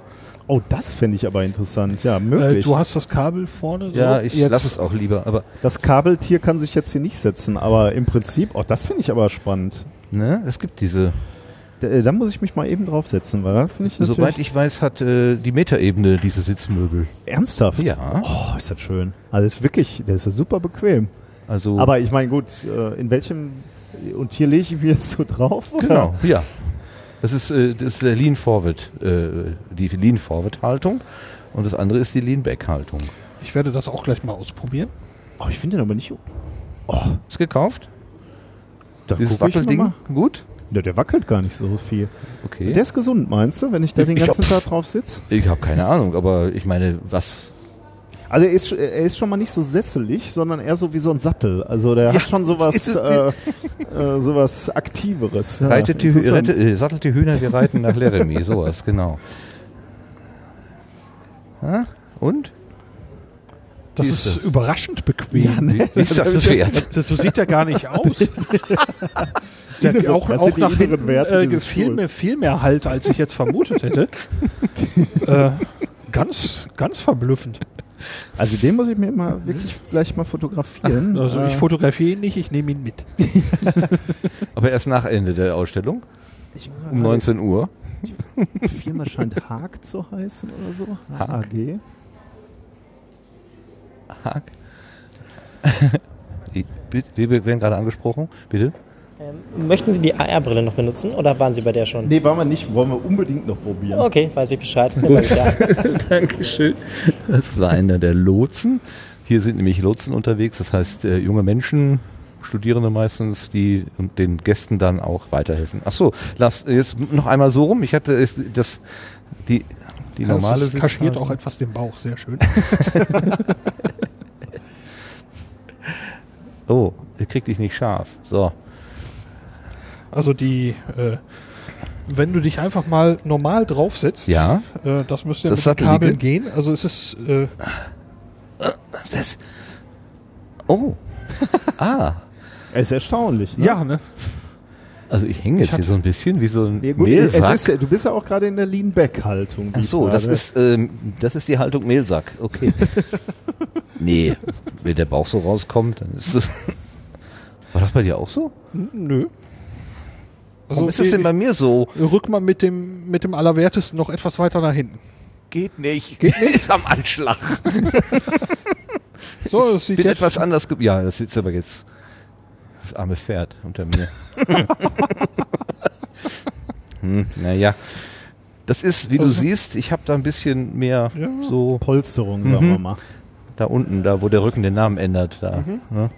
Oh, das finde ich aber interessant. Ja, möglich. Äh, du hast das Kabel vorne. So. Ja, ich lasse es auch lieber. Aber das Kabeltier kann sich jetzt hier nicht setzen, aber im Prinzip, oh, das finde ich aber spannend. Ne? Es gibt diese. Da, äh, da, muss ich mich mal eben draufsetzen, weil finde ich Soweit ich weiß, hat äh, die Metaebene diese Sitzmöbel. Ernsthaft? Ja. Oh, ist das schön. Also ist wirklich, der ist ja super bequem. Also aber ich meine, gut, äh, in welchem und hier lege ich mir jetzt so drauf? Oder? Genau, ja. Das ist, äh, das ist der Lean Forward, die Lean Forward Haltung und das andere ist die Lean Back Haltung. Ich werde das auch gleich mal ausprobieren. Oh, ich finde den aber nicht. Oh, ist gekauft? Da Dieses Wackelding gut? Ja, der wackelt gar nicht so viel. Okay. Der ist gesund, meinst du, wenn ich da den ganzen Tag drauf sitze? Ich habe keine Ahnung, aber ich meine, was also er ist, er ist schon mal nicht so sesselig, sondern eher so wie so ein Sattel. Also der ja, hat schon sowas, äh, äh, sowas Aktiveres. Ja, Reitet die, rette, äh, sattelt die Hühner, wir reiten nach Laramie, sowas, genau. Ha? Und? Das ist, ist das? überraschend bequem. Ja, ne? Wie ist das Pferd? Das, so sieht er gar nicht aus. Der hat auch, auch nach hinten äh, viel, mehr, viel mehr Halt, als ich jetzt vermutet hätte. äh, ganz, ganz verblüffend. Also den muss ich mir mal wirklich gleich mal fotografieren. Also ich äh. fotografiere ihn nicht, ich nehme ihn mit. Aber erst nach Ende der Ausstellung? Um 19 Uhr. Die Firma scheint Haag zu heißen oder so. HAG. Haag. Wir werden gerade angesprochen. Bitte. Ähm, möchten Sie die AR-Brille noch benutzen oder waren Sie bei der schon? Nee, waren wir nicht. Wollen wir unbedingt noch probieren. Okay, weiß ich Bescheid. Dankeschön. Das war einer der Lotsen. Hier sind nämlich Lotsen unterwegs, das heißt äh, junge Menschen, Studierende meistens, die den Gästen dann auch weiterhelfen. Ach so, lass jetzt noch einmal so rum. Ich hatte das die die normale das kaschiert auch etwas den Bauch, sehr schön. Oh, er kriegt dich nicht scharf. So. Also die, äh, wenn du dich einfach mal normal draufsetzt, ja, äh, das müsste ja das mit den Kabeln gehen. Also es ist äh, das, oh, ah, es ist erstaunlich. Ne? Ja, ne? Also ich hänge jetzt ich hier so ein bisschen wie so ein nee, gut, Mehlsack. Ist, du bist ja auch gerade in der Lean-Back-Haltung. Ach so, das ist, ähm, das ist die Haltung Mehlsack. Okay. nee, wenn der Bauch so rauskommt, dann ist es... War das bei dir auch so? Nö. Also Warum ist das denn bei mir so? Rück mal mit dem, mit dem Allerwertesten noch etwas weiter nach hinten. Geht nicht. Geht nicht? ist am Anschlag. so, das sieht Bin etwas anders. Ja, das sitzt aber jetzt das arme Pferd unter mir. hm, naja. Das ist, wie du also- siehst, ich habe da ein bisschen mehr ja. so Polsterung, mhm. sagen wir mal. Da unten, da wo der Rücken den Namen ändert. Da, mhm. ne?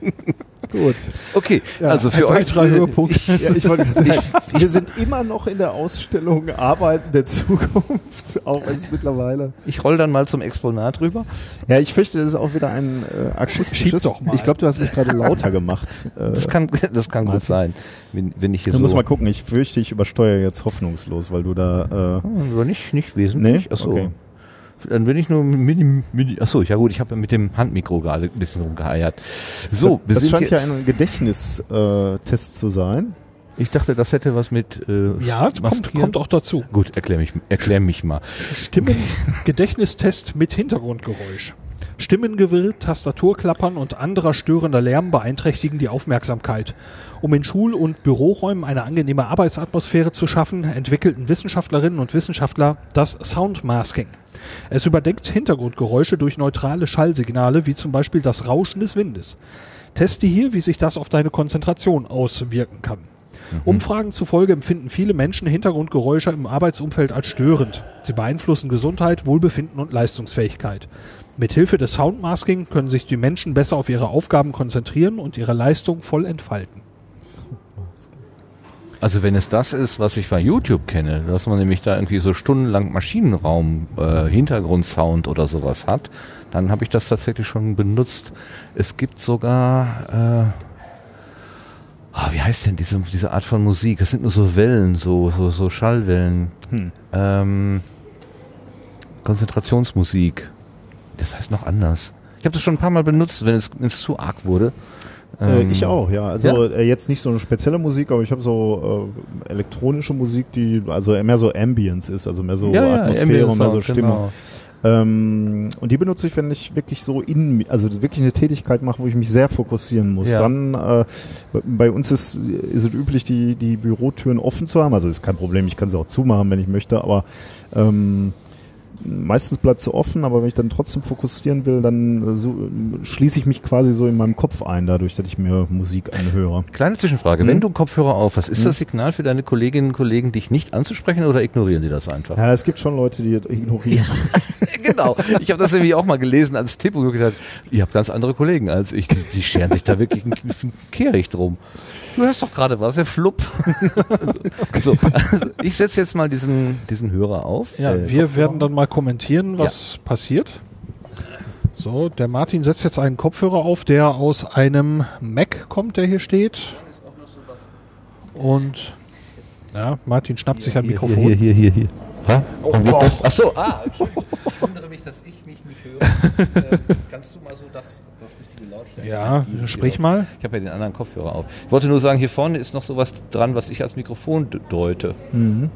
Gut. Okay, ja, also für euch drei Höhepunkte. Ich, ja, ich wollte sagen, wir sind immer noch in der Ausstellung Arbeiten der Zukunft, auch wenn es mittlerweile. Ich roll dann mal zum Exponat rüber. Ja, ich fürchte, das ist auch wieder ein äh, akustisches. doch mal. Ich glaube, du hast mich gerade lauter gemacht. Äh, das kann, das kann gut sein, wenn, wenn ich hier du so. musst mal gucken. Ich fürchte, ich übersteuere jetzt hoffnungslos, weil du da. Äh, oh, nicht, nicht wesentlich. Nee? Achso. Okay. Dann bin ich nur mit dem, mit, achso, ja gut, ich habe mit dem Handmikro gerade ein bisschen rumgeeiert. So, wir das sind scheint ja ein Gedächtnistest zu sein. Ich dachte, das hätte was mit. Äh, ja, kommt, kommt auch dazu. Gut, erklär mich, erklär mich mal. Stimmen, Gedächtnistest mit Hintergrundgeräusch. Stimmengewirr, Tastaturklappern und anderer störender Lärm beeinträchtigen die Aufmerksamkeit. Um in Schul- und Büroräumen eine angenehme Arbeitsatmosphäre zu schaffen, entwickelten Wissenschaftlerinnen und Wissenschaftler das Soundmasking. Es überdeckt Hintergrundgeräusche durch neutrale Schallsignale, wie zum Beispiel das Rauschen des Windes. Teste hier, wie sich das auf deine Konzentration auswirken kann. Mhm. Umfragen zufolge empfinden viele Menschen Hintergrundgeräusche im Arbeitsumfeld als störend. Sie beeinflussen Gesundheit, Wohlbefinden und Leistungsfähigkeit. Mithilfe des Soundmasking können sich die Menschen besser auf ihre Aufgaben konzentrieren und ihre Leistung voll entfalten. Also wenn es das ist, was ich bei YouTube kenne, dass man nämlich da irgendwie so stundenlang Maschinenraum, äh, Hintergrundsound oder sowas hat, dann habe ich das tatsächlich schon benutzt. Es gibt sogar, äh, oh, wie heißt denn diese, diese Art von Musik? Es sind nur so Wellen, so, so, so Schallwellen. Hm. Ähm, Konzentrationsmusik. Das heißt noch anders. Ich habe das schon ein paar Mal benutzt, wenn es, wenn es zu arg wurde. Äh, ähm, ich auch, ja. Also ja? Äh, jetzt nicht so eine spezielle Musik, aber ich habe so äh, elektronische Musik, die also mehr so Ambience ist, also mehr so ja, Atmosphäre ja, und mehr so Stimmung. Genau. Ähm, und die benutze ich, wenn ich wirklich so in, also wirklich eine Tätigkeit mache, wo ich mich sehr fokussieren muss. Ja. Dann, äh, bei uns ist, ist es üblich, die, die Bürotüren offen zu haben. Also ist kein Problem, ich kann sie auch zumachen, wenn ich möchte, aber ähm, meistens bleibt sie offen, aber wenn ich dann trotzdem fokussieren will, dann äh, so, schließe ich mich quasi so in meinem Kopf ein, dadurch, dass ich mir Musik anhöre. Kleine Zwischenfrage, hm? wenn du Kopfhörer auf hast, ist hm? das Signal für deine Kolleginnen und Kollegen, dich nicht anzusprechen oder ignorieren die das einfach? Ja, es gibt schon Leute, die das ignorieren. Ja, genau. Ich habe das nämlich auch mal gelesen als Tipp und gesagt, ihr habt ganz andere Kollegen als ich. Die, scheren sich da wirklich ein, ein Kehricht drum. Du hörst doch gerade was, der Flupp. so, also ich setze jetzt mal diesen, diesen Hörer auf. Ja, äh, wir werden dann mal kommentieren, was ja. passiert. So, der Martin setzt jetzt einen Kopfhörer auf, der aus einem Mac kommt, der hier steht. Und ja, Martin schnappt hier, sich ein Mikrofon. Hier, hier, hier, hier. Ha? Oh, oh. Ach so, ah, Entschuldigung. Ich wundere mich, dass ich mich nicht höre. äh, kannst du mal so das, das richtige Lautstärke? Ja, sprich mal. Ich habe ja den anderen Kopfhörer auf. Ich wollte nur sagen, hier vorne ist noch sowas dran, was ich als Mikrofon deute. Mhm.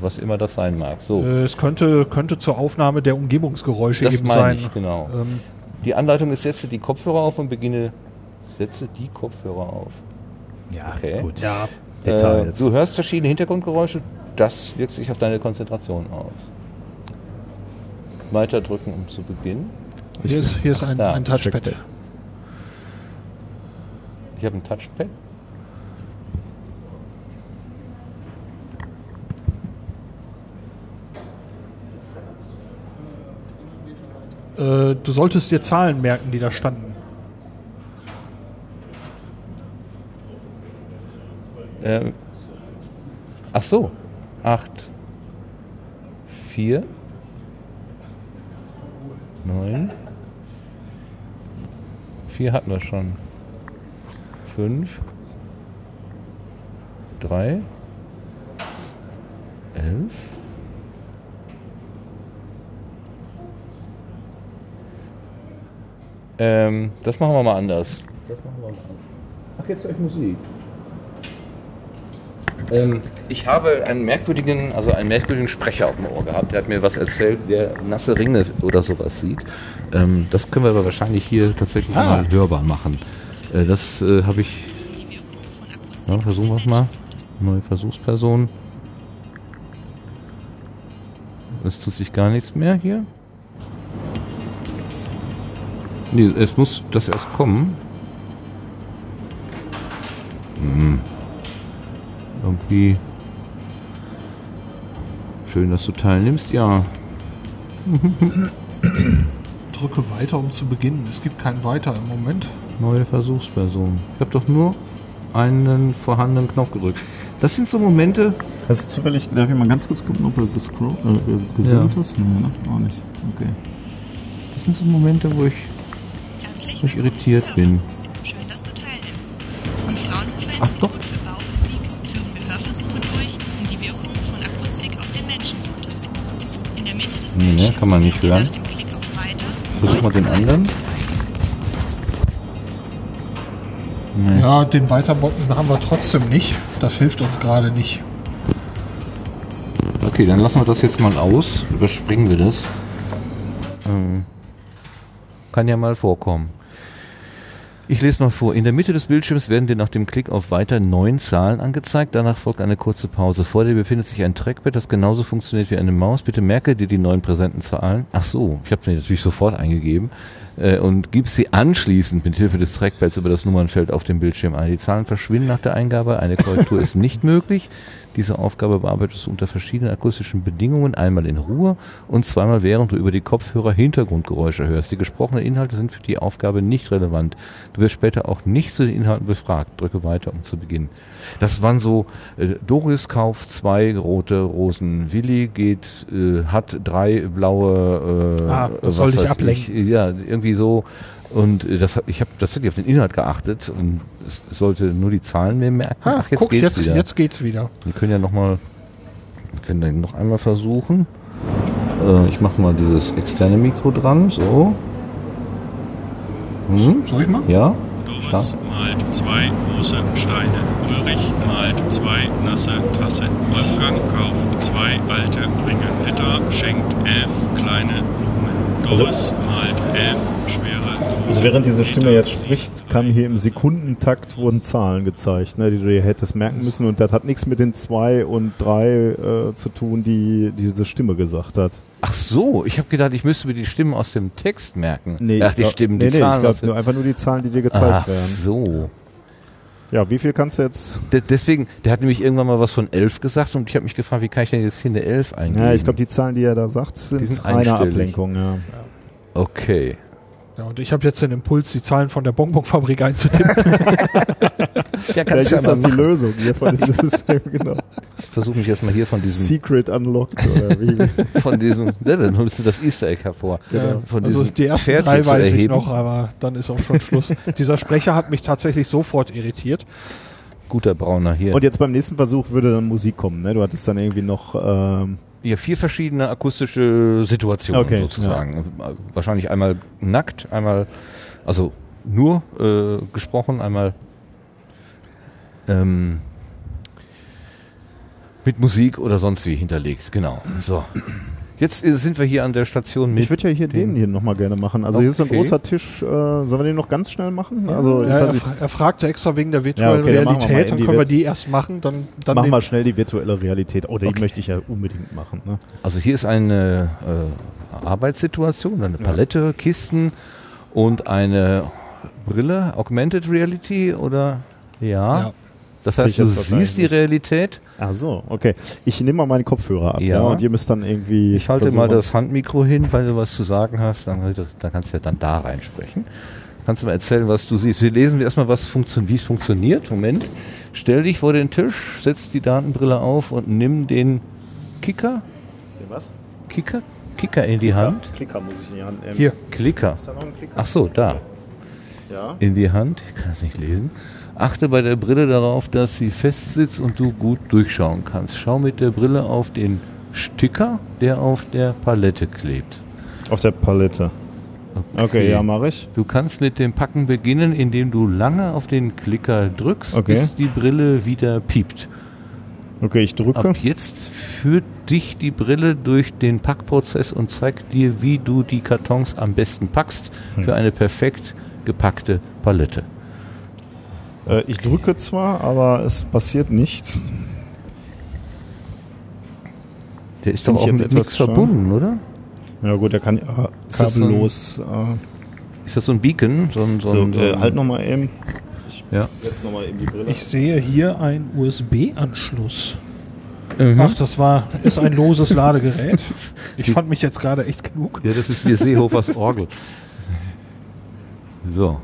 Was immer das sein mag. So. Äh, es könnte, könnte zur Aufnahme der Umgebungsgeräusche das eben sein. Ich, genau. Ähm, die Anleitung ist, setze die Kopfhörer auf und beginne, setze die Kopfhörer auf. Ja, okay. gut. Ja, Details. Äh, du hörst verschiedene Hintergrundgeräusche, das wirkt sich auf deine Konzentration aus. Weiter drücken, um zu beginnen. Hier ist, hier ist ein, da, ein Touchpad. Ich habe ein Touchpad. Äh, du solltest dir Zahlen merken, die da standen. Ähm, ach so. 8, 4, 9, 4 hatten wir schon. 5, 3, 11, ähm, das machen wir mal anders. Das machen wir mal anders. Ach, jetzt höre ich Musik. Ähm, ich habe einen merkwürdigen, also einen merkwürdigen Sprecher auf dem Ohr gehabt. Der hat mir was erzählt, der nasse Ringe oder sowas sieht. Ähm, das können wir aber wahrscheinlich hier tatsächlich ah. mal hörbar machen. Äh, das äh, habe ich. Ja, versuchen wir es mal. Neue Versuchsperson. Es tut sich gar nichts mehr hier. Nee, es muss das erst kommen. Hm irgendwie schön, dass du teilnimmst, ja. Drücke weiter, um zu beginnen. Es gibt kein Weiter im Moment. Neue Versuchsperson. Ich habe doch nur einen vorhandenen Knopf gedrückt. Das sind so Momente. Hast du zufällig, darf ich mal ganz kurz gucken, ob du gescroll, äh, gesinnt ja. hast? Nee, ne? Auch nicht. Okay. Das sind so Momente, wo ich, wo ich irritiert bin. Kann man nicht hören. Versuch mal den anderen. Nee. Ja, den Weiterbutton haben wir trotzdem nicht. Das hilft uns gerade nicht. Okay, dann lassen wir das jetzt mal aus. Überspringen wir das. Ähm, kann ja mal vorkommen. Ich lese mal vor. In der Mitte des Bildschirms werden dir nach dem Klick auf Weiter neun Zahlen angezeigt. Danach folgt eine kurze Pause. Vor dir befindet sich ein Trackpad, das genauso funktioniert wie eine Maus. Bitte merke dir die neun präsenten Zahlen. Ach so, ich habe sie natürlich sofort eingegeben. Äh, und gibst sie anschließend mit Hilfe des Trackpads über das Nummernfeld auf dem Bildschirm ein. Die Zahlen verschwinden nach der Eingabe, eine Korrektur ist nicht möglich. Diese Aufgabe bearbeitest du unter verschiedenen akustischen Bedingungen, einmal in Ruhe und zweimal während du über die Kopfhörer Hintergrundgeräusche hörst. Die gesprochenen Inhalte sind für die Aufgabe nicht relevant. Du wirst später auch nicht zu den Inhalten befragt. Drücke weiter, um zu beginnen. Das waren so, äh, Doris kauft zwei rote Rosen, Willi geht, äh, hat drei blaue, äh, ah, das soll dich ablenken. Ich, ja, irgendwie so und äh, das, ich habe tatsächlich auf den Inhalt geachtet und es sollte nur die Zahlen mir merken. Ah, Ach, jetzt guck, geht's jetzt, wieder. Jetzt geht's wieder. Wir können ja noch mal, wir können dann noch einmal versuchen. Äh, ich mache mal dieses externe Mikro dran, so. Hm? Soll ich mal? Ja. Doris malt zwei große Steine. Ulrich malt zwei nasse Tassen. Wolfgang kauft zwei alte Ringe. Ritter schenkt elf kleine Blumen. Also, malt elf schwere also während diese Stimme jetzt spricht, kam hier im Sekundentakt wurden Zahlen gezeigt, ne, die du dir hättest merken müssen und das hat nichts mit den zwei und drei äh, zu tun, die diese Stimme gesagt hat. Ach so, ich habe gedacht, ich müsste mir die Stimmen aus dem Text merken. Nee, Ach, die glaub, Stimmen, nee, die nee, Zahlen. Ich glaube einfach nur die Zahlen, die dir gezeigt Ach werden. Ach so. Ja, wie viel kannst du jetzt? De deswegen, der hat nämlich irgendwann mal was von elf gesagt und ich habe mich gefragt, wie kann ich denn jetzt hier eine elf eingeben? Ja, ich glaube, die Zahlen, die er da sagt, sind, sind reine Ablenkung. Ja. Okay. Ja, und ich habe jetzt den Impuls, die Zahlen von der Bonbonfabrik einzutippen. ja, Vielleicht ist das machen. die Lösung hier von dem System, genau. Ich versuche mich erstmal hier von diesem... Secret Unlocked oder wie? von diesem... Ja, dann holst du das Easter Egg hervor. Ja, von also die ersten Pferd drei weiß ich noch, aber dann ist auch schon Schluss. Dieser Sprecher hat mich tatsächlich sofort irritiert. Guter Brauner hier. Und jetzt beim nächsten Versuch würde dann Musik kommen, ne? Du hattest dann irgendwie noch... Ähm ja, vier verschiedene akustische Situationen okay, sozusagen. Ja. Wahrscheinlich einmal nackt, einmal, also nur äh, gesprochen, einmal ähm, mit Musik oder sonst wie hinterlegt. Genau. So. Jetzt sind wir hier an der Station mit. Ich würde ja hier den, den hier nochmal gerne machen. Also okay. hier ist so ein großer Tisch. Äh, sollen wir den noch ganz schnell machen? Also ja, er, er, fragte extra wegen der virtuellen ja, okay, Realität. Dann, dann können wir die erst machen. Dann, dann machen wir schnell die virtuelle Realität. Okay. die möchte ich ja unbedingt machen. Ne? Also hier ist eine äh, Arbeitssituation, eine Palette, ja. Kisten und eine Brille, Augmented Reality oder ja. ja. Das heißt, du siehst die Realität. Ach so, okay. Ich nehme mal meine Kopfhörer ab. Ja. ja. und ihr müsst dann irgendwie. Ich halte mal das Handmikro hin, weil du was zu sagen hast. Dann, dann kannst du ja dann da reinsprechen. Kannst du mal erzählen, was du siehst. Wir lesen erstmal, was funktioniert, wie es funktioniert. Moment. Stell dich vor den Tisch, setz die Datenbrille auf und nimm den Kicker. Den was? Kicker? Kicker in die Hand. Klicker muss ich in die Hand nehmen. Hier, Klicker. Ist da noch ein Klicker? Ach so, da. Ja. In die Hand. Ich kann es nicht lesen. Achte bei der Brille darauf, dass sie fest sitzt und du gut durchschauen kannst. Schau mit der Brille auf den Sticker, der auf der Palette klebt. Auf der Palette. Okay, okay ja, mache ich. Du kannst mit dem Packen beginnen, indem du lange auf den Klicker drückst, okay. bis die Brille wieder piept. Okay, ich drücke. Ab jetzt führt dich die Brille durch den Packprozess und zeigt dir, wie du die Kartons am besten packst hm. für eine perfekt gepackte Palette. Äh, ich drücke zwar, aber es passiert nichts. Der ist doch auch mit nichts verbunden, oder? Ja gut, der kann äh, kabellos. Ist das, so ein, äh, ist das so ein Beacon? So ein, so so, ein, so äh, halt nochmal eben. Ja. Jetzt noch mal eben die Brille. Ich sehe hier einen USB-Anschluss. Mhm. Ach, das war ist ein loses Ladegerät. Ich fand mich jetzt gerade echt genug. Ja, das ist wie Seehofers Orgel. So,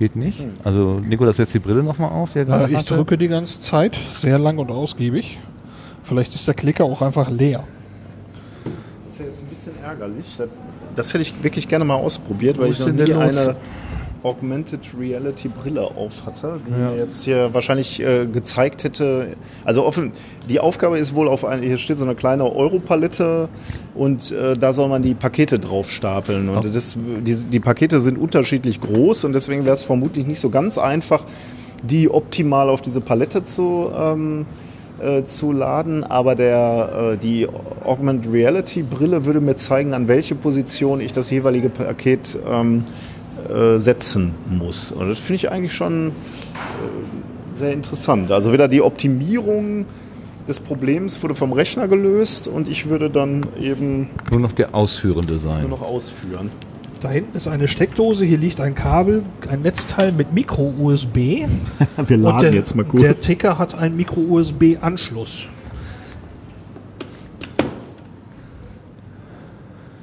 Geht nicht? Also Nikolas setzt die Brille nochmal auf. Der ja, ich hatte. drücke die ganze Zeit, sehr lang und ausgiebig. Vielleicht ist der Klicker auch einfach leer. Das ist ja jetzt ein bisschen ärgerlich. Das hätte ich wirklich gerne mal ausprobiert, weil ich noch nie eine Augmented Reality Brille auf hatte, die ja. mir jetzt hier wahrscheinlich äh, gezeigt hätte. Also offen, die Aufgabe ist wohl auf ein, hier steht so eine kleine Europalette und äh, da soll man die Pakete drauf stapeln. Und oh. das, die, die Pakete sind unterschiedlich groß und deswegen wäre es vermutlich nicht so ganz einfach, die optimal auf diese Palette zu ähm, äh, zu laden, aber der, äh, die Augmented Reality Brille würde mir zeigen, an welche Position ich das jeweilige Paket ähm, äh, setzen muss. Und das finde ich eigentlich schon äh, sehr interessant. Also wieder die Optimierung des Problems wurde vom Rechner gelöst und ich würde dann eben Nur noch der Ausführende sein. nur noch ausführen. Da hinten ist eine Steckdose, hier liegt ein Kabel, ein Netzteil mit Micro-USB. Wir Und der, der Ticker hat einen Micro-USB-Anschluss.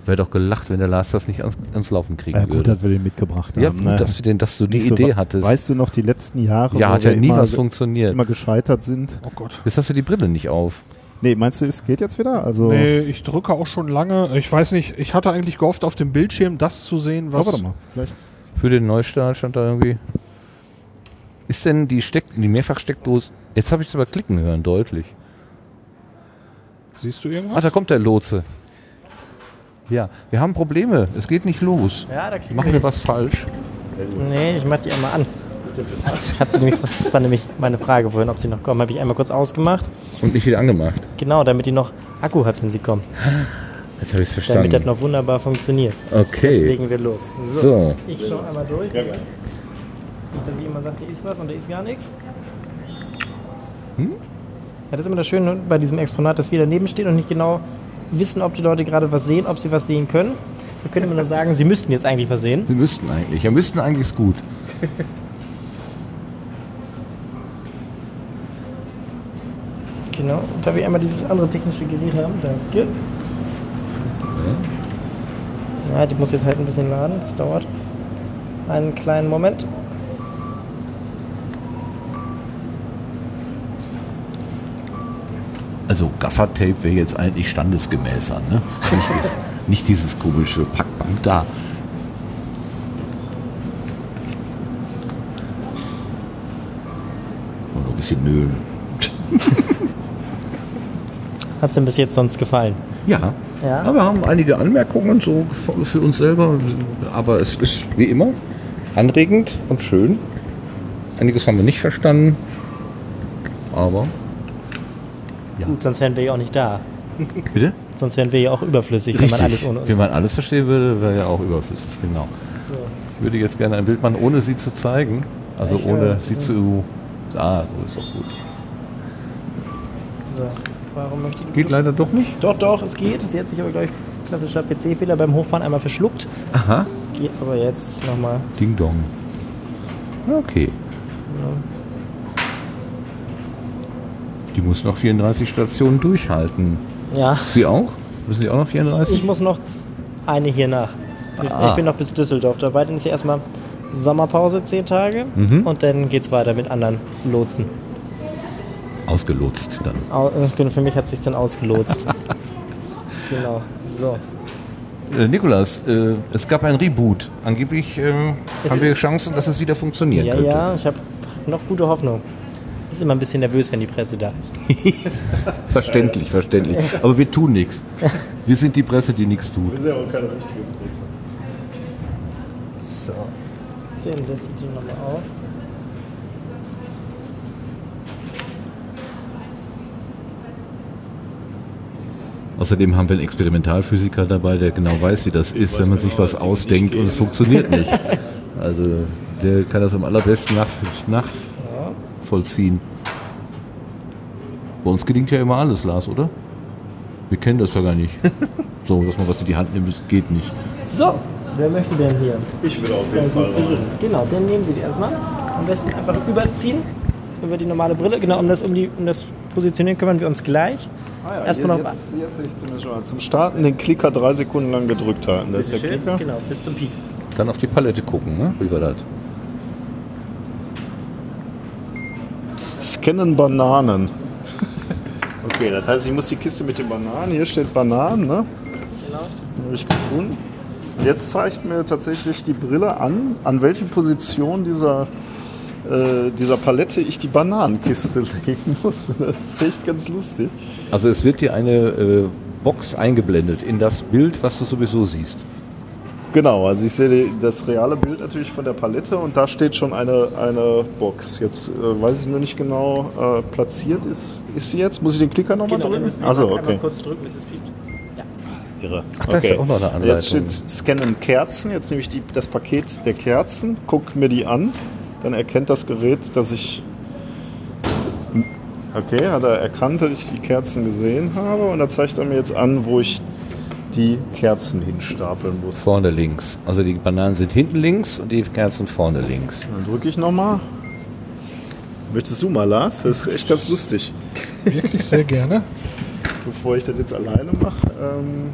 Wäre doch gelacht, wenn der Lars das nicht ans, ans Laufen kriegen ja, gut, würde. dass wir den mitgebracht haben. Ja, gut, ne? dass, wir den, dass du die Nicht so Idee hattest. Weißt du noch die letzten Jahre, ja, wo hat ja wir nie immer, was funktioniert. immer gescheitert sind? Oh Gott. Jetzt hast du die Brille nicht auf. Nee, meinst du, es geht jetzt wieder? Also, Nee, ich drücke auch schon lange. Ich weiß nicht, ich hatte eigentlich gehofft, auf dem Bildschirm das zu sehen, oh, was. warte mal. Vielleicht. Für den Neustart stand da irgendwie. Ist denn die Steck, die Mehrfachsteckdose. Jetzt habe ich es aber klicken hören, deutlich. Siehst du Ah, irgendwas? da kommt der Lotse. Ja, wir haben Probleme. Es geht nicht los. Ja, da Machen wir was falsch? Nee, ich mach die einmal an. Ich hab die nämlich, das war nämlich meine Frage vorhin, ob sie noch kommen. Habe ich einmal kurz ausgemacht. Und nicht wieder angemacht. Genau, damit die noch Akku hat, wenn sie kommen. Jetzt habe ich es Damit das verstanden. noch wunderbar funktioniert. Jetzt Okay. legen wir los. So. Ich schaue einmal durch. Nicht, dass ich immer sage, da ist was und da ist gar nichts. Hm? Ja, das ist immer das Schöne bei diesem Exponat, dass wir daneben stehen und nicht genau wissen, ob die Leute gerade was sehen, ob sie was sehen können. Wir können immer nur sagen, sie müssten jetzt eigentlich was sehen. Sie müssten eigentlich. Ja, müssten eigentlich ist gut. Genau. Da wir einmal dieses andere technische Gerät haben, danke. Ja, die muss jetzt halt ein bisschen laden. Das dauert einen kleinen Moment. Also Gaffertape wäre jetzt eigentlich standesgemäßer, ne? Nicht, nicht dieses komische Packband da. Und noch ein bisschen Öl. Hat es denn bis jetzt sonst gefallen? Ja. Ja. Aber wir haben einige Anmerkungen so für uns selber. Aber es ist wie immer anregend und schön. Einiges haben wir nicht verstanden. Aber. Gut, sonst wären wir ja auch nicht da. Bitte? Sonst wären wir ja auch überflüssig, wenn man alles ohne uns Wenn man alles verstehen würde, wäre ja auch überflüssig, genau. Ich würde jetzt gerne ein Bild machen, ohne sie zu zeigen. Also Ich ohne sie zu. Ah, so ist doch gut. So, warum möchte ich Geht leider doch nicht. Doch, doch, es geht. Es hat sich aber, glaube ich, klassischer PC-Fehler beim Hochfahren einmal verschluckt. Aha. Geht aber jetzt nochmal. Ding Dong. Okay. Die muss noch 34 Stationen durchhalten. Ja, Sie auch? Müssen Sie auch noch 34? ich muss noch eine hier nach. Ich, Ah. ich bin noch bis Düsseldorf dabei. Dann ist hier erstmal Sommerpause, zehn Tage. Mhm. Und dann geht's weiter mit anderen Lotsen. Ausgelotst dann. Au- Für mich hat sich dann ausgelotst. genau. So. Äh, Nikolas, äh, es gab ein Reboot. Angeblich äh, Es haben wir Chancen, dass es wieder funktionieren Ja, könnte. ja, ich habe noch gute Hoffnung. Ist immer ein bisschen nervös, wenn die Presse da ist. Verständlich, verständlich. Aber wir tun nichts. Wir sind die Presse, die nichts tut. ist ja auch keine richtige Presse. So. Den setze ich die nochmal auf. Außerdem haben wir einen Experimentalphysiker dabei, der genau weiß, wie das ist, wenn man sich was ausdenkt und es funktioniert nicht. Also der kann das am allerbesten nach, nachvollziehen. Bei uns gelingt ja immer alles, Lars, oder? Wir kennen das ja gar nicht. So, dass man was in die Hand nimmt, das geht nicht. So, wer möchte denn hier? Ich würde auf jeden Fall rein. Genau, dann nehmen Sie die erstmal. Am besten einfach überziehen über die normale Brille. Genau, um das, um die, um das Positionieren kümmern wir uns gleich. Ah ja, Erstmal jetzt, noch jetzt, jetzt ich mal. Zum Starten den Klicker drei Sekunden lang gedrückt halten. Das ist der Schön. Klicker. Genau, bis zum Peak. Dann auf die Palette gucken, ne? Wie war das? Scannen Bananen. okay, das heißt, ich muss die Kiste mit den Bananen. Hier steht Bananen, ne? Genau. Habe ich gefunden. Jetzt zeigt mir tatsächlich die Brille an, an welche Position dieser, äh, dieser Palette ich die Bananenkiste legen muss. Das ist echt ganz lustig. Also es wird dir eine äh, Box eingeblendet in das Bild, was du sowieso siehst. Genau, also ich sehe das reale Bild natürlich von der Palette und da steht schon eine, eine Box. Jetzt äh, weiß ich nur nicht genau, äh, platziert ist, ist sie jetzt? Muss ich den Klicker nochmal Genau, drücken? Also einmal okay. kurz drücken, bis es piept. Irre. Ach, da ist ja auch noch eine Anleitung. Jetzt steht Scannen Kerzen. Jetzt nehme ich die, das Paket der Kerzen, gucke mir die an. Dann erkennt das Gerät, dass ich. Okay, hat er erkannt, dass ich die Kerzen gesehen habe und da zeigt er mir jetzt an, wo ich die Kerzen hinstapeln muss. Vorne links. Also die Bananen sind hinten links und die Kerzen vorne links. Dann drücke ich nochmal. Möchtest du mal, Lars? Das ist echt ganz lustig. Wirklich sehr gerne. Bevor ich das jetzt alleine mache. Ähm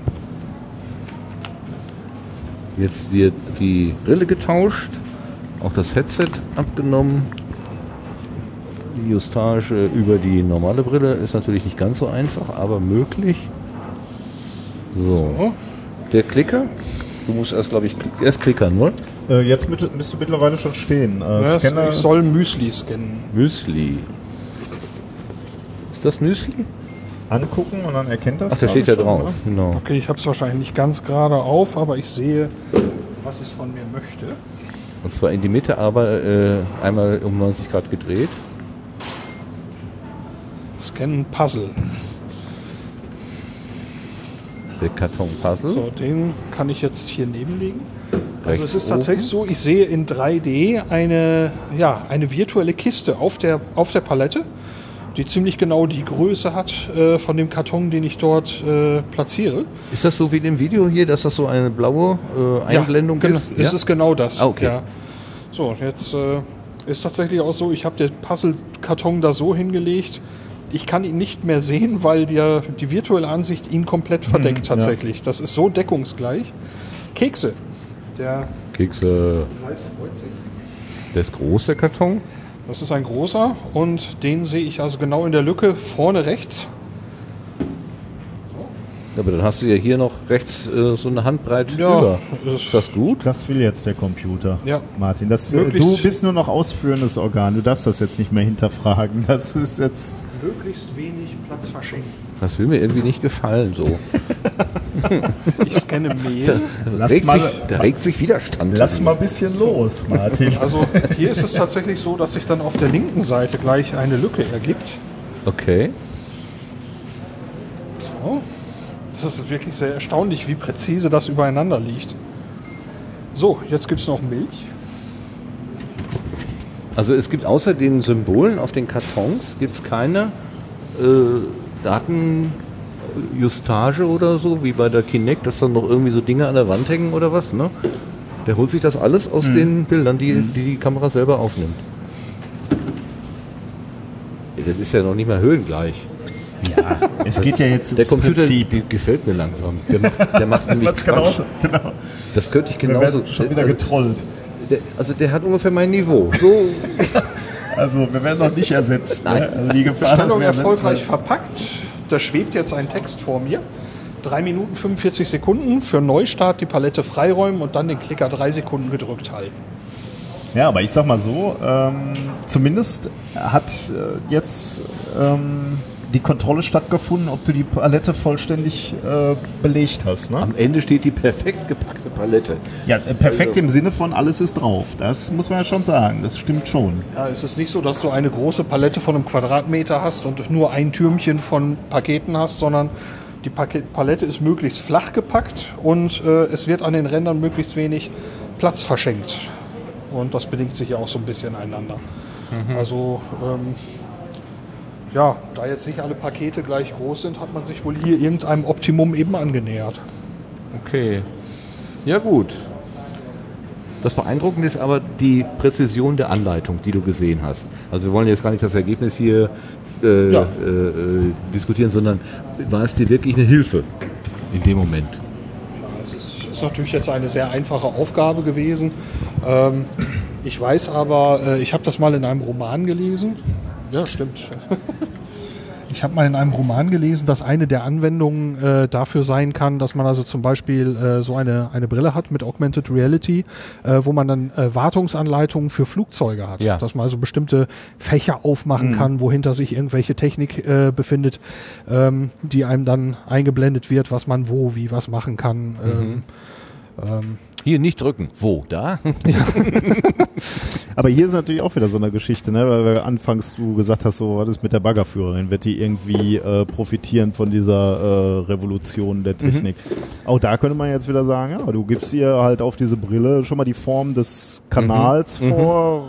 Jetzt wird die Brille getauscht, auch das Headset abgenommen. Die Justage über die normale Brille ist natürlich nicht ganz so einfach, aber möglich. So. Der Klicker. Du musst erst, glaube ich, erst klickern, oder? äh, jetzt mit, müsste mittlerweile schon stehen. Äh, Ja, Scanner. ich soll Müsli scannen. Müsli. Ist das Müsli? angucken und dann erkennt das. Ach, da steht ja drauf. oder? Genau. Okay, ich habe es wahrscheinlich nicht ganz gerade auf, aber ich sehe, was es von mir möchte. Und zwar in die Mitte, aber äh, einmal um 90 Grad gedreht. Scannen Puzzle. Karton Puzzle. So, den kann ich jetzt hier nebenlegen. Also es ist tatsächlich so, ich sehe in 3D eine, ja, eine virtuelle Kiste auf der, auf der Palette, die ziemlich genau die Größe hat äh, von dem Karton, den ich dort äh, platziere. Ist das so wie in dem Video hier, dass das so eine blaue äh, Einblendung ja, genau, ist? Es ist genau das. Ah, okay. Ja. So, jetzt äh, ist tatsächlich auch so, ich habe den Puzzle-Karton da so hingelegt, ich kann ihn nicht mehr sehen, weil der, die virtuelle Ansicht ihn komplett verdeckt ja. tatsächlich. Das ist so deckungsgleich. Kekse. Der Kekse. Ralf freut sich. Der ist groß, der Karton. Das ist ein großer und den sehe ich also genau in der Lücke vorne rechts. Ja, aber dann hast du ja hier noch rechts äh, so eine Handbreit Ja, über. ist- das gut? Das will jetzt der Computer. Ja. Martin, das, äh, du bist nur noch ausführendes Organ. Du darfst das jetzt nicht mehr hinterfragen. Das ist jetzt. Möglichst wenig Platz verschenken. Das will mir irgendwie nicht gefallen so. Ich scanne Mehl. Lass regt mal- sich, da regt sich Widerstand. Lass mal ein bisschen los, Martin. Also hier ist es tatsächlich so, dass sich dann auf der linken Seite gleich eine Lücke ergibt. Okay. So. Das ist wirklich sehr erstaunlich, wie präzise das übereinander liegt. So, jetzt gibt es noch Milch. Also es gibt außer den Symbolen auf den Kartons gibt es keine äh, Datenjustage oder so, wie bei der Kinect, dass dann noch irgendwie so Dinge an der Wand hängen oder was, ne? Der holt sich das alles aus den Bildern, die, die die Kamera selber aufnimmt. Das ist ja noch nicht mal höhengleich. Es geht ja jetzt Der Computer Prinzip. die gefällt mir langsam. Der macht, der macht nämlich Quatsch. genauso. Genau. Das könnte ich Wir genauso. werden schon wieder also, getrollt. der, also der hat ungefähr mein Niveau. So, Also wir werden noch nicht ersetzt. Ne? Also die Gefahr, dass Stellung wir erfolgreich verpackt. Da schwebt jetzt ein Text vor mir. 3 Minuten 45 Sekunden für Neustart die Palette freiräumen und dann den Klicker 3 Sekunden gedrückt halten. Ja, aber ich sag mal so, ähm, zumindest hat äh, jetzt ähm, die Kontrolle stattgefunden, ob du die Palette vollständig äh, belegt hast. Ne? am Ende steht die perfekt gepackte Palette. Ja, äh, perfekt im Sinne von alles ist drauf. Das muss man ja schon sagen. Das stimmt schon. Ja, es ist nicht so, dass du eine große Palette von einem Quadratmeter hast und nur ein Türmchen von Paketen hast, sondern die Paket Palette ist möglichst flach gepackt und äh, es wird an den Rändern möglichst wenig Platz verschenkt. Und das bedingt sich ja auch so ein bisschen einander. Also, ähm, ja, da jetzt nicht alle Pakete gleich groß sind, hat man sich wohl hier irgendeinem Optimum eben angenähert. Okay. Ja gut. Das Beeindruckende ist aber die Präzision der Anleitung, die du gesehen hast. Also wir wollen jetzt gar nicht das Ergebnis hier äh, Ja. äh, diskutieren, sondern war es dir wirklich eine Hilfe in dem Moment? Es ist, ist natürlich jetzt eine sehr einfache Aufgabe gewesen. Ähm, ich weiß aber, äh, ich habe das mal in einem Roman gelesen. Ja, stimmt. Ich habe mal in einem Roman gelesen, dass eine der Anwendungen äh, dafür sein kann, dass man also zum Beispiel äh, so eine, eine Brille hat mit Augmented Reality, äh, wo man dann äh, Wartungsanleitungen für Flugzeuge hat. Ja. Dass man also bestimmte Fächer aufmachen kann, wohinter sich irgendwelche Technik äh, befindet, ähm, die einem dann eingeblendet wird, was man wo, wie was machen kann. Ähm, ähm, Hier nicht drücken. Wo? Da? Aber hier ist natürlich auch wieder so eine Geschichte, ne? weil anfangs du gesagt hast, so was ist mit der Baggerführerin? Wird die irgendwie äh, profitieren von dieser äh, Revolution der Technik? Auch da könnte man jetzt wieder sagen, ja, du gibst ihr halt auf diese Brille schon mal die Form des Kanals vor,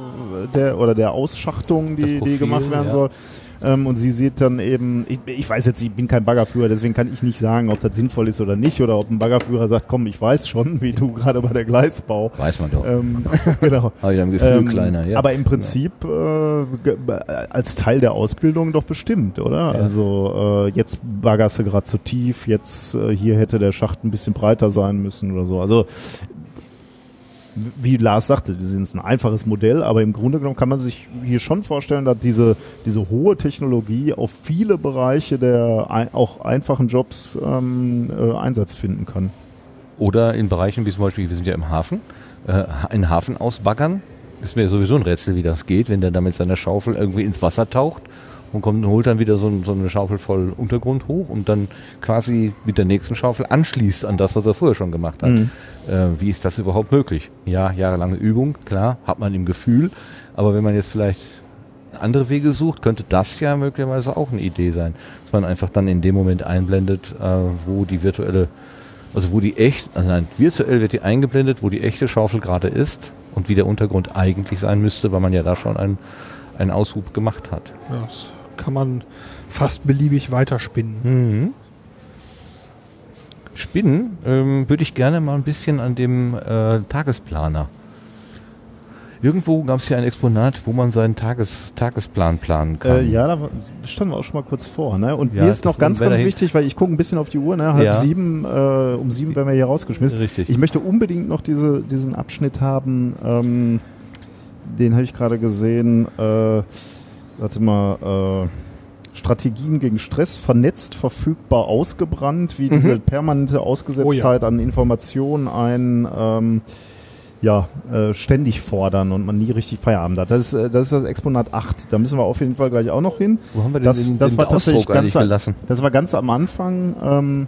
der oder der Ausschachtung, die, die Profil, gemacht werden ja. soll. Ähm, und sie sieht dann eben, ich, ich, weiß jetzt, ich bin kein Baggerführer, deswegen kann ich nicht sagen, ob das sinnvoll ist oder nicht, oder ob ein Baggerführer sagt, komm, ich weiß schon, wie du gerade bei der Gleisbau. Weiß man doch. Ähm, genau. Habe ich ein Gefühl ähm, kleiner, ja. Aber im Prinzip äh, als Teil der Ausbildung doch bestimmt, oder? Ja. Also äh, jetzt baggerst du gerade zu tief, jetzt äh, hier hätte der Schacht ein bisschen breiter sein müssen oder so. Also wie Lars sagte, das ist ein einfaches Modell, aber im Grunde genommen kann man sich hier schon vorstellen, dass diese, diese hohe Technologie auf viele Bereiche der ein, auch einfachen Jobs ähm, äh, Einsatz finden kann. Oder in Bereichen wie zum Beispiel, wir sind ja im Hafen, äh, einen Hafen ausbaggern. Ist mir sowieso ein Rätsel, wie das geht, wenn der da mit seiner Schaufel irgendwie ins Wasser taucht und kommt und holt dann wieder so, so, eine Schaufel voll Untergrund hoch und dann quasi mit der nächsten Schaufel anschließt an das, was er vorher schon gemacht hat. Mhm. Äh, wie ist das überhaupt möglich? Ja, jahrelange Übung, klar, hat man im Gefühl, aber wenn man jetzt vielleicht andere Wege sucht, könnte das ja möglicherweise auch eine Idee sein, dass man einfach dann in dem Moment einblendet, äh, wo die virtuelle, also wo die echt, also nein, virtuell wird die eingeblendet, wo die echte Schaufel gerade ist und wie der Untergrund eigentlich sein müsste, weil man ja da schon einen, einen Aushub gemacht hat. Ja, kann man fast beliebig weiterspinnen. Mhm. Spinnen ähm, würde ich gerne mal ein bisschen an dem äh, Tagesplaner. Irgendwo gab es ja ein Exponat, wo man seinen Tages, Tagesplan planen kann. Äh, ja, da standen wir auch schon mal kurz vor. Ne? Und ja, mir ist noch ganz, ganz wichtig, weil ich gucke ein bisschen auf die Uhr, ne? halb ja. sieben, äh, um sieben werden wir hier rausgeschmissen. Richtig. Ich möchte unbedingt noch diese, diesen Abschnitt haben, ähm, den habe ich gerade gesehen. Äh, warte mal, äh, Strategien gegen Stress, vernetzt, verfügbar, ausgebrannt, wie mhm. diese permanente Ausgesetztheit oh ja. an Informationen ein ähm, ja, äh, ständig fordern und man nie richtig Feierabend hat. Das ist, äh, das ist das Exponat 8. Da müssen wir auf jeden Fall gleich auch noch hin. Wo haben wir denn das, den, das den war tatsächlich ganz, gelassen? Das war ganz am Anfang. Ähm,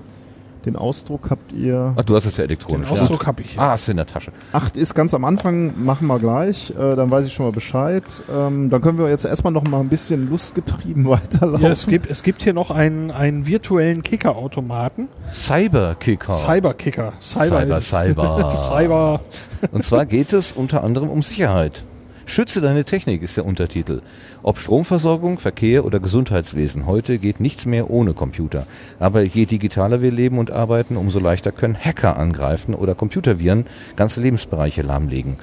den Ausdruck habt ihr. Ach, du hast es ja elektronisch. Den Ausdruck habe ich. Ah, hast du in der Tasche. Acht ist ganz am Anfang, machen wir gleich. Äh, dann weiß ich schon mal Bescheid. Ähm, dann können wir jetzt erstmal noch mal ein bisschen lustgetrieben weiterlaufen. Ja, es gibt, es gibt hier noch einen, einen virtuellen Kicker-Automaten. Cyber-Kicker. Cyber-Kicker. Cyber, Cyber. Cyber. Cyber. Und zwar geht es unter anderem um Sicherheit. Schütze deine Technik ist der Untertitel. Ob Stromversorgung, Verkehr oder Gesundheitswesen, heute geht nichts mehr ohne Computer. Aber je digitaler wir leben und arbeiten, umso leichter können Hacker angreifen oder Computerviren ganze Lebensbereiche lahmlegen.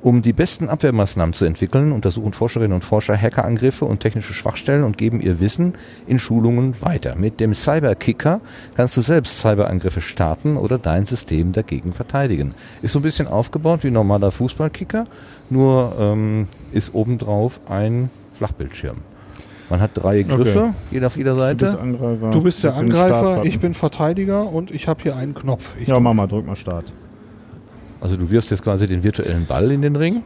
Um die besten Abwehrmaßnahmen zu entwickeln, untersuchen Forscherinnen und Forscher Hackerangriffe und technische Schwachstellen und geben ihr Wissen in Schulungen weiter. Mit dem Cyberkicker kannst du selbst Cyberangriffe starten oder dein System dagegen verteidigen. Ist so ein bisschen aufgebaut wie ein normaler Fußballkicker, nur ähm, ist obendrauf ein Flachbildschirm. Man hat drei Griffe, okay. jeder auf jeder Seite. Du bist, Angreifer. Du bist der ich Angreifer, ich bin Verteidiger und ich habe hier einen Knopf. Ich ja, mach mal, drück mal Start. Also du wirfst jetzt quasi den virtuellen Ball in den Ring.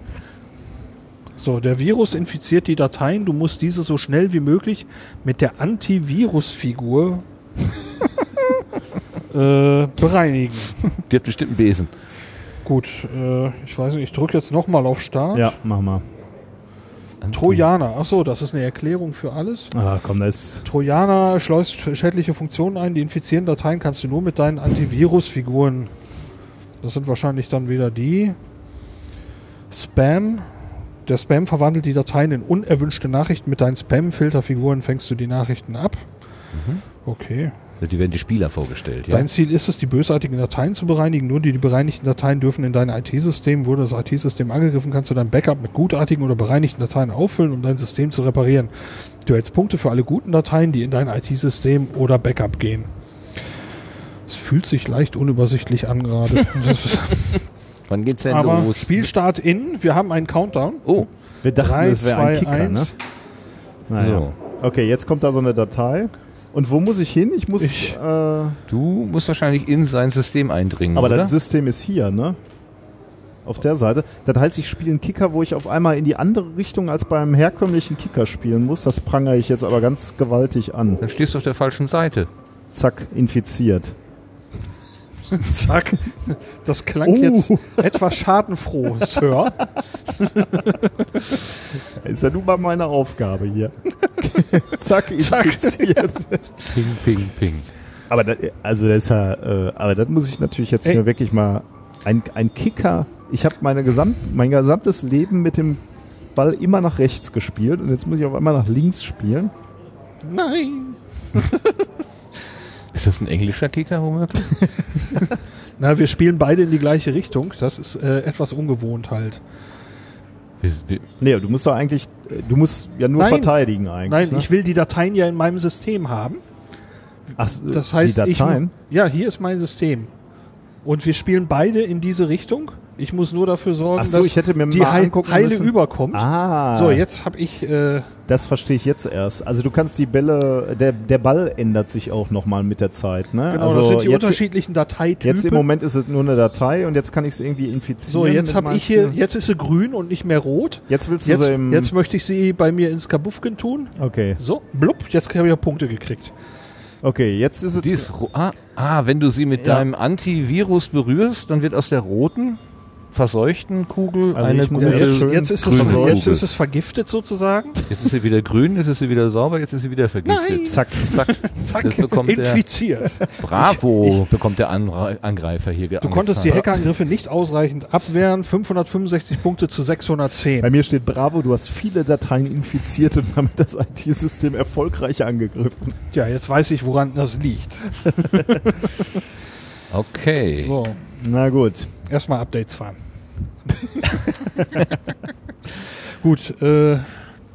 So, der Virus infiziert die Dateien. Du musst diese so schnell wie möglich mit der Antivirus-Figur äh, bereinigen. Die hat bestimmt einen Besen. Gut, äh, ich weiß nicht, ich drücke jetzt nochmal auf Start. Ja, mach mal. Trojaner, achso, das ist eine Erklärung für alles. Ah, komm, das Trojaner schleust schädliche Funktionen ein, die infizieren Dateien kannst du nur mit deinen Antivirus-Figuren das sind wahrscheinlich dann wieder die. Spam. Der Spam verwandelt die Dateien in unerwünschte Nachrichten. Mit deinen Spam-Filterfiguren fängst du die Nachrichten ab. Mhm. Okay. Die werden die Spieler vorgestellt. Dein ja? Ziel ist es, die bösartigen Dateien zu bereinigen. Nur die, die bereinigten Dateien dürfen in dein IT-System. Wurde das IT-System angegriffen, kannst du dein Backup mit gutartigen oder bereinigten Dateien auffüllen, um dein System zu reparieren. Du hältst Punkte für alle guten Dateien, die in dein IT-System oder Backup gehen. Es fühlt sich leicht unübersichtlich an gerade. Wann geht's denn Aber los? Spielstart in, wir haben einen Countdown. Oh. Wir dachten, Drei, das wäre ein Kicker, 1. ne? Naja. So. Okay, jetzt kommt da so eine Datei. Und wo muss ich hin? Ich muss. Ich, äh, du musst wahrscheinlich in sein System eindringen. Aber oder? das System ist hier, ne? Auf der Seite. Das heißt, ich spiele einen Kicker, wo ich auf einmal in die andere Richtung als beim herkömmlichen Kicker spielen muss. Das prangere ich jetzt aber ganz gewaltig an. Dann stehst du auf der falschen Seite. Zack, infiziert. Zack. Das klang uh. jetzt etwas schadenfroh, Sir. Ist ja nun mal meine Aufgabe hier. Zack, infiziert. Ping, ping, ping. Aber das, also das ist ja, äh, aber das muss ich natürlich jetzt Ey. hier wirklich mal ein, ein Kicker. Ich habe meine gesamt, mein gesamtes Leben mit dem Ball immer nach rechts gespielt und jetzt muss ich auf einmal nach links spielen. Nein. Ist das ein englischer Kicker womöglich? Na, wir spielen beide in die gleiche Richtung. Das ist äh, etwas ungewohnt halt. Nee, du musst doch eigentlich, du musst ja nur Nein. verteidigen eigentlich. Nein, ne? ich will die Dateien ja in meinem System haben. Ach, Das heißt, die Dateien. ich ja, hier ist mein System. Und wir spielen beide in diese Richtung. Ich muss nur dafür sorgen, so, dass die Heil Heile müssen. überkommt. Ah, So, jetzt habe ich äh, das verstehe ich jetzt erst. Also du kannst die Bälle, der, der Ball ändert sich auch nochmal mit der Zeit. Ne? genau, also das sind die jetzt, unterschiedlichen Dateitypen. Jetzt im Moment ist es nur eine Datei und jetzt kann ich es irgendwie infizieren. so, jetzt habe ich hier, jetzt ist sie grün und nicht mehr rot. Jetzt willst du Jetzt, sie im. jetzt möchte ich sie bei mir ins Kabuffken tun. okay, So, blub, jetzt habe ich ja Punkte gekriegt. Okay, jetzt ist es. Die ist ro- ah, ah, wenn du sie mit Ja. deinem Antivirus berührst, dann wird aus der roten, verseuchten Kugel Also eine ich erst Jetzt, jetzt, ist es, jetzt Kugel. ist es vergiftet sozusagen. Jetzt ist sie wieder grün, jetzt ist sie wieder sauber, jetzt ist sie wieder vergiftet. Nein. Zack. Zack. Zack, Das bekommt der, infiziert. bravo, bekommt der Angreifer hier Du konntest die Hackerangriffe nicht ausreichend abwehren. 565 Punkte zu 610. Bei mir steht Bravo, du hast viele Dateien infiziert und damit das IT-System erfolgreich angegriffen. Ja, jetzt weiß ich, woran das liegt. Okay. So, Na gut. Erstmal Updates fahren. Gut, äh,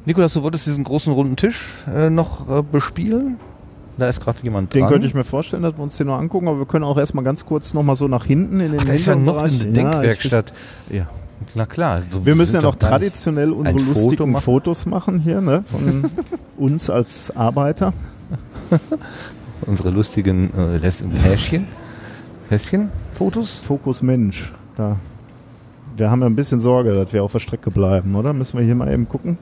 Nikolas, du wolltest diesen großen runden Tisch äh, noch äh, bespielen? Da ist gerade jemand dran. Den könnte ich mir vorstellen, dass wir uns den noch angucken, aber wir können auch erstmal ganz kurz nochmal so nach hinten in den Ach, da ist ja noch eine Denkwerkstatt. Ja, na klar. So Wir müssen ja noch traditionell unsere Foto lustigen machen. Fotos machen hier, ne? Von uns als Arbeiter. Unsere lustigen äh, Läs- Häschen. Häschen-Fotos? Fokus Mensch. Da. Wir haben ja ein bisschen Sorge, dass wir auf der Strecke bleiben, oder? Müssen wir hier mal eben gucken.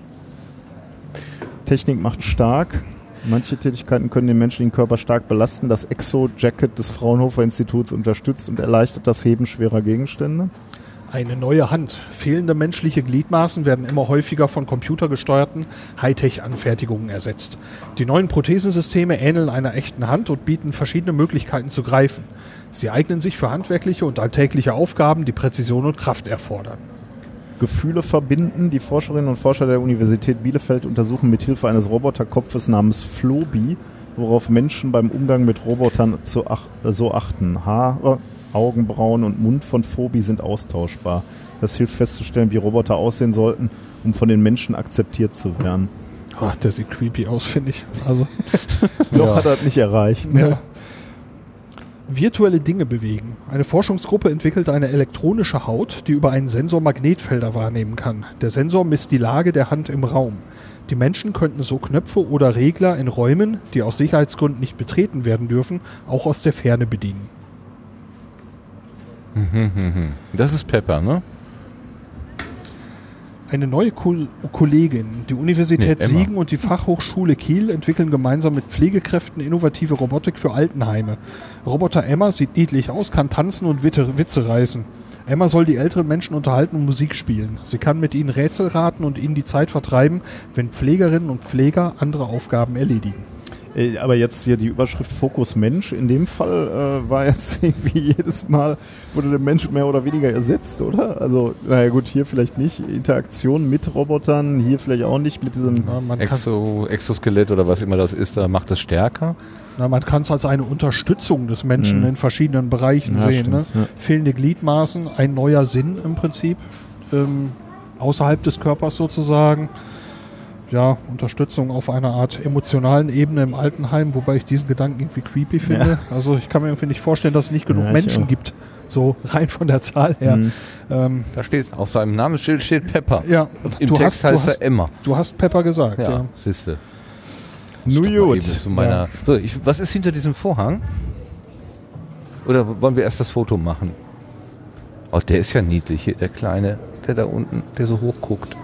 Technik macht stark. Manche Tätigkeiten können den menschlichen Körper stark belasten. Das Exo-Jacket des Fraunhofer Instituts unterstützt und erleichtert das Heben schwerer Gegenstände. eine neue Hand. Fehlende menschliche Gliedmaßen werden immer häufiger von computergesteuerten Hightech-Anfertigungen ersetzt. Die neuen Prothesensysteme ähneln einer echten Hand und bieten verschiedene Möglichkeiten zu greifen. Sie eignen sich für handwerkliche und alltägliche Aufgaben, die Präzision und Kraft erfordern. Gefühle verbinden. Die Forscherinnen und Forscher der Universität Bielefeld untersuchen mit Hilfe eines Roboterkopfes namens Flobi, worauf Menschen beim Umgang mit Robotern zu ach so achten. Haare, Augenbrauen und Mund von Phobi sind austauschbar. Das hilft festzustellen, wie Roboter aussehen sollten, um von den Menschen akzeptiert zu werden. Oh, der sieht creepy aus, finde ich. Also, Noch Ja. hat er das nicht erreicht. Ne? ja. Virtuelle Dinge bewegen. Eine Forschungsgruppe entwickelt eine elektronische Haut, die über einen Sensor Magnetfelder wahrnehmen kann. Der Sensor misst die Lage der Hand im Raum. Die Menschen könnten so Knöpfe oder Regler in Räumen, die aus Sicherheitsgründen nicht betreten werden dürfen, auch aus der Ferne bedienen. Das ist Pepper, ne? Eine neue Kol Kollegin, die Universität Nee. Siegen und die Fachhochschule Kiel entwickeln gemeinsam mit Pflegekräften innovative Robotik für Altenheime. Roboter Emma sieht niedlich aus, kann tanzen und Witte, Witze reißen. Emma soll die älteren Menschen unterhalten und Musik spielen. Sie kann mit ihnen Rätsel raten und ihnen die Zeit vertreiben, wenn Pflegerinnen und Pfleger andere Aufgaben erledigen. Äh, Aber jetzt hier die Überschrift Fokus Mensch. In dem Fall äh, war jetzt irgendwie jedes Mal, wurde der Mensch mehr oder weniger ersetzt, oder? Also, naja gut, hier vielleicht nicht. Interaktion mit Robotern, hier vielleicht auch nicht mit diesem. Kann Exo, Exoskelett oder was immer das ist, da macht es stärker. na, man kann es als eine Unterstützung des Menschen Mhm. in verschiedenen Bereichen Ja, sehen. stimmt, Ne? ja. Fehlende Gliedmaßen, ein neuer Sinn im Prinzip, ähm, außerhalb des Körpers sozusagen. Ja, Unterstützung auf einer Art emotionalen Ebene im Altenheim, wobei ich diesen Gedanken irgendwie creepy finde. Also ich kann mir irgendwie nicht vorstellen, dass es nicht genug Ja, Menschen auch. gibt, so rein von der Zahl her. Mhm. Ähm, Da steht, auf seinem Namensschild steht Pepper. ja, Im du Text hast, du heißt hast, er Emma. du hast Pepper gesagt, ja. Ja, siehste. New gut. Zu meiner, so, ich, was ist hinter diesem Vorhang? Oder wollen wir erst das Foto machen? Oh, der ist ja niedlich hier, der Kleine, der da unten, der so hoch guckt.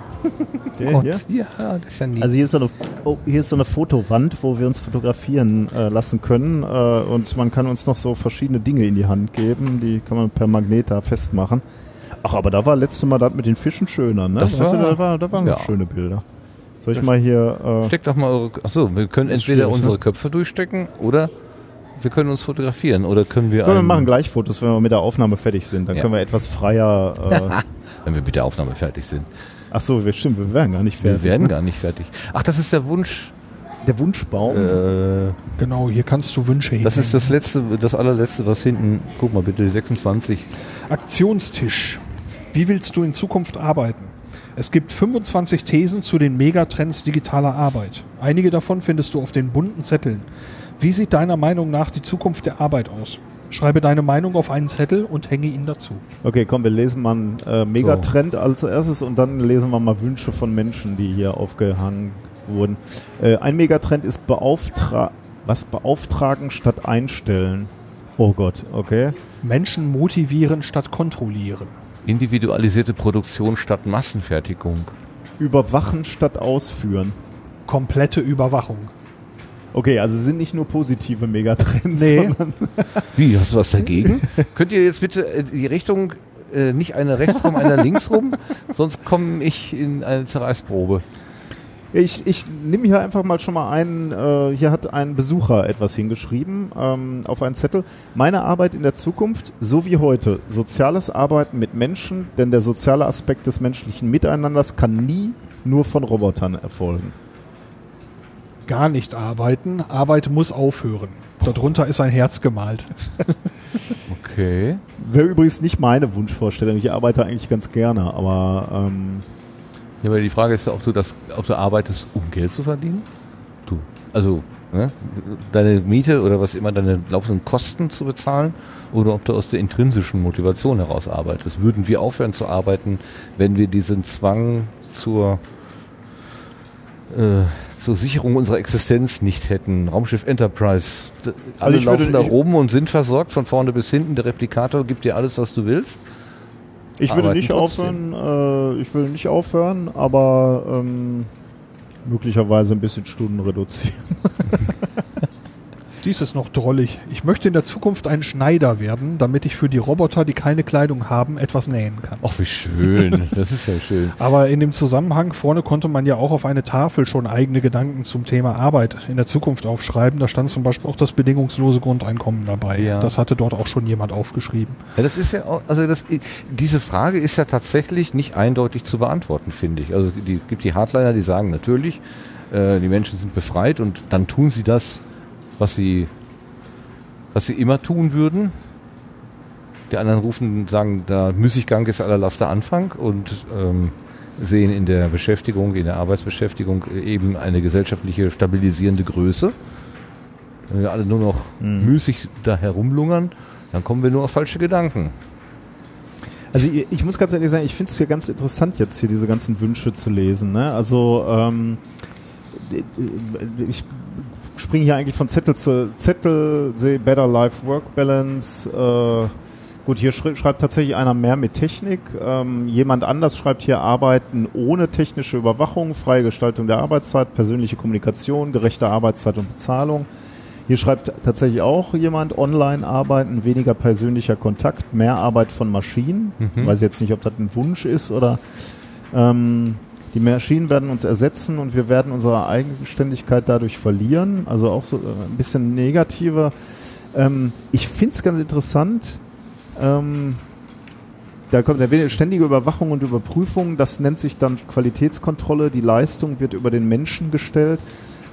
Der Gott, hier? ja, das ist ja niedlich. Also hier ist, so eine, oh, hier ist so eine Fotowand, wo wir uns fotografieren äh, lassen können äh, und man kann uns noch so verschiedene Dinge in die Hand geben, die kann man per Magnet da festmachen. Ach, aber da war letztes Mal das mit den Fischen schöner, ne? Das Weißt du, war- da, war, da waren ja. schöne Bilder. Soll ich mal hier... Äh, Steckt doch mal eure. Achso, wir können entweder schwierig, unsere ne? Köpfe durchstecken oder wir können uns fotografieren oder können wir. Komm, wir machen gleich Fotos, wenn wir mit der Aufnahme fertig sind. Dann Ja. können wir etwas freier. Äh, Wenn wir mit der Aufnahme fertig sind. Ach so, wir, stimmt, wir werden gar nicht fertig. wir werden ne? gar nicht fertig. Ach, das ist der Wunsch. Der Wunschbaum. Äh, Genau, hier kannst du Wünsche das ist das letzte, das allerletzte, was hinten. Guck mal bitte, die 26. Aktionstisch. Wie willst du in Zukunft arbeiten? Es gibt 25 Thesen zu den Megatrends digitaler Arbeit. Einige davon findest du auf den bunten Zetteln. Wie sieht deiner Meinung nach die Zukunft der Arbeit aus? Schreibe deine Meinung auf einen Zettel und hänge ihn dazu. Okay, komm, wir lesen mal einen äh, Megatrend als erstes und dann lesen wir mal Wünsche von Menschen, die hier aufgehangen wurden. Äh, ein Megatrend ist beauftra was beauftragen statt einstellen. Oh Gott, okay. Menschen motivieren statt kontrollieren. Individualisierte Produktion statt Massenfertigung. Überwachen statt ausführen. Komplette Überwachung. Okay, also es sind nicht nur positive Megatrends, Nee. sondern Wie, hast du was dagegen? Könnt ihr jetzt bitte äh, die Richtung äh, nicht eine rechts rum, eine links rum? Sonst komme ich in eine Zerreißprobe. Ich, ich nehme hier einfach mal schon mal einen, äh, hier hat ein Besucher etwas hingeschrieben ähm, auf einen Zettel. Meine Arbeit in der Zukunft, so wie heute, soziales Arbeiten mit Menschen, denn der soziale Aspekt des menschlichen Miteinanders kann nie nur von Robotern erfolgen. Gar nicht arbeiten. Arbeit muss aufhören. Darunter ist ein Herz gemalt. Okay. Wäre übrigens nicht meine Wunschvorstellung. Ich arbeite eigentlich ganz gerne, aber ähm, Ja, aber die Frage ist ja, ob du das, ob du arbeitest, um Geld zu verdienen. Du. Also, ne? deine Miete oder was immer deine laufenden Kosten zu bezahlen oder ob du aus der intrinsischen Motivation heraus arbeitest. Würden wir aufhören zu arbeiten, wenn wir diesen Zwang zur, äh, zur Sicherung unserer Existenz nicht hätten? Raumschiff Enterprise. D- Alle würde- laufen da ich- oben und sind versorgt von vorne bis hinten. Der Replikator gibt dir alles, was du willst. ich würde Arbeiten nicht trotzdem. aufhören. Äh, ich will nicht aufhören, aber ähm, möglicherweise ein bisschen Stunden reduzieren. Dies ist noch drollig. Ich möchte in der Zukunft ein Schneider werden, damit ich für die Roboter, die keine Kleidung haben, etwas nähen kann. Ach, wie schön. Das ist ja schön. Aber in dem Zusammenhang vorne konnte man ja auch auf eine Tafel schon eigene Gedanken zum Thema Arbeit in der Zukunft aufschreiben. Da stand zum Beispiel auch das bedingungslose Grundeinkommen dabei. Ja. Das hatte dort auch schon jemand aufgeschrieben. Ja, das ist ja auch, also das, diese Frage ist ja tatsächlich nicht eindeutig zu beantworten, finde ich. Also die gibt die Hardliner, die sagen natürlich, äh, die Menschen sind befreit und dann tun sie das, was sie, was sie immer tun würden. Die anderen rufen, sagen, da Müßiggang ist aller Laster Anfang und ähm, sehen in der Beschäftigung, in der Arbeitsbeschäftigung eben eine gesellschaftliche stabilisierende Größe. Wenn wir alle nur noch Mhm. müßig da herumlungern, dann kommen wir nur auf falsche Gedanken. Also ich, ich muss ganz ehrlich sagen, ich finde es ja ganz interessant, jetzt hier diese ganzen Wünsche zu lesen. Ne? Also ähm, ich springe hier eigentlich von Zettel zu Zettel, sehe Better Life Work Balance. Äh, gut, hier schreibt tatsächlich einer mehr mit Technik. Ähm, jemand anders schreibt hier Arbeiten ohne technische Überwachung, freie Gestaltung der Arbeitszeit, persönliche Kommunikation, gerechte Arbeitszeit und Bezahlung. Hier schreibt tatsächlich auch jemand, online arbeiten, weniger persönlicher Kontakt, mehr Arbeit von Maschinen. Mhm. Weiß jetzt nicht, ob das ein Wunsch ist oder ähm, die Maschinen werden uns ersetzen und wir werden unsere Eigenständigkeit dadurch verlieren. Also auch so äh, ein bisschen negativer. Ähm, ich finde es ganz interessant. Ähm, da kommt eine ständige Überwachung und Überprüfung. Das nennt sich dann Qualitätskontrolle. Die Leistung wird über den Menschen gestellt.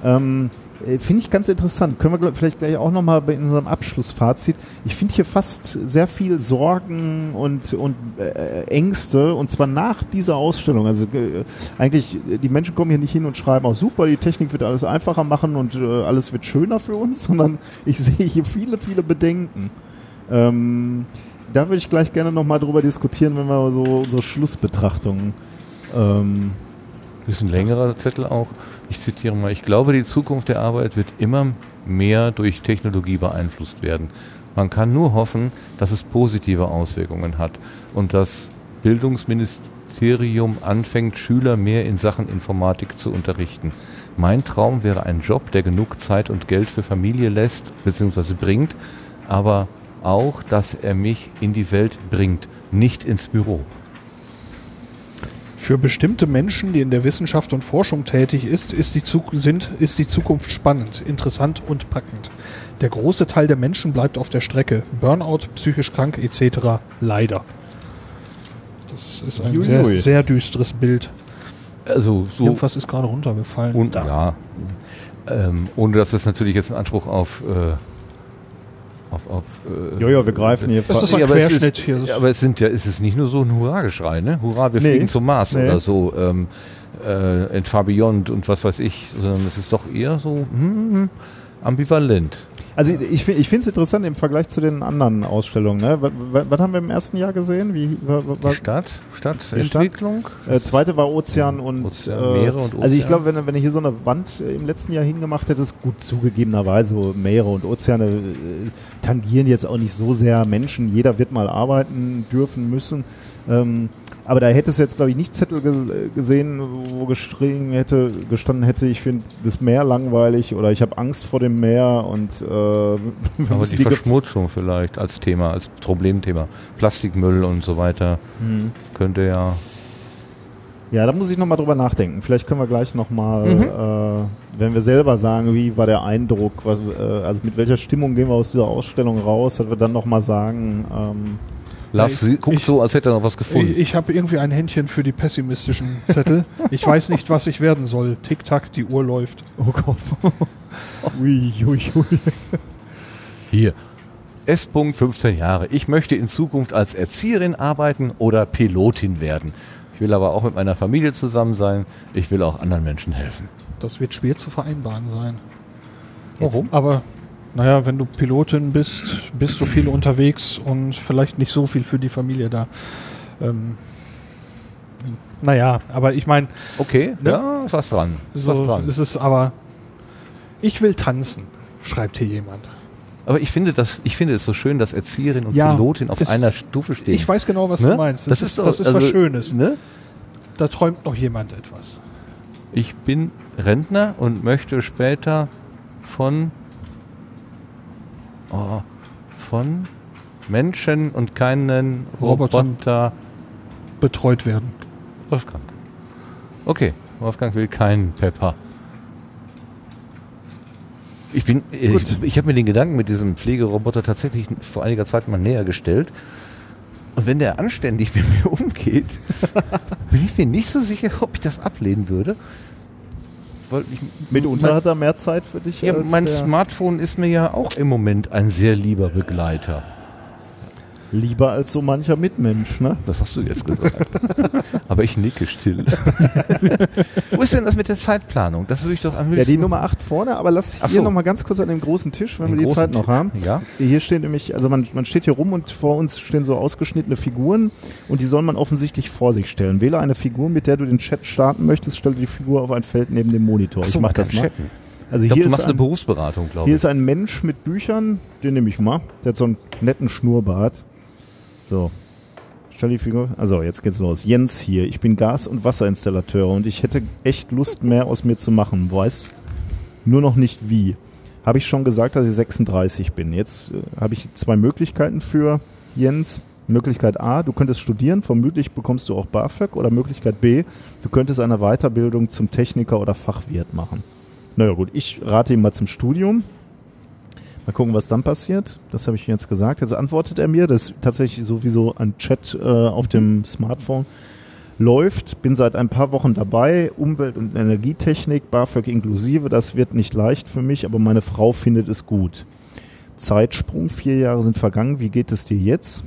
Ähm, äh, finde ich ganz interessant. Können wir vielleicht gleich auch nochmal in unserem Abschlussfazit. Ich finde hier fast sehr viel Sorgen und, und äh, Ängste und zwar nach dieser Ausstellung. Also äh, eigentlich, äh, die Menschen kommen hier nicht hin und schreiben, auch super, die Technik wird alles einfacher machen und äh, alles wird schöner für uns, sondern ich sehe hier viele, viele Bedenken. Ähm, da würde ich gleich gerne nochmal drüber diskutieren, wenn wir so unsere Schlussbetrachtungen ähm, Bisschen längerer Zettel auch. Ich zitiere mal, ich glaube, die Zukunft der Arbeit wird immer mehr durch Technologie beeinflusst werden. Man kann nur hoffen, dass es positive Auswirkungen hat und das Bildungsministerium anfängt, Schüler mehr in Sachen Informatik zu unterrichten. Mein Traum wäre ein Job, der genug Zeit und Geld für Familie lässt bzw. bringt, aber auch, dass er mich in die Welt bringt, nicht ins Büro. Für bestimmte Menschen, die in der Wissenschaft und Forschung tätig ist, ist die, sind, ist die Zukunft spannend, interessant und packend. Der große Teil der Menschen bleibt auf der Strecke. Burnout, psychisch krank etc. Leider. Das ist ein sehr, sehr düsteres Bild. Also so Irgendwas ist gerade runtergefallen. und ja, ähm, ohne dass das natürlich jetzt einen Anspruch auf äh, auf, auf äh, Ja, ja, wir greifen hier Das ist ein aber es Querschnitt ist, hier. Ja, aber es sind ja, ist es nicht nur so ein Hurra-Geschrei, ne? Hurra, wir Nee. fliegen zum Mars Nee. oder so, ähm, äh, in Far Beyond und was weiß ich, sondern es ist doch eher so hm, ambivalent. Also ich, ich finde es interessant im Vergleich zu den anderen Ausstellungen. Ne? Was, was haben wir im ersten Jahr gesehen? Wie, was, Stadt, Stadtentwicklung. äh, zweite war Ozean und Ozean, äh, Meere und Also ich Ozean. glaube, wenn, wenn du hier so eine Wand äh, im letzten Jahr hingemacht hättest, gut zugegebenerweise, Meere und Ozeane äh, tangieren jetzt auch nicht so sehr Menschen. Jeder wird mal arbeiten dürfen müssen. Ähm, aber da hättest du jetzt, glaube ich, nicht Zettel ge gesehen, wo geschrien hätte, gestanden hätte, ich finde das Meer langweilig oder ich habe Angst vor dem Meer und äh, Aber die Verschmutzung vielleicht als Thema, als Problemthema. Plastikmüll und so weiter Hm. könnte ja. Ja, da muss ich nochmal drüber nachdenken. Vielleicht können wir gleich nochmal, Mhm. äh, wenn wir selber sagen, wie war der Eindruck, was, äh, also mit welcher Stimmung gehen wir aus dieser Ausstellung raus, dass wir dann nochmal sagen, ähm, Lars ich- sie- guckt ich- so, als hätte er noch was gefunden. Ich, ich habe irgendwie ein Händchen für die pessimistischen Zettel. Ich weiß nicht, was ich werden soll. Tick-Tack, die Uhr läuft. oh Gott. ui, ui, ui. Hier. S. 15 Jahre. Ich möchte in Zukunft als Erzieherin arbeiten oder Pilotin werden. Ich will aber auch mit meiner Familie zusammen sein. Ich will auch anderen Menschen helfen. Das wird schwer zu vereinbaren sein. Warum? Aber naja, wenn du Pilotin bist, bist du viel unterwegs und vielleicht nicht so viel für die Familie da. Ähm, naja, aber ich meine, Okay, Ne? ja, ist was dran. Ist was so dran. ist es aber. Ich will tanzen, schreibt hier jemand. Aber ich finde, das, ich finde es so schön, dass Erzieherin und Ja, Pilotin auf einer Stufe stehen. Ich weiß genau, was Ne? du meinst. Das, ist, das ist was also, Schönes. Ne? Da träumt noch jemand etwas. Ich bin Rentner und möchte später von, oh, von Menschen und keinen Robotern. Roboter. Betreut werden. Wolfgang. Okay, Wolfgang will keinen Pepper. Ich bin, äh, ich, ich habe mir den Gedanken mit diesem Pflegeroboter tatsächlich vor einiger Zeit mal näher gestellt. Und wenn der anständig mit mir umgeht, bin ich mir nicht so sicher, ob ich das ablehnen würde. Weil ich, Mitunter mein, hat er mehr Zeit für dich. ja, als mein der- Smartphone ist mir ja auch im Moment ein sehr lieber Begleiter. Lieber als so mancher Mitmensch, ne? Das hast du jetzt gesagt. Aber ich nicke still. Wo ist denn das mit der Zeitplanung? Das würde ich doch am Ja, die Nummer 8 vorne, aber lass Ach hier so. nochmal ganz kurz an dem großen Tisch, wenn Den wir die Zeit noch Tisch. haben. Ja. Hier steht nämlich, also man, man steht hier rum und vor uns stehen so ausgeschnittene Figuren und die soll man offensichtlich vor sich stellen. Wähle eine Figur, mit der du den Chat starten möchtest, stelle die Figur auf ein Feld neben dem Monitor. Ach ich so, mach das mal. chatten. Also Ich hier, du ist machst eine ein, Berufsberatung, glaube hier ich. ist ein Mensch mit Büchern, den nehme ich mal. Der hat so einen netten Schnurrbart. So. Stell die Figur. Also, jetzt geht's los. Jens hier. Ich bin Gas- und Wasserinstallateur und ich hätte echt Lust, mehr aus mir zu machen. Weiß nur noch nicht wie. Habe ich schon gesagt, dass ich 36 bin. Jetzt äh, habe ich zwei Möglichkeiten für Jens. Möglichkeit A, du könntest studieren, vermutlich bekommst du auch BAföG. Oder Möglichkeit B, du könntest eine Weiterbildung zum Techniker oder Fachwirt machen. Naja gut, ich rate ihm mal zum Studium. Mal gucken, was dann passiert. Das habe ich jetzt gesagt. Jetzt antwortet er mir. Das ist tatsächlich sowieso ein Chat äh, auf dem Smartphone. Läuft, bin seit ein paar Wochen dabei. Umwelt- und Energietechnik, BAföG inklusive. Das wird nicht leicht für mich, aber meine Frau findet es gut. Zeitsprung, vier Jahre sind vergangen. Wie geht es dir jetzt?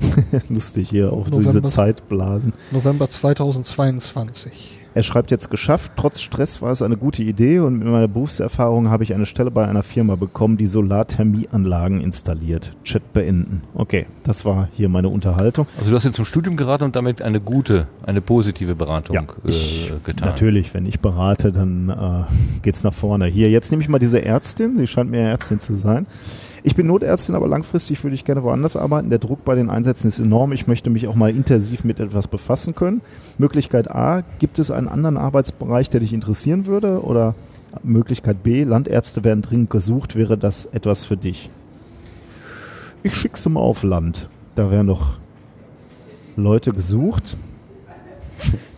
Lustig hier auch so diese November. Zeitblasen. November 2022. Er schreibt jetzt geschafft. Trotz Stress war es eine gute Idee und mit meiner Berufserfahrung habe ich eine Stelle bei einer Firma bekommen, die Solarthermieanlagen installiert. Chat beenden. Okay, das war hier meine Unterhaltung. Also du hast ihn zum Studium geraten und damit eine gute, eine positive Beratung ich, äh, getan. Natürlich, wenn ich berate, dann äh, geht's nach vorne. Hier, jetzt nehme ich mal diese Ärztin. Sie scheint mir Ärztin zu sein. Ich bin Notärztin, aber langfristig würde ich gerne woanders arbeiten. Der Druck bei den Einsätzen ist enorm. Ich möchte mich auch mal intensiv mit etwas befassen können. Möglichkeit A, gibt es einen anderen Arbeitsbereich, der dich interessieren würde? Oder Möglichkeit B, Landärzte werden dringend gesucht. Wäre das etwas für dich? Ich schicke sie mal auf Land. Da werden doch Leute gesucht.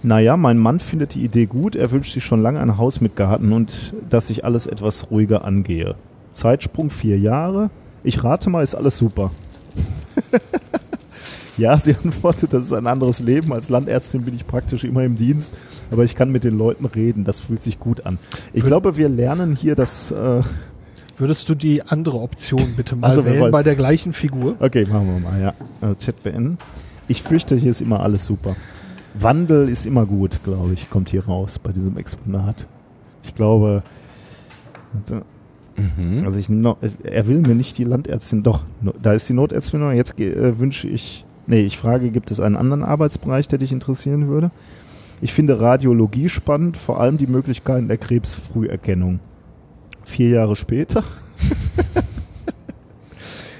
Naja, mein Mann findet die Idee gut. Er wünscht sich schon lange ein Haus mit Garten und dass ich alles etwas ruhiger angehe. Zeitsprung vier Jahre. Ich rate mal, ist alles super. Ja, sie antwortet, das ist ein anderes Leben. Als Landärztin bin ich praktisch immer im Dienst, aber ich kann mit den Leuten reden. Das fühlt sich gut an. Ich glaube, wir lernen hier das. Äh Würdest du die andere Option bitte mal also, wählen bei der gleichen Figur? Okay, machen wir mal, ja. Also Chat beenden. Ich fürchte, hier ist immer alles super. Wandel ist immer gut, glaube ich, kommt hier raus bei diesem Exponat. Ich glaube, mhm. also ich, er will mir nicht die Landärztin, doch, da ist die Notärztin, jetzt äh, wünsche ich, nee, ich frage, gibt es einen anderen Arbeitsbereich, der dich interessieren würde? Ich finde Radiologie spannend, vor allem die Möglichkeiten der Krebsfrüherkennung. Vier Jahre später.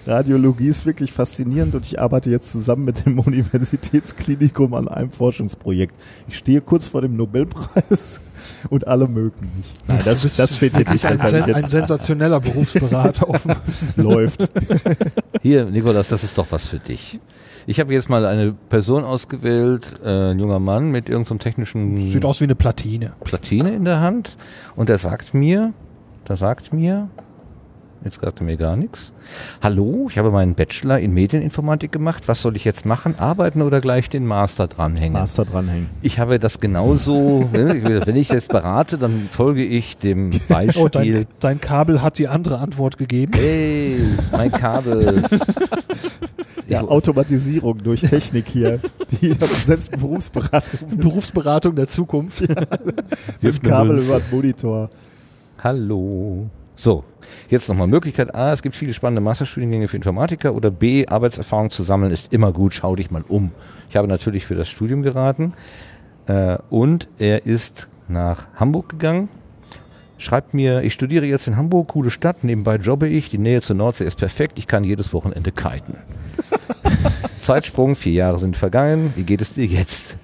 Radiologie ist wirklich faszinierend und ich arbeite jetzt zusammen mit dem Universitätsklinikum an einem Forschungsprojekt. Ich stehe kurz vor dem Nobelpreis und alle mögen mich. Nein, das, das steht hier nicht. Ein, sen ein sensationeller Berufsberater. Läuft. Hier, Nikolas, das ist doch was für dich. Ich habe jetzt mal eine Person ausgewählt, äh, ein junger Mann mit irgendeinem so technischen... Sieht aus wie eine Platine. Platine in der Hand. Und er sagt mir, der sagt mir, Jetzt sagte mir gar nichts. Hallo, ich habe meinen Bachelor in Medieninformatik gemacht. Was soll ich jetzt machen? Arbeiten oder gleich den Master dranhängen? Master dranhängen. Ich habe das genauso, wenn ich jetzt berate, dann folge ich dem Beispiel. Oh, dein, dein, Kabel hat die andere Antwort gegeben. Hey, mein Kabel. Ja, Automatisierung durch Technik hier. Die selbst Berufsberatung. Berufsberatung der Zukunft. Ja. Mit Kabel über den Monitor. Hallo. So, jetzt nochmal Möglichkeit. A, es gibt viele spannende Masterstudiengänge für Informatiker oder B, Arbeitserfahrung zu sammeln ist immer gut, schau dich mal um. Ich habe natürlich für das Studium geraten äh, und er ist nach Hamburg gegangen, schreibt mir, ich studiere jetzt in Hamburg, coole Stadt, nebenbei jobbe ich, die Nähe zur Nordsee ist perfekt, ich kann jedes Wochenende kiten. Zeitsprung, vier Jahre sind vergangen, wie geht es dir jetzt?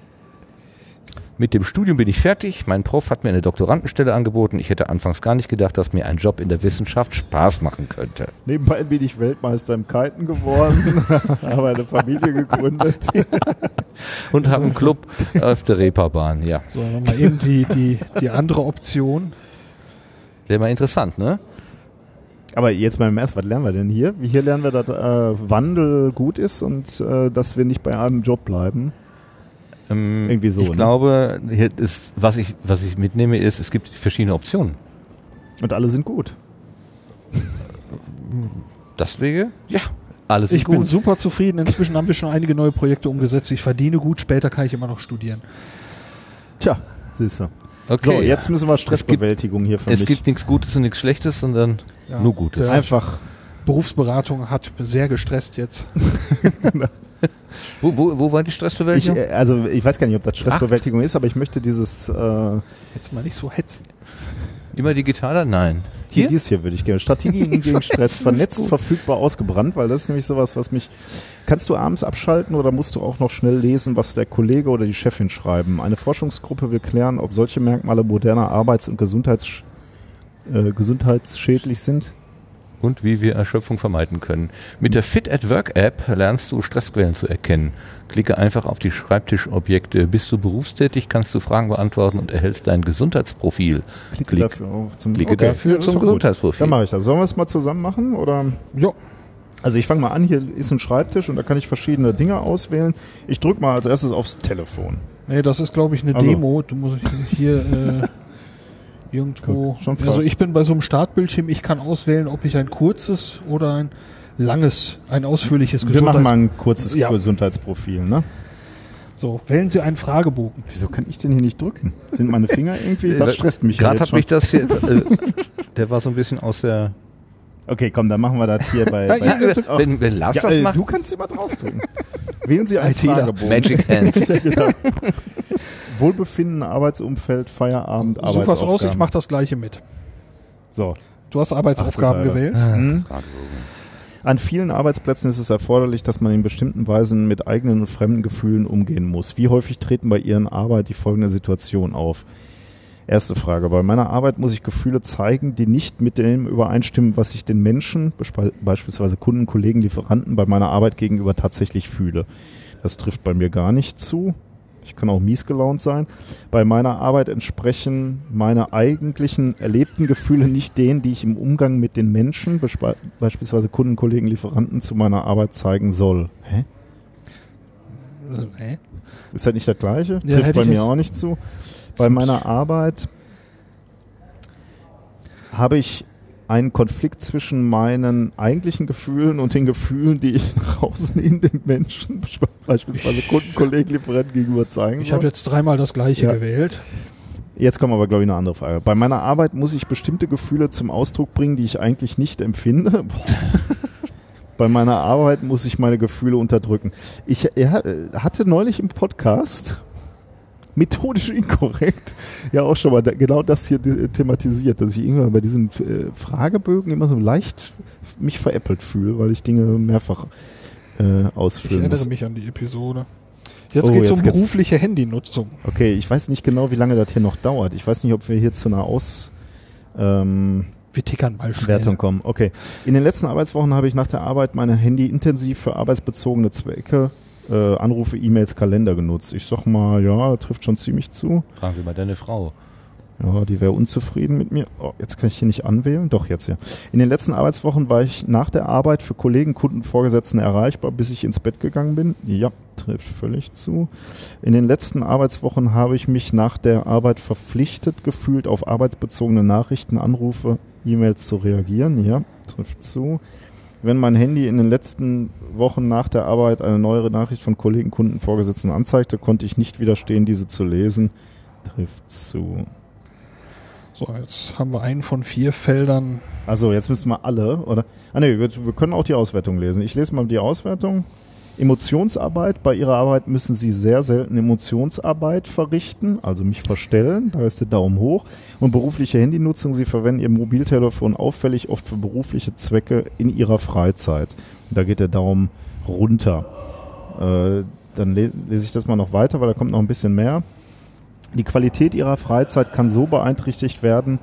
Mit dem Studium bin ich fertig. Mein Prof hat mir eine Doktorandenstelle angeboten. Ich hätte anfangs gar nicht gedacht, dass mir ein Job in der Wissenschaft Spaß machen könnte. Nebenbei bin ich Weltmeister im Kiten geworden, habe eine Familie gegründet. Und habe einen Club auf der Reeperbahn, ja. So, nochmal eben die, die, die andere Option. Wäre mal interessant, ne? Aber jetzt beim Ernst, was lernen wir denn hier? Hier lernen wir, dass äh, Wandel gut ist und äh, dass wir nicht bei einem Job bleiben. Ähm, Irgendwie so. Ich ne? glaube, ist, was, ich, was ich mitnehme, ist, es gibt verschiedene Optionen. Und alle sind gut. Deswegen, ja, alles Ich gut. bin super zufrieden. Inzwischen haben wir schon einige neue Projekte umgesetzt. Ich verdiene gut, später kann ich immer noch studieren. Tja, siehst du. Okay. So, jetzt müssen wir Stressbewältigung gibt, hier für Es mich. gibt nichts Gutes und nichts Schlechtes, sondern ja, nur Gutes. Einfach. Berufsberatung hat sehr gestresst jetzt. Wo, wo, wo war die Stressbewältigung? Ich, äh, also ich weiß gar nicht, ob das Stressbewältigung Acht. ist, aber ich möchte dieses... Äh Jetzt mal nicht so hetzen. Immer digitaler? Nein. Hier? hier dies hier würde ich gerne. Strategien gegen Stress, vernetzt, verfügbar, ausgebrannt, weil das ist nämlich sowas, was mich... Kannst du abends abschalten oder musst du auch noch schnell lesen, was der Kollege oder die Chefin schreiben? Eine Forschungsgruppe will klären, ob solche Merkmale moderner Arbeits- und Gesundheits, äh, gesundheitsschädlich sind und wie wir Erschöpfung vermeiden können. Mit der Fit at Work App lernst du Stressquellen zu erkennen. Klicke einfach auf die Schreibtischobjekte. Bist du berufstätig, kannst du Fragen beantworten und erhältst dein Gesundheitsprofil. Klicke Klick, dafür auf zum, klicke okay. dafür zum Gesundheitsprofil. Dann mache ich das. Sollen wir es mal zusammen machen? Oder? Ja. Also ich fange mal an, hier ist ein Schreibtisch und da kann ich verschiedene Dinge auswählen. Ich drücke mal als erstes aufs Telefon. Nee, das ist glaube ich eine also. Demo. Du musst hier äh irgendwo. Schon also ich bin bei so einem Startbildschirm, ich kann auswählen, ob ich ein kurzes oder ein langes, ein ausführliches Wir machen mal ein kurzes ja. Gesundheitsprofil, ne? So, wählen Sie einen Fragebogen. Wieso kann ich denn hier nicht drücken? Sind meine Finger irgendwie? Das stresst mich Gerade hat mich das hier, äh, der war so ein bisschen aus der Okay, komm, dann machen wir das hier bei. bei ja, oh. wenn, wenn Lars ja, das äh, macht. Du kannst immer draufdrücken. Wählen Sie einen Fragebogen. Magic Hand. ja, genau. Wohlbefinden, Arbeitsumfeld, Feierabend, Such Arbeitsaufgaben. was aus, ich mach das gleiche mit. So. Du hast Arbeitsaufgaben Ach, gewählt. Mhm. An vielen Arbeitsplätzen ist es erforderlich, dass man in bestimmten Weisen mit eigenen und fremden Gefühlen umgehen muss. Wie häufig treten bei Ihren Arbeit die folgende Situation auf? Erste Frage. Bei meiner Arbeit muss ich Gefühle zeigen, die nicht mit dem übereinstimmen, was ich den Menschen, beispielsweise Kunden, Kollegen, Lieferanten, bei meiner Arbeit gegenüber tatsächlich fühle. Das trifft bei mir gar nicht zu. Ich kann auch mies gelaunt sein. Bei meiner Arbeit entsprechen meine eigentlichen erlebten Gefühle nicht denen, die ich im Umgang mit den Menschen, beispielsweise Kunden, Kollegen, Lieferanten, zu meiner Arbeit zeigen soll. Hä? äh, ist halt nicht das gleiche. Ja, Trifft bei mir auch nicht zu. Bei meiner Arbeit habe ich einen Konflikt zwischen meinen eigentlichen Gefühlen und den Gefühlen, die ich nach außen in den Menschen, beispielsweise Kunden, Kollegen, Lieferanten gegenüber zeigen Ich habe jetzt dreimal das gleiche ja. gewählt. Jetzt kommt aber, glaube ich, eine andere Frage. Bei meiner Arbeit muss ich bestimmte Gefühle zum Ausdruck bringen, die ich eigentlich nicht empfinde. Bei meiner Arbeit muss ich meine Gefühle unterdrücken. Ich hatte neulich im Podcast methodisch inkorrekt ja auch schon mal da, genau das hier thematisiert, dass ich irgendwann bei diesen äh, Fragebögen immer so leicht mich veräppelt fühle, weil ich Dinge mehrfach äh, ausführen Ich erinnere muss. mich an die Episode. Jetzt oh, geht es um berufliche Handynutzung. Okay, ich weiß nicht genau, wie lange das hier noch dauert. Ich weiß nicht, ob wir hier zu einer Aus... Ähm, wir tickern mal schnell. Wertung kommen. Okay. In den letzten Arbeitswochen habe ich nach der Arbeit meine Handy intensiv für arbeitsbezogene Zwecke äh, Anrufe, E-Mails, Kalender genutzt. Ich sag mal, ja, trifft schon ziemlich zu. Fragen wir mal deine Frau. Ja, die wäre unzufrieden mit mir. Oh, jetzt kann ich hier nicht anwählen. Doch, jetzt ja. In den letzten Arbeitswochen war ich nach der Arbeit für Kollegen, Kunden, Vorgesetzten erreichbar, bis ich ins Bett gegangen bin. Ja, trifft völlig zu. In den letzten Arbeitswochen habe ich mich nach der Arbeit verpflichtet gefühlt, auf arbeitsbezogene Nachrichten, Anrufe, E-Mails zu reagieren. Ja, trifft zu wenn mein Handy in den letzten Wochen nach der Arbeit eine neuere Nachricht von Kollegen, Kunden, Vorgesetzten anzeigte, konnte ich nicht widerstehen, diese zu lesen. Trifft zu. So, jetzt haben wir einen von vier Feldern. Also, jetzt müssen wir alle, oder? Ah, ne, wir, wir können auch die Auswertung lesen. Ich lese mal die Auswertung. Emotionsarbeit. Bei Ihrer Arbeit müssen Sie sehr selten Emotionsarbeit verrichten, also mich verstellen. Da ist der Daumen hoch. Und berufliche Handynutzung. Sie verwenden Ihr Mobiltelefon auffällig oft für berufliche Zwecke in Ihrer Freizeit. Da geht der Daumen runter. Äh, dann lese ich das mal noch weiter, weil da kommt noch ein bisschen mehr. Die Qualität Ihrer Freizeit kann so beeinträchtigt werden,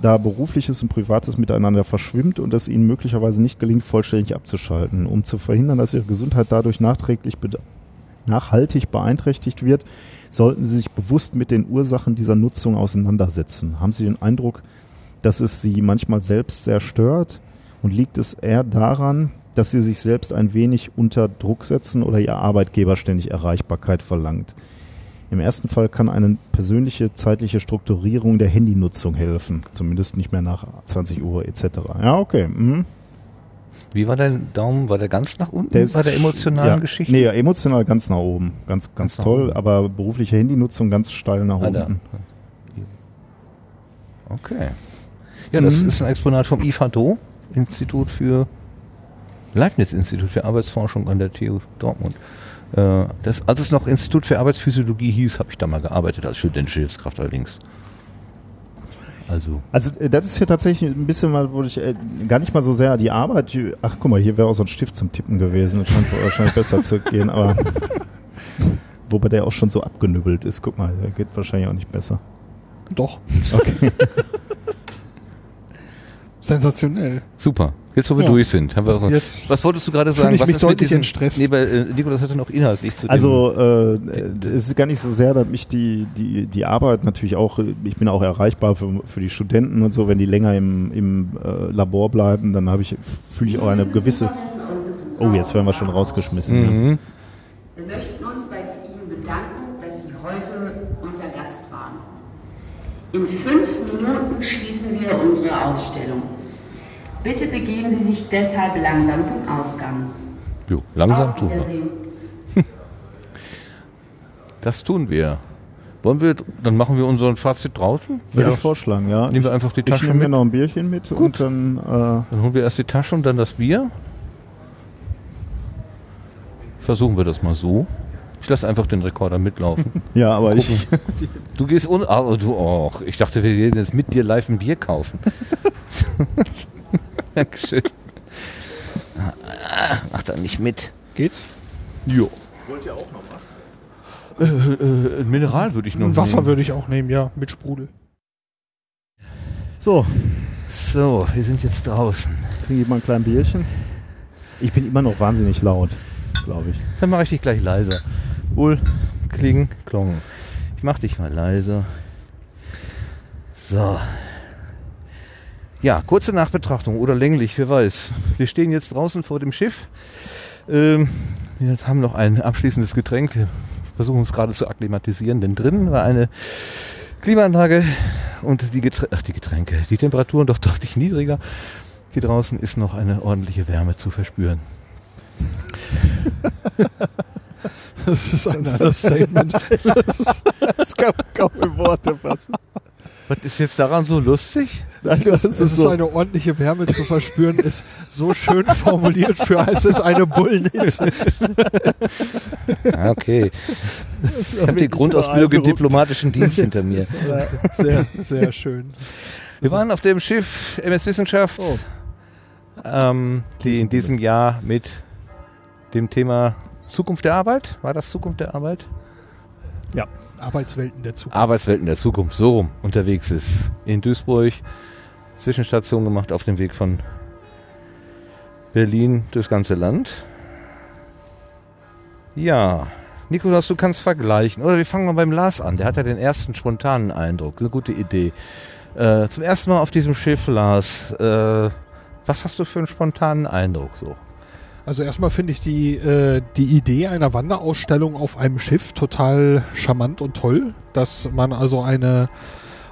da berufliches und privates miteinander verschwimmt und es ihnen möglicherweise nicht gelingt, vollständig abzuschalten. Um zu verhindern, dass ihre Gesundheit dadurch nachträglich nachhaltig beeinträchtigt wird, sollten Sie sich bewusst mit den Ursachen dieser Nutzung auseinandersetzen. Haben Sie den Eindruck, dass es Sie manchmal selbst sehr stört? Und liegt es eher daran, dass Sie sich selbst ein wenig unter Druck setzen oder Ihr Arbeitgeber ständig Erreichbarkeit verlangt? Im ersten Fall kann eine persönliche zeitliche Strukturierung der Handynutzung helfen. Zumindest nicht mehr nach 20 Uhr etc. Ja, okay. Mhm. Wie war dein Daumen? War der ganz nach unten der bei der emotionalen ja, Geschichte? Nee, emotional ganz nach oben. Ganz, ganz, ganz toll. Aber berufliche Handynutzung ganz steil nach ah, unten. Okay. Ja, das mhm. ist ein Exponat vom IFADO, Institut für Leibniz-Institut für Arbeitsforschung an der TU Dortmund. Äh, das, als es noch Institut für Arbeitsphysiologie hieß, habe ich da mal gearbeitet als studentische Hilfskraft allerdings. Also. Also äh, das ist hier tatsächlich ein bisschen mal, wo ich äh, gar nicht mal so sehr die Arbeit. Ach guck mal, hier wäre auch so ein Stift zum Tippen gewesen. Das scheint wahrscheinlich besser zu gehen, aber wobei der auch schon so abgenübbelt ist. Guck mal, der geht wahrscheinlich auch nicht besser. Doch. Okay. Sensationell. Super. Jetzt, wo wir ja. durch sind, haben wir auch Jetzt Was wolltest du gerade sagen? Ich was mich deutlich in Stress. Nee, weil äh, Nico, das hatte noch inhaltlich zu Also äh, es ist gar nicht so sehr, dass mich die, die, die Arbeit natürlich auch, ich bin auch erreichbar für, für die Studenten und so, wenn die länger im, im äh, Labor bleiben, dann habe ich, fühle ich auch eine gewisse. Oh, jetzt werden wir schon rausgeschmissen. Mhm. Ja. Wir möchten uns bei Ihnen bedanken, dass Sie heute unser Gast waren. In fünf Minuten schließen wir unsere Ausstellung. Bitte begeben Sie sich deshalb langsam zum Ausgang. Jo, langsam tun wir. Das tun wir. Wollen wir, dann machen wir unseren Fazit draußen? Würde ich vorschlagen, ja. Nehmen wir einfach die Tasche ich nehme mit. mir noch ein Bierchen mit Gut. und dann, äh dann holen wir erst die Tasche und dann das Bier. Versuchen wir das mal so. Ich lasse einfach den Rekorder mitlaufen. ja, aber Gucken. ich. Du gehst un. Oh, du, oh, ich dachte, wir gehen jetzt mit dir live ein Bier kaufen. Dankeschön. Mach da nicht mit. Geht's? Jo. Wollt ihr auch noch was? Äh, äh, äh Mineral würde ich noch Wasser nehmen. würde ich auch nehmen, ja, mit Sprudel. So. So, wir sind jetzt draußen. Trinke ich mal ein kleines Bierchen. Ich bin immer noch wahnsinnig laut, glaube ich. Dann mache ich dich gleich leiser. Wohl, kling, klong. Ich mach dich mal leiser. So. Ja, kurze Nachbetrachtung oder länglich, wer weiß. Wir stehen jetzt draußen vor dem Schiff. Ähm, Wir haben noch ein abschließendes Getränk. Wir versuchen uns gerade zu akklimatisieren, denn drin war eine Klimaanlage und die, Geträ Ach, die Getränke, die Temperaturen doch deutlich niedriger. Hier draußen ist noch eine ordentliche Wärme zu verspüren. Das ist ein Understatement. Das, das kann man kaum in Worte fassen. Was ist jetzt daran so lustig? Das, das ist, ist so. eine ordentliche Wärme zu verspüren, ist so schön formuliert für es ist eine Bullenhitze. Ah, okay. Ich habe die Grundausbildung im diplomatischen Dienst hinter mir. Sehr, sehr schön. Wir waren auf dem Schiff MS Wissenschaft, oh. ähm, die in diesem Jahr mit dem Thema Zukunft der Arbeit, war das Zukunft der Arbeit? Ja, Arbeitswelten der Zukunft. Arbeitswelten der Zukunft, so rum unterwegs ist. In Duisburg Zwischenstation gemacht auf dem Weg von Berlin durchs ganze Land. Ja, Nikolas, du kannst vergleichen. Oder wir fangen mal beim Lars an. Der hat ja den ersten spontanen Eindruck. Eine gute Idee. Äh, zum ersten Mal auf diesem Schiff, Lars. Äh, was hast du für einen spontanen Eindruck so? Also erstmal finde ich die, äh, die Idee einer Wanderausstellung auf einem Schiff total charmant und toll, dass man also eine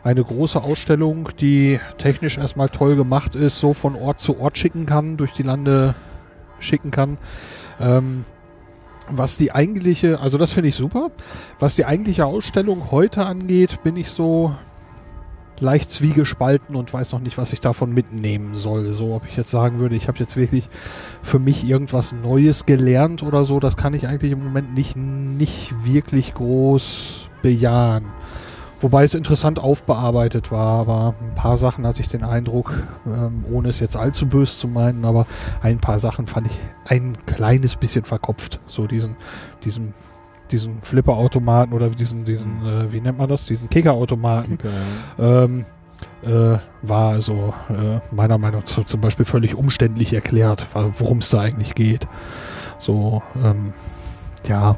eine große Ausstellung, die technisch erstmal toll gemacht ist, so von Ort zu Ort schicken kann, durch die Lande schicken kann. Ähm, was die eigentliche, also das finde ich super. Was die eigentliche Ausstellung heute angeht, bin ich so leicht zwiegespalten und weiß noch nicht, was ich davon mitnehmen soll. So, ob ich jetzt sagen würde, ich habe jetzt wirklich für mich irgendwas Neues gelernt oder so, das kann ich eigentlich im Moment nicht, nicht wirklich groß bejahen. Wobei es interessant aufbearbeitet war, aber ein paar Sachen hatte ich den Eindruck, ähm, ohne es jetzt allzu böse zu meinen, aber ein paar Sachen fand ich ein kleines bisschen verkopft. So diesen, diesen, diesen Flipper-Automaten oder diesen, diesen, äh, wie nennt man das? Diesen Kicker-Automaten. Kicker, ja. ähm, äh, war also äh, meiner Meinung nach zum Beispiel völlig umständlich erklärt, worum es da eigentlich geht. So, ähm, ja,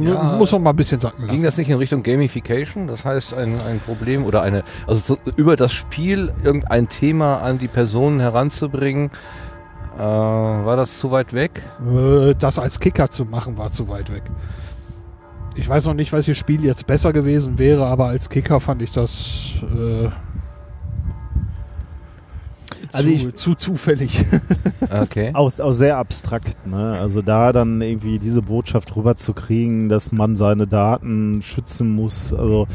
ja, muss noch mal ein bisschen sacken lassen. Ging das nicht in Richtung Gamification? Das heißt, ein, ein Problem oder eine, also so, über das Spiel irgendein Thema an die Personen heranzubringen, äh, war das zu weit weg? Äh, das als Kicker zu machen, war zu weit weg. Ich weiß noch nicht, welches Spiel jetzt besser gewesen wäre, aber als Kicker fand ich das äh, also zu, ich, zu zufällig. okay. Auch, auch sehr abstrakt, ne? Also da dann irgendwie diese Botschaft rüberzukriegen, dass man seine Daten schützen muss. Also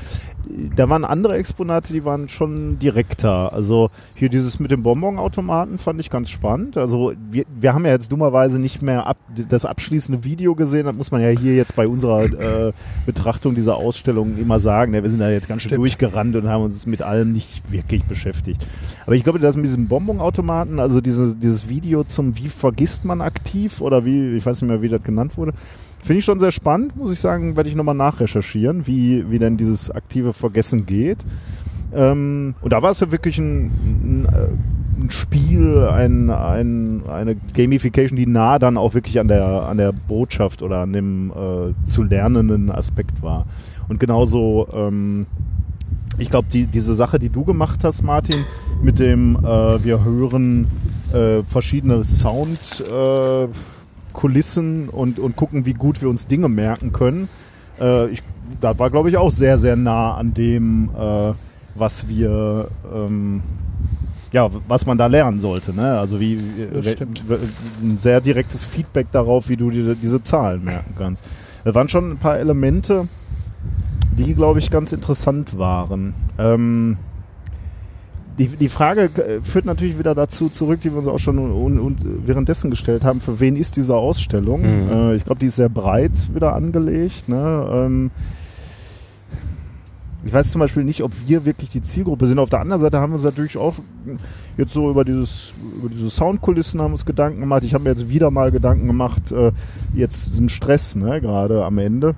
da waren andere Exponate, die waren schon direkter. Also hier dieses mit dem Bonbonautomaten fand ich ganz spannend. Also wir, wir haben ja jetzt dummerweise nicht mehr ab, das abschließende Video gesehen. Das muss man ja hier jetzt bei unserer äh, Betrachtung dieser Ausstellung immer sagen. Ja, wir sind da jetzt ganz schön durchgerannt und haben uns mit allem nicht wirklich beschäftigt. Aber ich glaube, das mit diesem Bonbonautomaten, also dieses, dieses Video zum Wie vergisst man aktiv oder wie, ich weiß nicht mehr, wie das genannt wurde, Finde ich schon sehr spannend, muss ich sagen, werde ich nochmal nachrecherchieren, wie, wie denn dieses aktive Vergessen geht. Ähm, und da war es ja wirklich ein, ein, äh, ein Spiel, ein, ein, eine Gamification, die nah dann auch wirklich an der, an der Botschaft oder an dem äh, zu lernenden Aspekt war. Und genauso, ähm, ich glaube, die, diese Sache, die du gemacht hast, Martin, mit dem äh, wir hören äh, verschiedene Sound äh, Kulissen und, und gucken, wie gut wir uns Dinge merken können. Äh, ich, da war, glaube ich, auch sehr, sehr nah an dem, äh, was wir, ähm, ja, was man da lernen sollte. Ne? Also wie ein sehr direktes Feedback darauf, wie du dir diese Zahlen merken kannst. Da waren schon ein paar Elemente, die, glaube ich, ganz interessant waren. Ähm, die, die Frage äh, führt natürlich wieder dazu zurück, die wir uns auch schon und, und währenddessen gestellt haben, für wen ist diese Ausstellung? Mhm. Äh, ich glaube, die ist sehr breit wieder angelegt. Ne? Ähm, ich weiß zum Beispiel nicht, ob wir wirklich die Zielgruppe sind. Auf der anderen Seite haben wir uns natürlich auch jetzt so über dieses über diese Soundkulissen haben uns Gedanken gemacht. Ich habe mir jetzt wieder mal Gedanken gemacht. Äh, jetzt sind Stress ne, gerade am Ende.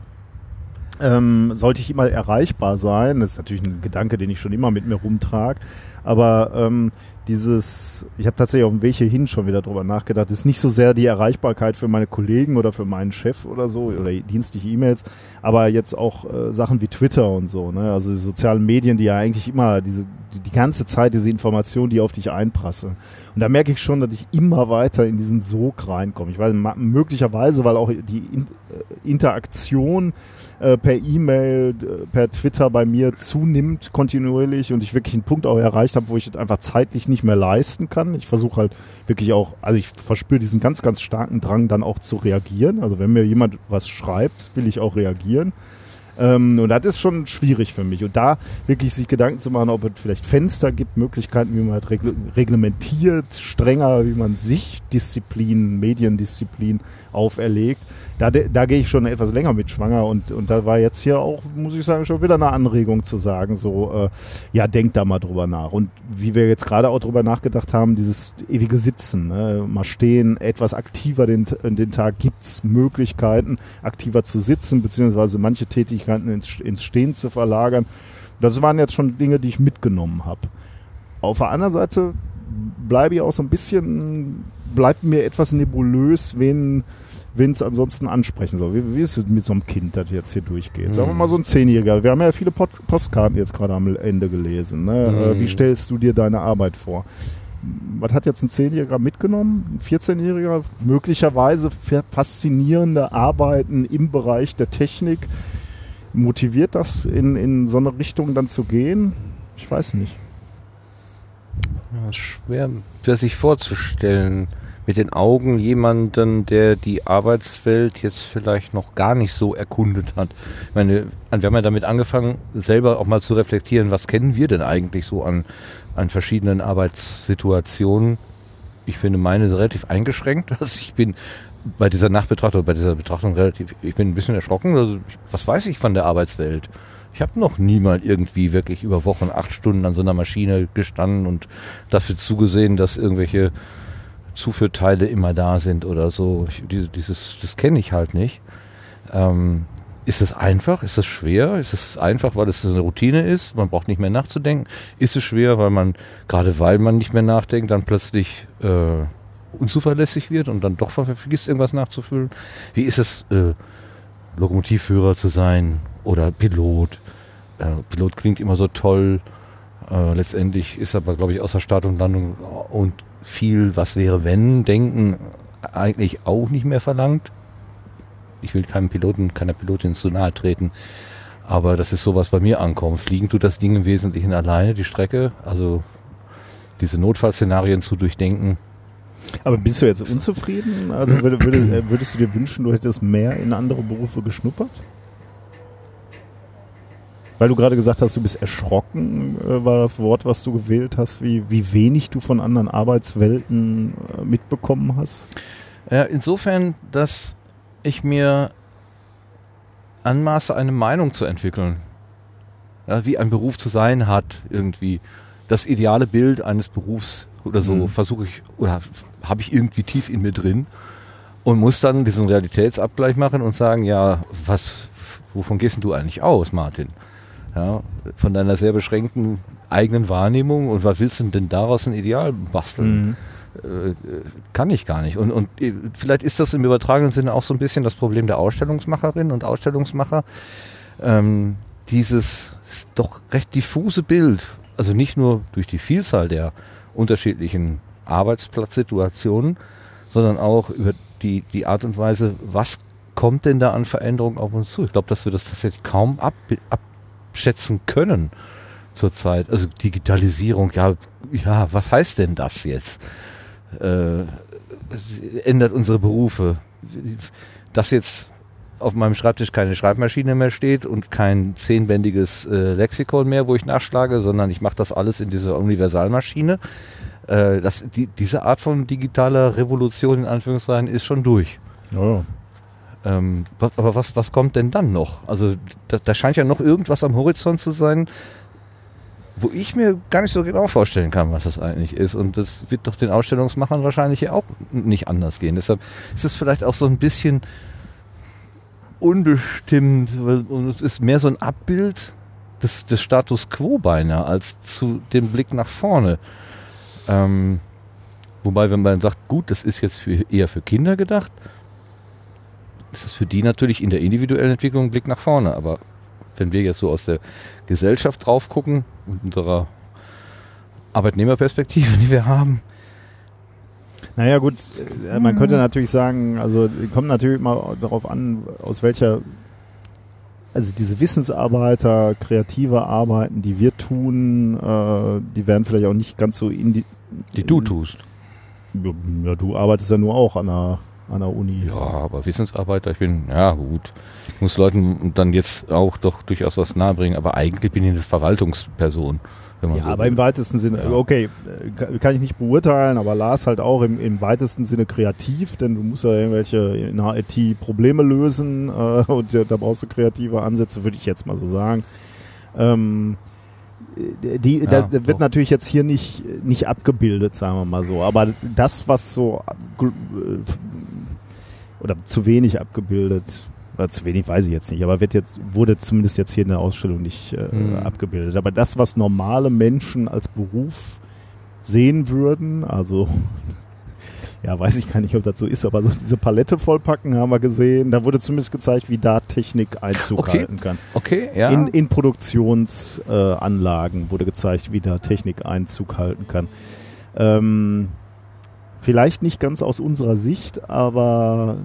Ähm, sollte ich immer erreichbar sein? Das ist natürlich ein Gedanke, den ich schon immer mit mir rumtrage. Aber ähm, dieses, ich habe tatsächlich auf dem Weg hierhin schon wieder drüber nachgedacht, ist nicht so sehr die Erreichbarkeit für meine Kollegen oder für meinen Chef oder so oder dienstliche E-Mails, aber jetzt auch äh, Sachen wie Twitter und so, ne? also die sozialen Medien, die ja eigentlich immer diese die, die ganze Zeit diese Information, die auf dich einprasse. Und da merke ich schon, dass ich immer weiter in diesen Sog reinkomme. Ich weiß, möglicherweise, weil auch die äh, Interaktion äh, per E-Mail, per Twitter bei mir zunimmt kontinuierlich und ich wirklich einen Punkt auch erreicht habe, wo ich es einfach zeitlich nicht mehr leisten kann. Ich versuche halt wirklich auch, also ich verspüre diesen ganz, ganz starken Drang dann auch zu reagieren. Also wenn mir jemand was schreibt, will ich auch reagieren. Ähm, und das ist schon schwierig für mich. Und da wirklich sich Gedanken zu machen, ob es vielleicht Fenster gibt, Möglichkeiten, wie man halt reglementiert, strenger, wie man sich Disziplin, Mediendisziplin auferlegt da, da gehe ich schon etwas länger mit schwanger und, und da war jetzt hier auch, muss ich sagen, schon wieder eine Anregung zu sagen, so, äh, ja, denk da mal drüber nach. Und wie wir jetzt gerade auch drüber nachgedacht haben, dieses ewige Sitzen, ne? mal stehen, etwas aktiver den, den Tag, gibt's Möglichkeiten, aktiver zu sitzen, beziehungsweise manche Tätigkeiten ins, ins Stehen zu verlagern. Das waren jetzt schon Dinge, die ich mitgenommen habe. Auf der anderen Seite bleibe ich auch so ein bisschen, bleibt mir etwas nebulös, wenn wen es ansonsten ansprechen soll. Wie, wie ist es mit so einem Kind, das jetzt hier durchgeht? Sagen wir mal so ein Zehnjähriger. Wir haben ja viele Pod Postkarten jetzt gerade am Ende gelesen. Ne? Mhm. Wie stellst du dir deine Arbeit vor? Was hat jetzt ein Zehnjähriger mitgenommen? Ein 14-Jähriger? Möglicherweise faszinierende Arbeiten im Bereich der Technik. Motiviert das in, in so eine Richtung dann zu gehen? Ich weiß nicht. Ja, schwer, schwer sich vorzustellen mit den Augen jemanden, der die Arbeitswelt jetzt vielleicht noch gar nicht so erkundet hat. Ich meine, wir haben ja damit angefangen, selber auch mal zu reflektieren, was kennen wir denn eigentlich so an, an verschiedenen Arbeitssituationen. Ich finde meine relativ eingeschränkt. Also ich bin bei dieser Nachbetrachtung, bei dieser Betrachtung relativ, ich bin ein bisschen erschrocken. Also was weiß ich von der Arbeitswelt? Ich habe noch niemals irgendwie wirklich über Wochen acht Stunden an so einer Maschine gestanden und dafür zugesehen, dass irgendwelche Zuführteile immer da sind oder so. Ich, dieses, das kenne ich halt nicht. Ähm, ist es einfach? Ist es schwer? Ist es einfach, weil es eine Routine ist? Man braucht nicht mehr nachzudenken. Ist es schwer, weil man, gerade weil man nicht mehr nachdenkt, dann plötzlich äh, unzuverlässig wird und dann doch vergisst, irgendwas nachzufüllen? Wie ist es, äh, Lokomotivführer zu sein oder Pilot? Äh, Pilot klingt immer so toll. Äh, letztendlich ist aber, glaube ich, außer Start und Landung und viel Was wäre wenn denken eigentlich auch nicht mehr verlangt. Ich will keinem Piloten, keiner Pilotin zu nahe treten. Aber das ist so, was bei mir ankommt. Fliegen tut das Ding im Wesentlichen alleine, die Strecke. Also diese Notfallszenarien zu durchdenken. Aber bist du jetzt unzufrieden? Also würdest du dir wünschen, du hättest mehr in andere Berufe geschnuppert? Weil du gerade gesagt hast, du bist erschrocken, äh, war das Wort, was du gewählt hast, wie, wie wenig du von anderen Arbeitswelten äh, mitbekommen hast? Ja, insofern, dass ich mir anmaße, eine Meinung zu entwickeln. Ja, wie ein Beruf zu sein hat, irgendwie. Das ideale Bild eines Berufs oder so mhm. versuche ich, oder habe ich irgendwie tief in mir drin und muss dann diesen Realitätsabgleich machen und sagen, ja, was, wovon gehst du eigentlich aus, Martin? Ja, von deiner sehr beschränkten eigenen Wahrnehmung und was willst du denn daraus ein Ideal basteln? Mhm. Äh, kann ich gar nicht. Und, und äh, vielleicht ist das im übertragenen Sinne auch so ein bisschen das Problem der Ausstellungsmacherin und Ausstellungsmacher. Ähm, dieses doch recht diffuse Bild, also nicht nur durch die Vielzahl der unterschiedlichen Arbeitsplatzsituationen, sondern auch über die, die Art und Weise, was kommt denn da an Veränderungen auf uns zu? Ich glaube, dass wir das tatsächlich kaum ab, ab, abschätzen können zurzeit. Also Digitalisierung, ja, ja, was heißt denn das jetzt? Äh, ändert unsere Berufe. Dass jetzt auf meinem Schreibtisch keine Schreibmaschine mehr steht und kein zehnbändiges äh, Lexikon mehr, wo ich nachschlage, sondern ich mache das alles in dieser Universalmaschine. Äh, das, die, diese Art von digitaler Revolution in Anführungszeichen ist schon durch. Ja. Ähm, aber was, was kommt denn dann noch? Also da, da scheint ja noch irgendwas am Horizont zu sein, wo ich mir gar nicht so genau vorstellen kann, was das eigentlich ist. Und das wird doch den Ausstellungsmachern wahrscheinlich auch nicht anders gehen. Deshalb ist es vielleicht auch so ein bisschen unbestimmt und es ist mehr so ein Abbild des, des Status quo beinahe als zu dem Blick nach vorne. Ähm, wobei, wenn man sagt, gut, das ist jetzt für, eher für Kinder gedacht, ist es für die natürlich in der individuellen Entwicklung ein Blick nach vorne. Aber wenn wir jetzt so aus der Gesellschaft drauf gucken, unserer Arbeitnehmerperspektive, die wir haben, naja gut, äh, man könnte natürlich sagen, also kommt natürlich mal darauf an, aus welcher, also diese Wissensarbeiter, kreative Arbeiten, die wir tun, äh, die werden vielleicht auch nicht ganz so in die... Die du tust. Ja, du arbeitest ja nur auch an der, an der Uni. Ja, aber Wissensarbeiter, ich bin, ja gut, ich muss Leuten dann jetzt auch doch durchaus was nahebringen, aber eigentlich bin ich eine Verwaltungsperson ja, so aber will. im weitesten Sinne, ja. okay, kann ich nicht beurteilen, aber Lars halt auch im, im weitesten Sinne kreativ, denn du musst ja irgendwelche in IT Probleme lösen äh, und da brauchst du kreative Ansätze, würde ich jetzt mal so sagen. Ähm, die, ja, das wird doch. natürlich jetzt hier nicht, nicht abgebildet, sagen wir mal so. Aber das, was so äh, oder zu wenig abgebildet oder zu wenig weiß ich jetzt nicht, aber wird jetzt, wurde zumindest jetzt hier in der Ausstellung nicht äh, mhm. abgebildet. Aber das, was normale Menschen als Beruf sehen würden, also ja, weiß ich gar nicht, ob das so ist, aber so diese Palette vollpacken haben wir gesehen. Da wurde zumindest gezeigt, wie da Technik Einzug okay. halten kann. Okay, ja. In, in Produktionsanlagen äh, wurde gezeigt, wie da Technik Einzug halten kann. Ähm, vielleicht nicht ganz aus unserer Sicht, aber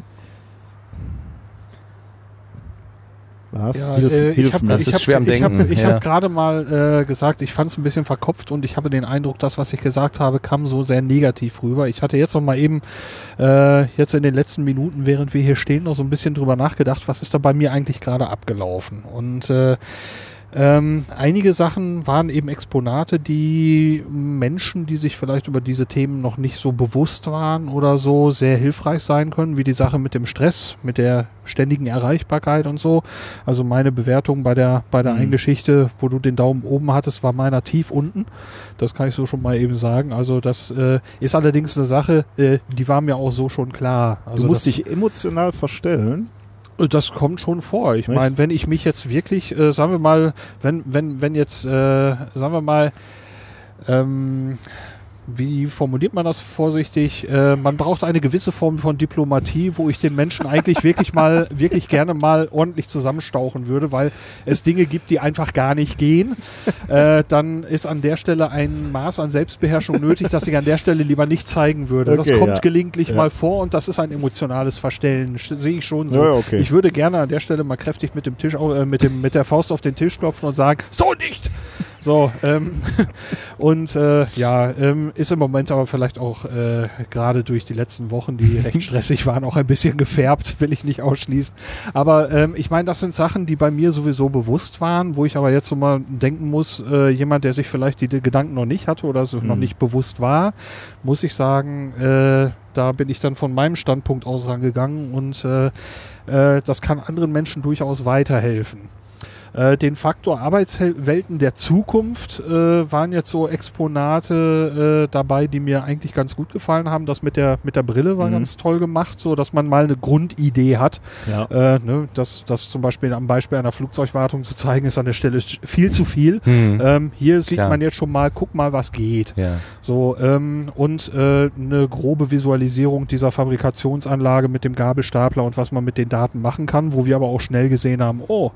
Was? Ja, hilf, äh, hilf ich hab, das ich ist hab, schwer am Denken. Ich habe ja. hab gerade mal äh, gesagt, ich fand es ein bisschen verkopft und ich habe den Eindruck, das, was ich gesagt habe, kam so sehr negativ rüber. Ich hatte jetzt noch mal eben, äh, jetzt in den letzten Minuten, während wir hier stehen, noch so ein bisschen drüber nachgedacht, was ist da bei mir eigentlich gerade abgelaufen. Und äh, ähm, einige Sachen waren eben Exponate, die Menschen, die sich vielleicht über diese Themen noch nicht so bewusst waren oder so, sehr hilfreich sein können, wie die Sache mit dem Stress, mit der ständigen Erreichbarkeit und so. Also meine Bewertung bei der bei der mhm. einen Geschichte, wo du den Daumen oben hattest, war meiner tief unten. Das kann ich so schon mal eben sagen. Also das äh, ist allerdings eine Sache, äh, die war mir auch so schon klar. Also du musst dich emotional verstellen. Das kommt schon vor. Ich meine, wenn ich mich jetzt wirklich, äh, sagen wir mal, wenn, wenn, wenn jetzt, äh, sagen wir mal, ähm, wie formuliert man das vorsichtig? Äh, man braucht eine gewisse Form von Diplomatie, wo ich den Menschen eigentlich wirklich mal, wirklich gerne mal ordentlich zusammenstauchen würde, weil es Dinge gibt, die einfach gar nicht gehen. Äh, dann ist an der Stelle ein Maß an Selbstbeherrschung nötig, dass ich an der Stelle lieber nicht zeigen würde. Okay, das kommt ja. gelegentlich ja. mal vor und das ist ein emotionales Verstellen. Sehe ich schon so. Ja, okay. Ich würde gerne an der Stelle mal kräftig mit dem Tisch, äh, mit dem, mit der Faust auf den Tisch klopfen und sagen, so nicht! So, ähm, und äh, ja, ähm, ist im Moment aber vielleicht auch äh, gerade durch die letzten Wochen, die recht stressig waren, auch ein bisschen gefärbt, will ich nicht ausschließen. Aber ähm, ich meine, das sind Sachen, die bei mir sowieso bewusst waren, wo ich aber jetzt so mal denken muss, äh, jemand, der sich vielleicht die, die Gedanken noch nicht hatte oder so mhm. noch nicht bewusst war, muss ich sagen, äh, da bin ich dann von meinem Standpunkt aus rangegangen und äh, äh, das kann anderen Menschen durchaus weiterhelfen. Äh, den Faktor Arbeitswelten der Zukunft äh, waren jetzt so Exponate äh, dabei, die mir eigentlich ganz gut gefallen haben. Das mit der mit der Brille war mhm. ganz toll gemacht, so dass man mal eine Grundidee hat. Ja. Äh, ne, das, das zum Beispiel am Beispiel einer Flugzeugwartung zu zeigen, ist an der Stelle viel zu viel. Mhm. Ähm, hier sieht Klar. man jetzt schon mal, guck mal, was geht. Ja. So ähm, und äh, eine grobe Visualisierung dieser Fabrikationsanlage mit dem Gabelstapler und was man mit den Daten machen kann, wo wir aber auch schnell gesehen haben, oh,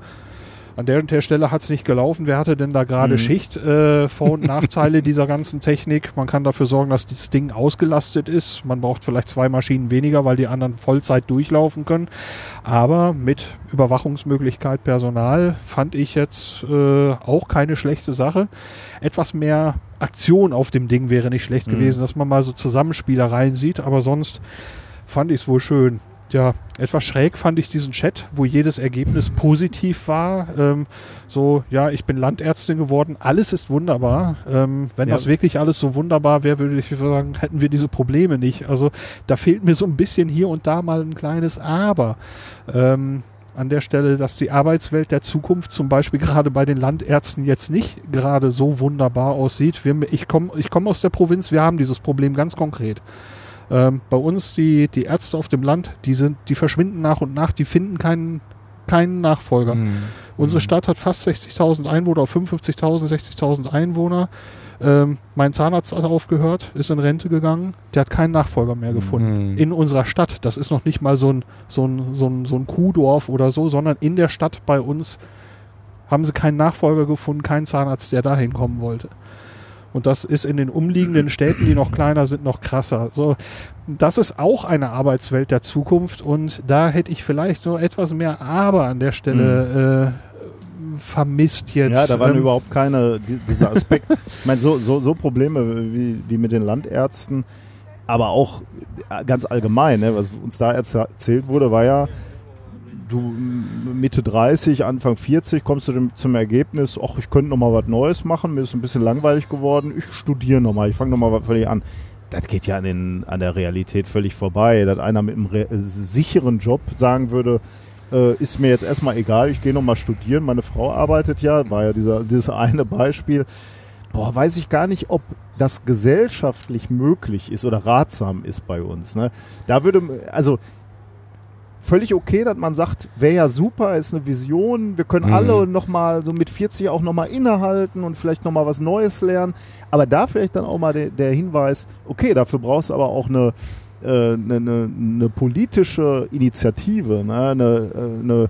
an der und der Stelle hat es nicht gelaufen. Wer hatte denn da gerade mhm. Schicht? Äh, Vor- und Nachteile dieser ganzen Technik. Man kann dafür sorgen, dass das Ding ausgelastet ist. Man braucht vielleicht zwei Maschinen weniger, weil die anderen Vollzeit durchlaufen können. Aber mit Überwachungsmöglichkeit Personal fand ich jetzt äh, auch keine schlechte Sache. Etwas mehr Aktion auf dem Ding wäre nicht schlecht mhm. gewesen, dass man mal so Zusammenspielereien sieht. Aber sonst fand ich es wohl schön ja, etwas schräg fand ich diesen Chat, wo jedes Ergebnis positiv war. Ähm, so, ja, ich bin Landärztin geworden, alles ist wunderbar. Ähm, wenn ja. das wirklich alles so wunderbar wäre, würde ich sagen, hätten wir diese Probleme nicht. Also da fehlt mir so ein bisschen hier und da mal ein kleines Aber. Ähm, an der Stelle, dass die Arbeitswelt der Zukunft zum Beispiel gerade bei den Landärzten jetzt nicht gerade so wunderbar aussieht. Wir, ich komme ich komm aus der Provinz, wir haben dieses Problem ganz konkret. Ähm, bei uns die, die Ärzte auf dem Land, die sind, die verschwinden nach und nach, die finden keinen, keinen Nachfolger. Mhm. Unsere mhm. Stadt hat fast 60.000 Einwohner, auf 55.000, 60.000 Einwohner. Ähm, mein Zahnarzt hat aufgehört, ist in Rente gegangen, der hat keinen Nachfolger mehr gefunden. Mhm. In unserer Stadt. Das ist noch nicht mal so ein, so ein, so ein, so ein Kuhdorf oder so, sondern in der Stadt bei uns haben sie keinen Nachfolger gefunden, keinen Zahnarzt, der da hinkommen wollte. Und das ist in den umliegenden Städten, die noch kleiner sind, noch krasser. So, das ist auch eine Arbeitswelt der Zukunft und da hätte ich vielleicht so etwas mehr Aber an der Stelle äh, vermisst jetzt. Ja, da waren Ähm, überhaupt keine, die, dieser Aspekt. ich meine, so, so, so Probleme wie, wie mit den Landärzten, aber auch ganz allgemein, ne, was uns da erz- erzählt wurde, war ja, du Mitte 30, Anfang 40 kommst du dem, zum Ergebnis, ach, ich könnte noch mal was Neues machen, mir ist ein bisschen langweilig geworden, ich studiere noch mal, ich fange noch mal was völlig an. Das geht ja an, den, an der Realität völlig vorbei, dass einer mit einem re- sicheren Job sagen würde, äh, ist mir jetzt erstmal egal, ich gehe noch mal studieren, meine Frau arbeitet ja, war ja dieser, dieses eine Beispiel. Boah, weiß ich gar nicht, ob das gesellschaftlich möglich ist oder ratsam ist bei uns. Ne? Da würde, also völlig okay, dass man sagt, wäre ja super, ist eine Vision, wir können Mhm. alle nochmal so mit 40 auch nochmal innehalten und vielleicht nochmal was Neues lernen. Aber da vielleicht dann auch mal der, der Hinweis, okay, dafür brauchst du aber auch eine, äh, eine, eine, eine politische Initiative, ne? eine, äh, eine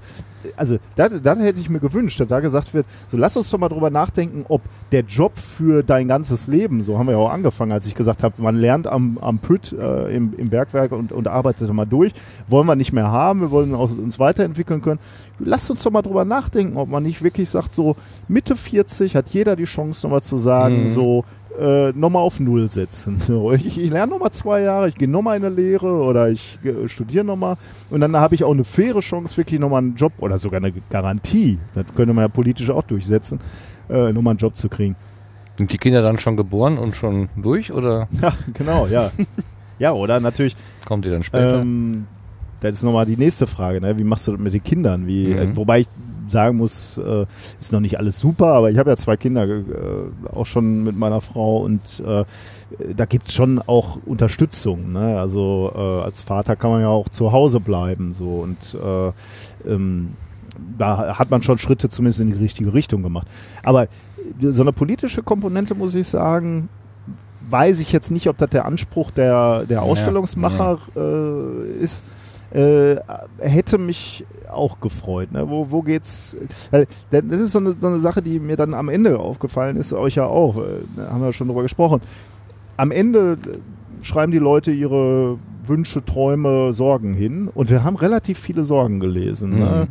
also das hätte ich mir gewünscht, dass da gesagt wird, so lass uns doch mal drüber nachdenken, ob der Job für dein ganzes Leben, so haben wir ja auch angefangen, als ich gesagt habe, man lernt am, am Pütt äh, im, im Bergwerk und, und arbeitet mal durch, wollen wir nicht mehr haben, wir wollen auch uns weiterentwickeln können. Lasst uns doch mal drüber nachdenken, ob man nicht wirklich sagt, so Mitte 40 hat jeder die Chance nochmal zu sagen, Mhm. so äh, nochmal auf Null setzen. So, ich, ich lerne nochmal zwei Jahre, ich gehe nochmal in eine Lehre oder ich äh, studiere nochmal und dann habe ich auch eine faire Chance, wirklich nochmal einen Job oder sogar eine Garantie, das könnte man ja politisch auch durchsetzen, äh, nochmal einen Job zu kriegen. Sind die Kinder dann schon geboren und schon durch oder Ja, genau, ja. ja, oder natürlich, kommt die dann später? ähm, das ist nochmal die nächste Frage, ne? wie machst du das mit den Kindern? Wie, Mhm. äh, wobei ich sagen muss, äh, ist noch nicht alles super, aber ich habe ja zwei Kinder äh, auch schon mit meiner Frau und äh, da gibt's schon auch Unterstützung. Ne? Also äh, als Vater kann man ja auch zu Hause bleiben so und äh, ähm, da hat man schon Schritte zumindest in die richtige Richtung gemacht. Aber so eine politische Komponente, muss ich sagen, weiß ich jetzt nicht, ob das der Anspruch der, der Ausstellungsmacher äh, ist. Äh, hätte mich auch gefreut. Ne? Wo, wo geht's? Das ist so eine, so eine Sache, die mir dann am Ende aufgefallen ist, euch ja auch. Äh, da haben wir schon drüber gesprochen. Am Ende äh, schreiben die Leute ihre Wünsche, Träume, Sorgen hin und wir haben relativ viele Sorgen gelesen. Ne?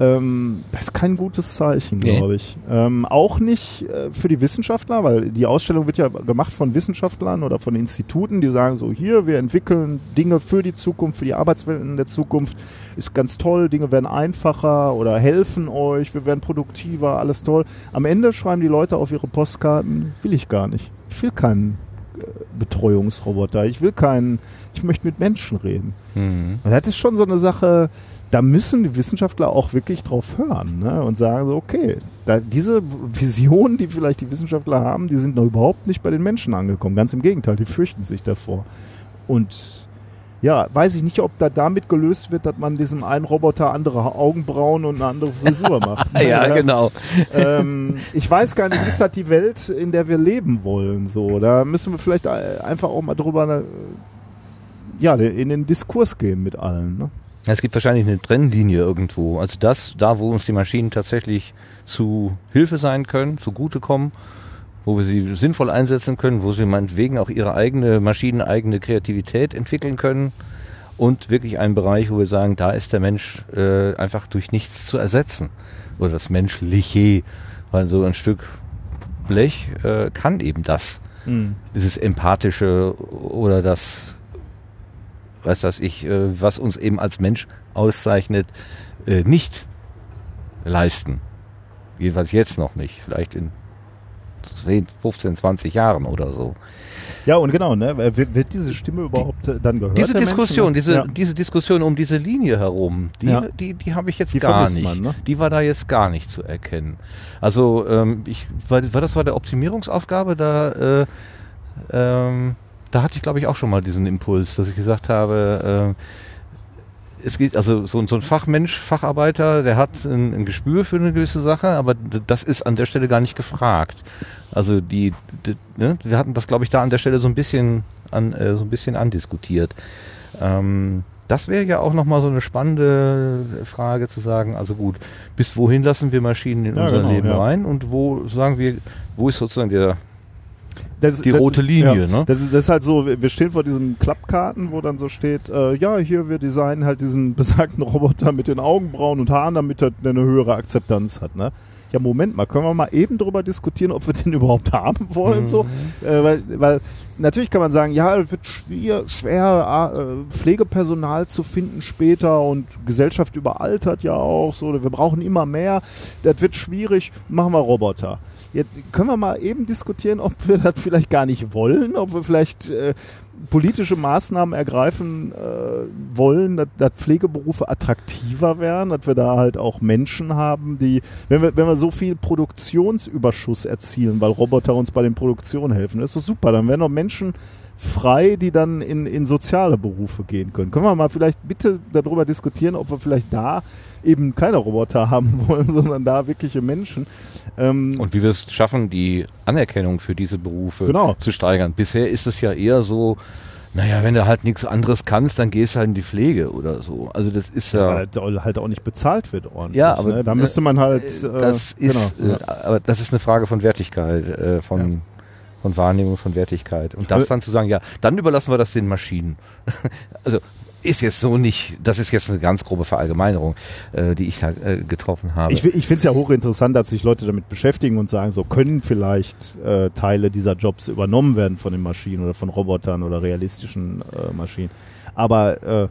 Ähm, das ist kein gutes Zeichen, Nee. glaube ich. Ähm, auch nicht äh, für die Wissenschaftler, weil die Ausstellung wird ja gemacht von Wissenschaftlern oder von Instituten, die sagen so, hier, wir entwickeln Dinge für die Zukunft, für die Arbeitswelten der Zukunft. Ist ganz toll, Dinge werden einfacher oder helfen euch, wir werden produktiver, alles toll. Am Ende schreiben die Leute auf ihre Postkarten, will ich gar nicht. Ich will keinen Betreuungsroboter, ich will keinen, ich möchte mit Menschen reden. Mhm. Und das ist schon so eine Sache, da müssen die Wissenschaftler auch wirklich drauf hören ne? und sagen so, okay, da, diese Visionen, die vielleicht die Wissenschaftler haben, die sind noch überhaupt nicht bei den Menschen angekommen. Ganz im Gegenteil, die fürchten sich davor. Und ja, weiß ich nicht, ob da damit gelöst wird, dass man diesem einen Roboter andere Augenbrauen und eine andere Frisur macht. ja, genau. ähm, ich weiß gar nicht, ist das die Welt, in der wir leben wollen? So, da müssen wir vielleicht äh, einfach auch mal drüber, äh, ja, in den Diskurs gehen mit allen. Ne? Es gibt wahrscheinlich eine Trennlinie irgendwo. Also das, da wo uns die Maschinen tatsächlich zu Hilfe sein können, zugutekommen, wo wir sie sinnvoll einsetzen können, wo sie meinetwegen auch ihre eigene maschineneigene Kreativität entwickeln können und wirklich ein Bereich, wo wir sagen, da ist der Mensch äh, einfach durch nichts zu ersetzen. Oder das Menschliche, weil so ein Stück Blech äh, kann eben das. Dieses Empathische oder das was das ich, äh, was uns eben als Mensch auszeichnet, äh, nicht leisten. Jedenfalls jetzt noch nicht. Vielleicht in 10, 15, 20 Jahren oder so. Ja, und genau, ne? Wird, diese Stimme überhaupt äh, dann gehört? diese Diskussion, diese, Ja. diese Diskussion um diese Linie herum, die, Ja. die, die habe ich jetzt Die gar nicht. man, ne? Die war da jetzt gar nicht zu erkennen. Also ähm, ich, war, war das war der Optimierungsaufgabe, da, äh, ähm, da hatte ich glaube ich auch schon mal diesen Impuls, dass ich gesagt habe, äh, es geht, also so, so ein Fachmensch, Facharbeiter, der hat ein, ein, Gespür für eine gewisse Sache, aber das ist an der Stelle gar nicht gefragt. Also die, die ne, wir hatten das, glaube ich, da an der Stelle so ein bisschen an, äh, so ein bisschen andiskutiert. Ähm, das wäre ja auch nochmal so eine spannende Frage zu sagen, also gut, bis wohin lassen wir Maschinen in ja, unser genau, Leben ja. rein und wo sagen wir, wo ist sozusagen der das, die rote Linie, ja, ne? Das ist, das ist, halt so, wir stehen vor diesem Klappkarten, wo dann so steht, äh, ja, hier, wir designen halt diesen besagten Roboter mit den Augenbrauen und Haaren, damit er eine höhere Akzeptanz hat, ne? Ja, Moment mal, können wir mal eben drüber diskutieren, ob wir den überhaupt haben wollen, mhm. so? Äh, weil, weil natürlich kann man sagen, ja, es wird schwer, schwer äh, Pflegepersonal zu finden später und Gesellschaft überaltert ja auch so, wir brauchen immer mehr, das wird schwierig, machen wir Roboter. Jetzt können wir mal eben diskutieren, ob wir das vielleicht gar nicht wollen, ob wir vielleicht äh, politische Maßnahmen ergreifen äh, wollen, dass, dass Pflegeberufe attraktiver werden, dass wir da halt auch Menschen haben, die, wenn wir, wenn wir so viel Produktionsüberschuss erzielen, weil Roboter uns bei den Produktionen helfen, das ist doch super, dann werden auch Menschen frei, die dann in, in soziale Berufe gehen können. Können wir mal vielleicht bitte darüber diskutieren, ob wir vielleicht da eben keine Roboter haben wollen, sondern da wirkliche Menschen. Ähm und wie wir es schaffen, die Anerkennung für diese Berufe genau. zu steigern. Bisher ist es ja eher so, naja, wenn du halt nichts anderes kannst, dann gehst du halt in die Pflege oder so. Also das ist ja. weil halt auch nicht bezahlt wird ordentlich. Ja, aber ne? da müsste man halt. Äh, das ist, genau, äh, aber das ist eine Frage von Wertigkeit, äh, von, ja. von Wahrnehmung, von Wertigkeit. Und das dann zu sagen, ja, dann überlassen wir das den Maschinen. also ist jetzt so nicht, das ist jetzt eine ganz grobe Verallgemeinerung, äh, die ich da äh, getroffen habe. Ich, ich finde es ja hochinteressant, dass sich Leute damit beschäftigen und sagen, so können vielleicht äh, Teile dieser Jobs übernommen werden von den Maschinen oder von Robotern oder realistischen äh, Maschinen. Aber äh,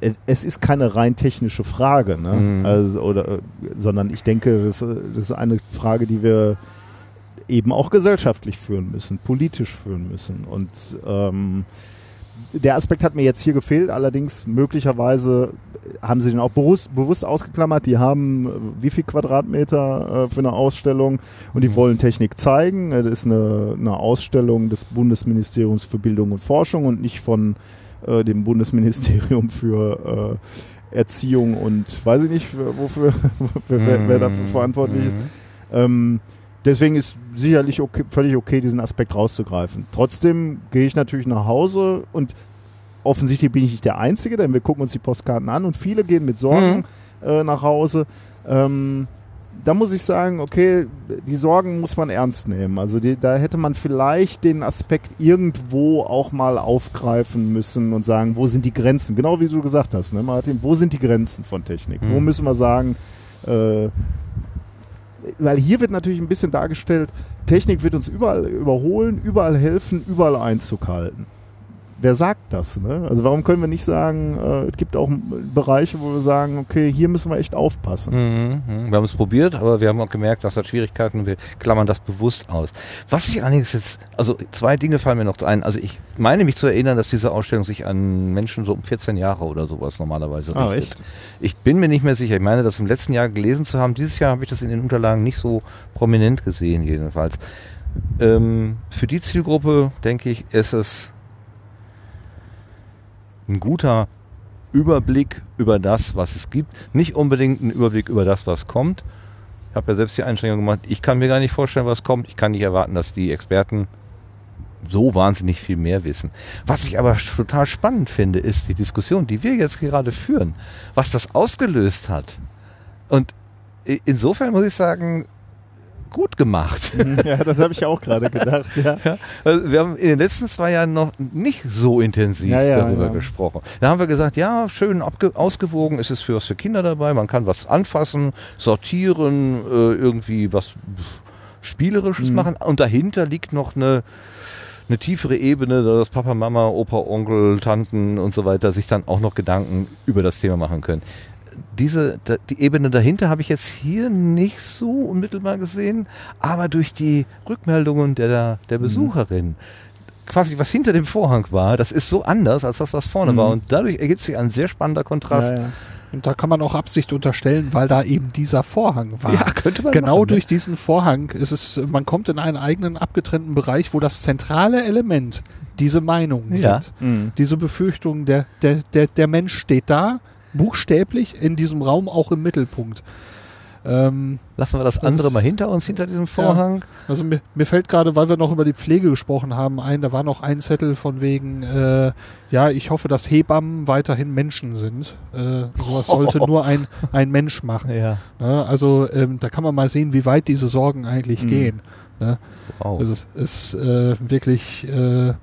äh, es ist keine rein technische Frage, ne? Mhm. Also, oder, sondern ich denke, das, das ist eine Frage, die wir eben auch gesellschaftlich führen müssen, politisch führen müssen. Und ähm, der Aspekt hat mir jetzt hier gefehlt, allerdings möglicherweise haben sie den auch bewusst, bewusst ausgeklammert. Die haben äh, wie viel Quadratmeter äh, für eine Ausstellung und die mhm. wollen Technik zeigen. Das ist eine, eine Ausstellung des Bundesministeriums für Bildung und Forschung und nicht von äh, dem Bundesministerium für äh, Erziehung und weiß ich nicht, wofür, wer, wer, dafür mhm. verantwortlich ist. Mhm. Ähm, deswegen ist sicherlich okay, völlig okay, diesen Aspekt rauszugreifen. Trotzdem gehe ich natürlich nach Hause und offensichtlich bin ich nicht der Einzige, denn wir gucken uns die Postkarten an und viele gehen mit Sorgen mhm. äh, nach Hause. Ähm, da muss ich sagen, okay, die Sorgen muss man ernst nehmen. Also die, da hätte man vielleicht den Aspekt irgendwo auch mal aufgreifen müssen und sagen, wo sind die Grenzen? Genau wie du gesagt hast, ne, Martin, wo sind die Grenzen von Technik? Mhm. Wo müssen wir sagen, äh, weil hier wird natürlich ein bisschen dargestellt, Technik wird uns überall überholen, überall helfen, überall Einzug halten wer sagt das? Ne? Also warum können wir nicht sagen, äh, es gibt auch Bereiche, wo wir sagen, okay, hier müssen wir echt aufpassen. Mhm, mhm. Wir haben es probiert, aber wir haben auch gemerkt, das hat Schwierigkeiten und wir klammern das bewusst aus. Was ich allerdings jetzt, also zwei Dinge fallen mir noch ein. Also ich meine mich zu erinnern, dass diese Ausstellung sich an Menschen so um 14 Jahre oder sowas normalerweise ah, richtet. Echt? Ich bin mir nicht mehr sicher. Ich meine, das im letzten Jahr gelesen zu haben. Dieses Jahr habe ich das in den Unterlagen nicht so prominent gesehen, jedenfalls. Ähm, für die Zielgruppe, denke ich, ist es ein guter Überblick über das, was es gibt. Nicht unbedingt ein Überblick über das, was kommt. Ich habe ja selbst die Einschränkung gemacht. Ich kann mir gar nicht vorstellen, was kommt. Ich kann nicht erwarten, dass die Experten so wahnsinnig viel mehr wissen. Was ich aber total spannend finde, ist die Diskussion, die wir jetzt gerade führen, was das ausgelöst hat. Und insofern muss ich sagen, gut gemacht. Ja, das habe ich auch gerade gedacht. Ja. ja. Also wir haben in den letzten zwei Jahren noch nicht so intensiv ja, ja, darüber gesprochen. Da haben wir gesagt, ja, schön ausgewogen, ist es für was für Kinder dabei, man kann was anfassen, sortieren, äh, irgendwie was Spielerisches mhm. machen. Und dahinter liegt noch eine eine tiefere Ebene, dass Papa, Mama, Opa, Onkel, Tanten und so weiter sich dann auch noch Gedanken über das Thema machen können diese, die Ebene dahinter habe ich jetzt hier nicht so unmittelbar gesehen, aber durch die Rückmeldungen der, der mhm. Besucherin, mhm. quasi was hinter dem Vorhang war, das ist so anders als das, was vorne mhm. war. Und dadurch ergibt sich ein sehr spannender Kontrast. Ja, ja. Und da kann man auch Absicht unterstellen, weil da eben dieser Vorhang war. Ja, könnte man Genau machen, ne? durch diesen Vorhang ist es, man kommt in einen eigenen abgetrennten Bereich, wo das zentrale Element diese Meinungen Ja. sind. Mhm. Diese Befürchtung, der, der, der, der Mensch steht da, buchstäblich in diesem Raum auch im Mittelpunkt. Ähm, Lassen wir das Das andere ist- mal hinter uns, hinter diesem Vorhang. also mir, mir fällt gerade, weil wir noch über die Pflege gesprochen haben, ein, da war noch ein Zettel von wegen, äh, ja, ich hoffe, dass Hebammen weiterhin Menschen sind. Äh, sowas sollte nur ein, ein Mensch machen. Ja. Ne? Also ähm, da kann man mal sehen, wie weit diese Sorgen eigentlich Mhm. gehen. Ne? Wow. Also es ist äh, wirklich, äh,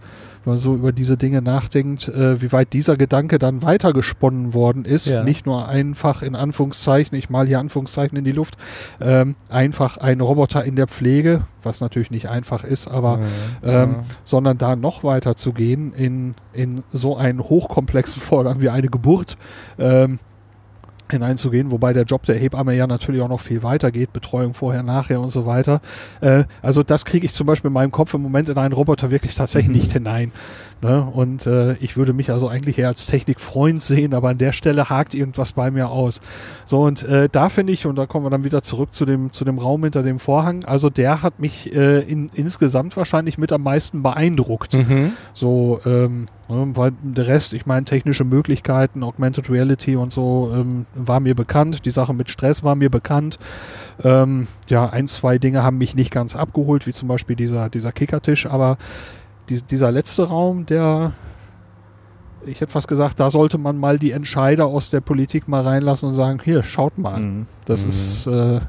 man so über diese Dinge nachdenkt, äh, wie weit dieser Gedanke dann weitergesponnen worden ist. Ja. Nicht nur einfach in Anführungszeichen, ich mal hier Anführungszeichen in die Luft, ähm, einfach ein Roboter in der Pflege, was natürlich nicht einfach ist, aber ähm, sondern da noch weiter zu gehen in, in so einen hochkomplexen Vorgang wie eine Geburt. Ähm, hineinzugehen, wobei der Job der Hebamme ja natürlich auch noch viel weiter geht, Betreuung vorher, nachher und so weiter. Äh, also das kriege ich zum Beispiel in meinem Kopf im Moment in einen Roboter wirklich tatsächlich nicht hinein. Ne? Und äh, ich würde mich also eigentlich eher als Technikfreund sehen, aber an der Stelle hakt irgendwas bei mir aus. So und äh, da finde ich, und da kommen wir dann wieder zurück zu dem, zu dem Raum hinter dem Vorhang, also der hat mich äh, in, insgesamt wahrscheinlich mit am meisten beeindruckt. Mhm. So, ähm, weil der Rest, ich meine, technische Möglichkeiten, Augmented Reality und so, ähm, war mir bekannt. Die Sache mit Stress war mir bekannt. Ähm, ja, ein, zwei Dinge haben mich nicht ganz abgeholt, wie zum Beispiel dieser, dieser Kickertisch, aber die, dieser letzte Raum, der, ich hätte fast gesagt, da sollte man mal die Entscheider aus der Politik mal reinlassen und sagen, hier, schaut mal. Mhm. Das ist, äh,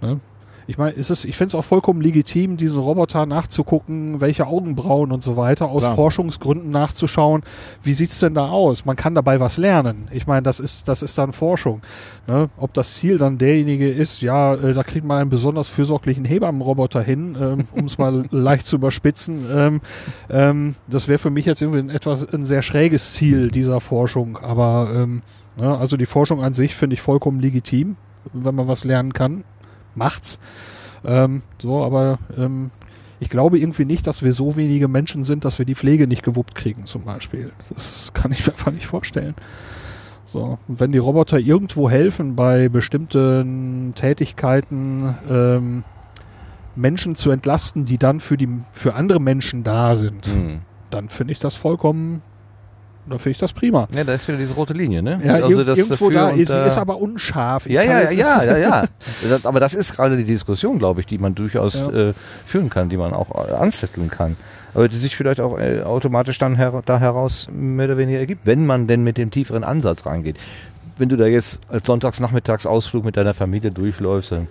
ne? Ich meine, ist es, ich finde es auch vollkommen legitim, diesen Roboter nachzugucken, welche Augenbrauen und so weiter, aus Klar. Forschungsgründen nachzuschauen, wie sieht's denn da aus? Man kann dabei was lernen. Ich meine, das ist, das ist dann Forschung. Ne? Ob das Ziel dann derjenige ist, ja, äh, da kriegt man einen besonders fürsorglichen Hebammenroboter hin, ähm, um es mal leicht zu überspitzen. Ähm, ähm, das wäre für mich jetzt irgendwie ein etwas ein sehr schräges Ziel dieser Forschung. Aber ähm, ne, also die Forschung an sich finde ich vollkommen legitim, wenn man was lernen kann macht's. Ähm, so, aber ähm, ich glaube irgendwie nicht, dass wir so wenige Menschen sind, dass wir die Pflege nicht gewuppt kriegen, zum Beispiel. Das kann ich mir einfach nicht vorstellen. So, und wenn die Roboter irgendwo helfen bei bestimmten Tätigkeiten, ähm, Menschen zu entlasten, die dann für die für andere Menschen da sind, Mhm. dann finde ich das vollkommen, dann finde ich das prima. Ja, da ist wieder diese rote Linie, ne? Ja, also das irgendwo da und sie da- ist aber unscharf. Ja, ja, ja, ja, ja. Das, aber das ist gerade die Diskussion, glaube ich, die man durchaus Ja. äh, führen kann, die man auch äh, anzetteln kann. Aber die sich vielleicht auch äh, automatisch dann her da heraus mehr oder weniger ergibt, wenn man denn mit dem tieferen Ansatz rangeht. Wenn du da jetzt als Sonntagsnachmittagsausflug mit deiner Familie durchläufst, dann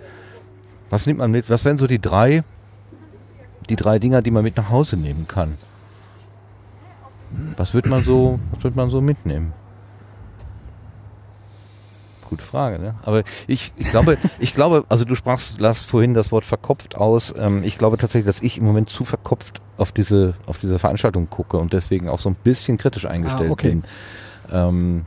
was nimmt man mit? Was wären so die drei, die drei Dinger, die man mit nach Hause nehmen kann? Was wird man so, was wird man so mitnehmen? Gute Frage, ne? Aber ich, ich glaube, ich glaube, also du sprachst, las vorhin das Wort verkopft aus. Ähm, ich glaube tatsächlich, dass ich im Moment zu verkopft auf diese, auf diese Veranstaltung gucke und deswegen auch so ein bisschen kritisch eingestellt Ah, okay. bin. Ähm,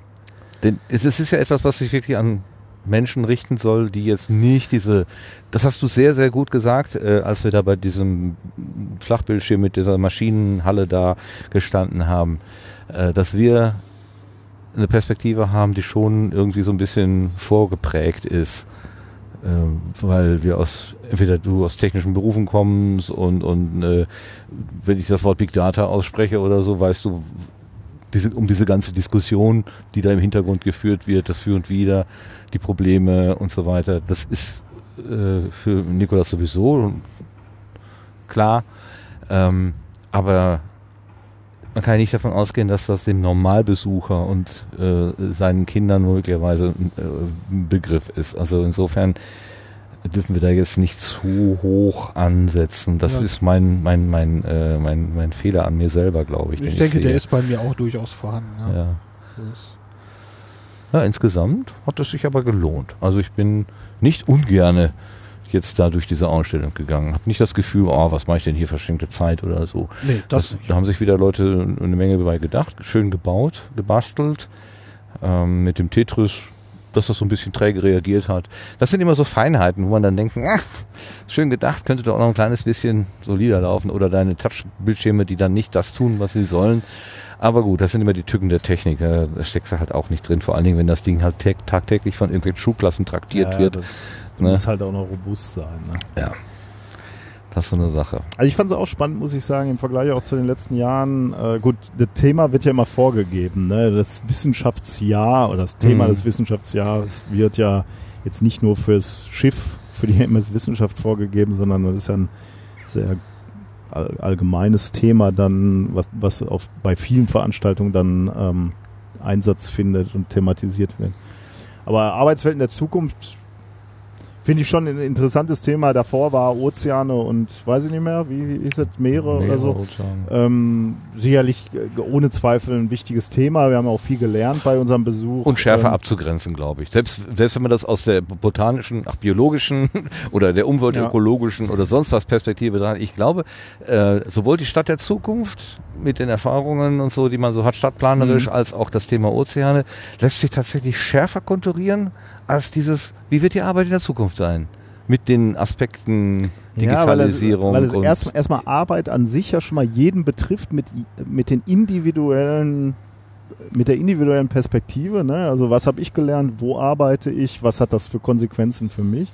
denn es ist ja etwas, was sich wirklich an Menschen richten soll, die jetzt nicht diese, das hast du sehr, sehr gut gesagt, äh, als wir da bei diesem Flachbildschirm mit dieser Maschinenhalle da gestanden haben, äh, dass wir eine Perspektive haben, die schon irgendwie so ein bisschen vorgeprägt ist. Ähm, weil wir aus, entweder du aus technischen Berufen kommst und, und äh, wenn ich das Wort Big Data ausspreche oder so, weißt du, diese, um diese ganze Diskussion, die da im Hintergrund geführt wird, das Für und Wider, die Probleme und so weiter, das ist äh, für Nikolas sowieso klar. Ähm, aber man kann ja nicht davon ausgehen, dass das dem Normalbesucher und äh, seinen Kindern möglicherweise äh, ein Begriff ist. Also insofern dürfen wir da jetzt nicht zu hoch ansetzen. Das Ja. ist mein, mein, mein, äh, mein, mein Fehler an mir selber, glaube ich. Ich denke, sehe. der ist bei mir auch durchaus vorhanden. Ja. Ja. Ja, insgesamt hat es sich aber gelohnt. Also ich bin nicht ungerne jetzt da durch diese Ausstellung gegangen. Habe nicht das Gefühl, oh, was mache ich denn hier verschenkte Zeit oder so. Nee, das, Das, da haben sich wieder Leute eine Menge dabei gedacht, schön gebaut, gebastelt, ähm, mit dem Tetris, dass das so ein bisschen träge reagiert hat. Das sind immer so Feinheiten, wo man dann denkt, ah, schön gedacht, könnte doch auch noch ein kleines bisschen solider laufen oder deine Touch-Bildschirme, die dann nicht das tun, was sie sollen. Aber gut, das sind immer die Tücken der Technik. Da steckst du halt auch nicht drin. Vor allen Dingen, wenn das Ding halt tagtäglich von irgendwelchen Schulklassen traktiert ja, wird. Das ne? muss halt auch noch robust sein. Ne? Ja. Das ist so eine Sache. Also ich fand es auch spannend, muss ich sagen, im Vergleich auch zu den letzten Jahren. Äh, gut, das Thema wird ja immer vorgegeben. Ne? Das Wissenschaftsjahr oder das Thema mhm. des Wissenschaftsjahres wird ja jetzt nicht nur fürs Schiff, für die MS Wissenschaft vorgegeben, sondern das ist ja ein sehr allgemeines Thema dann, was, was auf, bei vielen Veranstaltungen dann ähm, Einsatz findet und thematisiert wird. Aber Arbeitswelten der Zukunft Finde ich schon ein interessantes Thema. Davor war Ozeane und weiß ich nicht mehr, wie ist es, Meere, Meere oder so. Ähm, sicherlich äh, ohne Zweifel ein wichtiges Thema. Wir haben auch viel gelernt bei unserem Besuch. Und schärfer ähm, abzugrenzen, glaube ich. Selbst, selbst wenn man das aus der botanischen, ach, biologischen oder der umweltökologischen ja. oder sonst was Perspektive sagt, ich glaube, äh, sowohl die Stadt der Zukunft mit den Erfahrungen und so, die man so hat, stadtplanerisch, mhm. als auch das Thema Ozeane, lässt sich tatsächlich schärfer konturieren als dieses, wie wird die Arbeit in der Zukunft sein? Mit den Aspekten Digitalisierung. Ja, weil es, weil es erstmal erst Arbeit an sich ja schon mal jeden betrifft mit, mit den individuellen mit der individuellen Perspektive, ne? also was habe ich gelernt, wo arbeite ich, was hat das für Konsequenzen für mich.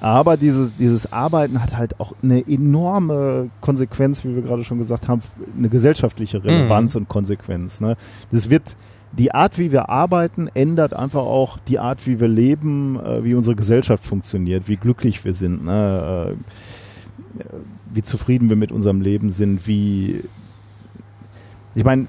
Aber dieses, dieses Arbeiten hat halt auch eine enorme Konsequenz, wie wir gerade schon gesagt haben, eine gesellschaftliche Relevanz mhm. und Konsequenz. Ne? Das wird die Art, wie wir arbeiten, ändert einfach auch die Art, wie wir leben, äh, wie unsere Gesellschaft funktioniert, wie glücklich wir sind, ne? äh, wie zufrieden wir mit unserem Leben sind, wie ich meine,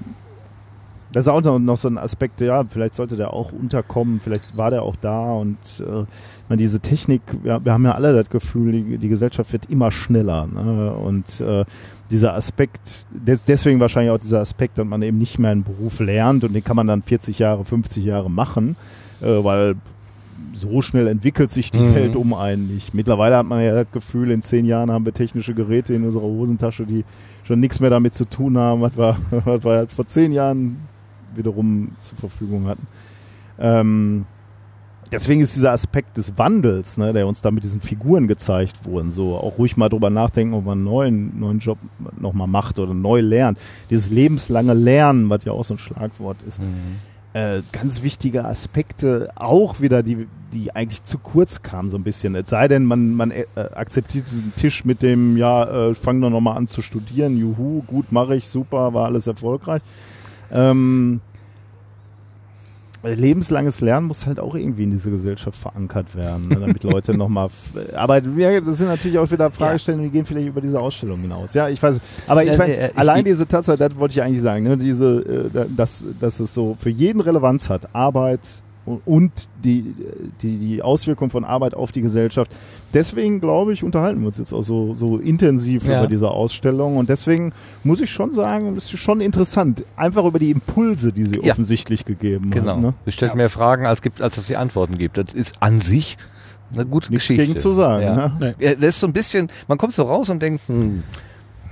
das ist auch noch, so ein Aspekt, ja, vielleicht sollte der auch unterkommen, vielleicht war der auch da und äh, meine, diese Technik, wir, wir haben ja alle das Gefühl, die, die Gesellschaft wird immer schneller ne? und äh, dieser Aspekt, des, deswegen wahrscheinlich auch dieser Aspekt, dass man eben nicht mehr einen Beruf lernt und den kann man dann 40 Jahre, 50 Jahre machen, äh, weil so schnell entwickelt sich die mhm. Welt um einen nicht. Mittlerweile hat man ja das Gefühl, in zehn Jahren haben wir technische Geräte in unserer Hosentasche, die schon nichts mehr damit zu tun haben, was wir, was wir halt vor zehn Jahren wiederum zur Verfügung hatten. Ähm, deswegen ist dieser Aspekt des Wandels, ne, der uns da mit diesen Figuren gezeigt wurden, so auch ruhig mal drüber nachdenken, ob man einen neuen, neuen Job nochmal macht oder neu lernt. Dieses lebenslange Lernen, was ja auch so ein Schlagwort ist. Mhm. Äh, ganz wichtige Aspekte, auch wieder, die, die eigentlich zu kurz kamen, so ein bisschen. Es sei denn, man, man äh, akzeptiert diesen Tisch mit dem, ja, äh, fang doch nochmal an zu studieren, juhu, gut, mache ich, super, war alles erfolgreich. Ähm, lebenslanges Lernen muss halt auch irgendwie in diese Gesellschaft verankert werden, ne, damit Leute nochmal. Aber ja, das sind natürlich auch wieder Fragestellungen, die gehen vielleicht über diese Ausstellung hinaus. Ja, ich weiß. Aber ich meine, äh, allein diese Tatsache, das wollte ich eigentlich sagen, ne, diese, äh, dass, dass es so für jeden Relevanz hat, Arbeit, und die, die, die Auswirkung von Arbeit auf die Gesellschaft. Deswegen, glaube ich, unterhalten wir uns jetzt auch so, so intensiv ja. über diese Ausstellung. Und deswegen muss ich schon sagen, es ist schon interessant, einfach über die Impulse, die sie ja. offensichtlich gegeben genau. hat. Genau. Ne? stellt ja. mehr Fragen, als, gibt, als es die Antworten gibt. Das ist an sich eine gute Nichts Geschichte. gegen zu sagen. Ja. Ne? Das ist so ein bisschen, man kommt so raus und denkt, hm,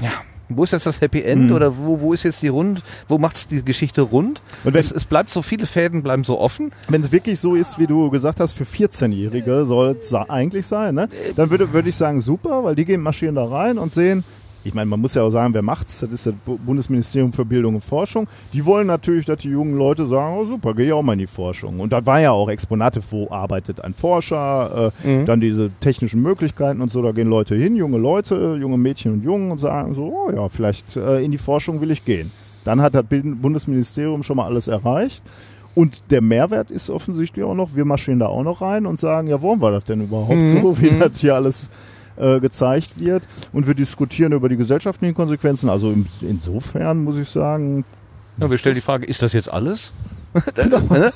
ja, wo ist jetzt das Happy End mhm. oder wo, wo ist jetzt die Rund, wo macht es die Geschichte rund? Und wenn, es, es bleibt so, viele Fäden bleiben so offen. Wenn es wirklich so ist, wie du gesagt hast, für 14-Jährige soll es eigentlich sein, ne? dann würde, würde ich sagen, super, weil die gehen marschieren da rein und sehen, ich meine, man muss ja auch sagen, wer macht's? Das ist das Bundesministerium für Bildung und Forschung. Die wollen natürlich, dass die jungen Leute sagen, oh super, gehe ich auch mal in die Forschung. Und da war ja auch Exponate, wo arbeitet ein Forscher, äh, mhm. dann diese technischen Möglichkeiten und so, da gehen Leute hin, junge Leute, junge Mädchen und Jungen und sagen so, oh ja, vielleicht äh, in die Forschung will ich gehen. Dann hat das Bundesministerium schon mal alles erreicht. Und der Mehrwert ist offensichtlich auch noch, wir marschieren da auch noch rein und sagen, ja, wollen wir das denn überhaupt mhm. so, wie mhm. das hier alles äh, gezeigt wird. Und wir diskutieren über die gesellschaftlichen Konsequenzen. Also im, insofern muss ich sagen. Ja, wir stellen die Frage, ist das jetzt alles? Ne?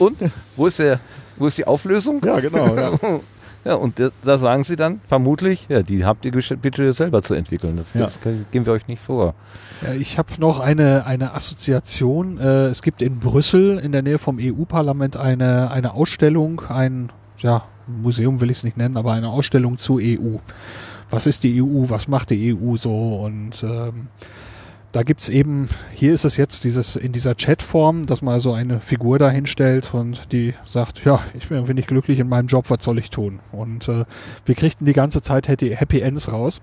und wo ist der, wo ist die Auflösung? Ja, genau. Ja. Ja, und da sagen sie dann vermutlich, ja, die habt ihr bitte selber zu entwickeln. Das, ja. das geben wir euch nicht vor. Ja, ich habe noch eine, eine Assoziation. Äh, es gibt in Brüssel in der Nähe vom EU-Parlament eine, eine Ausstellung, ein ja, Museum will ich es nicht nennen, aber eine Ausstellung zur EU. Was ist die EU? Was macht die EU so? Und ähm, da gibt's eben, hier ist es jetzt dieses in dieser Chatform, dass man so eine Figur da hinstellt und die sagt, ja, ich bin irgendwie nicht glücklich in meinem Job, was soll ich tun? Und äh, wir kriegten die ganze Zeit Happy, Happy Ends raus.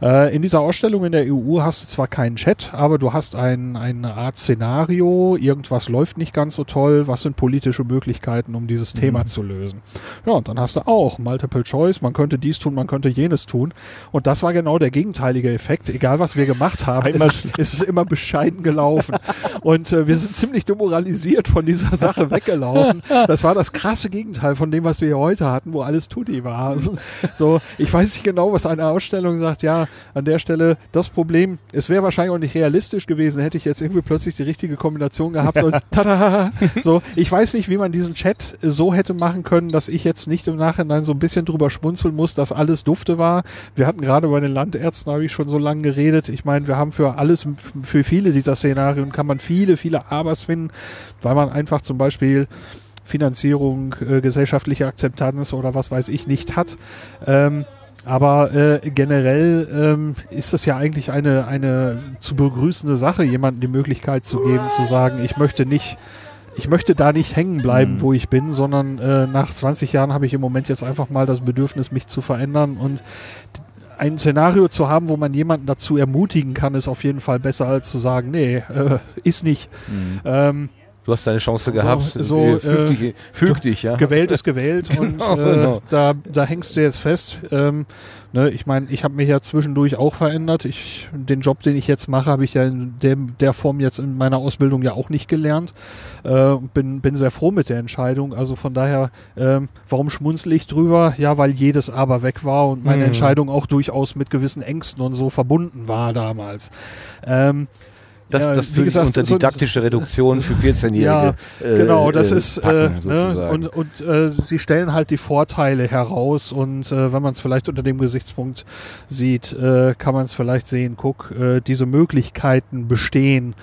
Äh, in dieser Ausstellung in der EU hast du zwar keinen Chat, aber du hast ein, eine Art Szenario, irgendwas läuft nicht ganz so toll, was sind politische Möglichkeiten, um dieses mhm. Thema zu lösen? Ja, und dann hast du auch Multiple Choice, man könnte dies tun, man könnte jenes tun. Und das war genau der gegenteilige Effekt. Egal was wir gemacht haben, es, es ist immer bescheiden gelaufen. und äh, wir sind ziemlich demoralisiert von dieser Sache weggelaufen. Das war das krasse Gegenteil von dem, was wir hier heute hatten, wo alles Tutti war. Also, so, ich weiß nicht genau, was eine Ausstellung sagt. Ja, an der Stelle das Problem, es wäre wahrscheinlich auch nicht realistisch gewesen, hätte ich jetzt irgendwie plötzlich die richtige Kombination gehabt und tada! So, ich weiß nicht, wie man diesen Chat so hätte machen können, dass ich jetzt nicht im Nachhinein so ein bisschen drüber schmunzeln muss, dass alles dufte war. Wir hatten gerade bei den Landärzten, habe ich schon so lange geredet. Ich meine, wir haben für alles, für viele dieser Szenarien kann man viele, viele Abers finden, weil man einfach zum Beispiel Finanzierung, äh, gesellschaftliche Akzeptanz oder was weiß ich nicht hat. Ähm, aber äh, generell ähm, ist es ja eigentlich eine, eine zu begrüßende Sache, jemandem die Möglichkeit zu geben, zu sagen, ich möchte nicht, ich möchte da nicht hängen bleiben, mhm. wo ich bin, sondern äh, nach 20 Jahren habe ich im Moment jetzt einfach mal das Bedürfnis, mich zu verändern und ein Szenario zu haben, wo man jemanden dazu ermutigen kann, ist auf jeden Fall besser als zu sagen, nee, äh, ist nicht. Mhm. Ähm, du hast deine Chance gehabt. So, so füg, äh, dich, füg dich, ja. Gewählt ist gewählt und genau, äh, genau. Da, da hängst du jetzt fest. Ähm, ne, ich meine, ich habe mich ja zwischendurch auch verändert. Ich, den Job, den ich jetzt mache, habe ich ja in der, der Form jetzt in meiner Ausbildung ja auch nicht gelernt. Äh, bin, bin sehr froh mit der Entscheidung. Also von daher, ähm, warum schmunzle ich drüber? Ja, weil jedes Aber weg war und meine mhm. Entscheidung auch durchaus mit gewissen Ängsten und so verbunden war damals. Ähm, das, ja, das wie gesagt, unter didaktische Reduktion für 14-Jährige. Ja, äh, genau, das äh, ist packen, äh, ne, und, und äh, sie stellen halt die Vorteile heraus und äh, wenn man es vielleicht unter dem Gesichtspunkt sieht, äh, kann man es vielleicht sehen, guck, äh, diese Möglichkeiten bestehen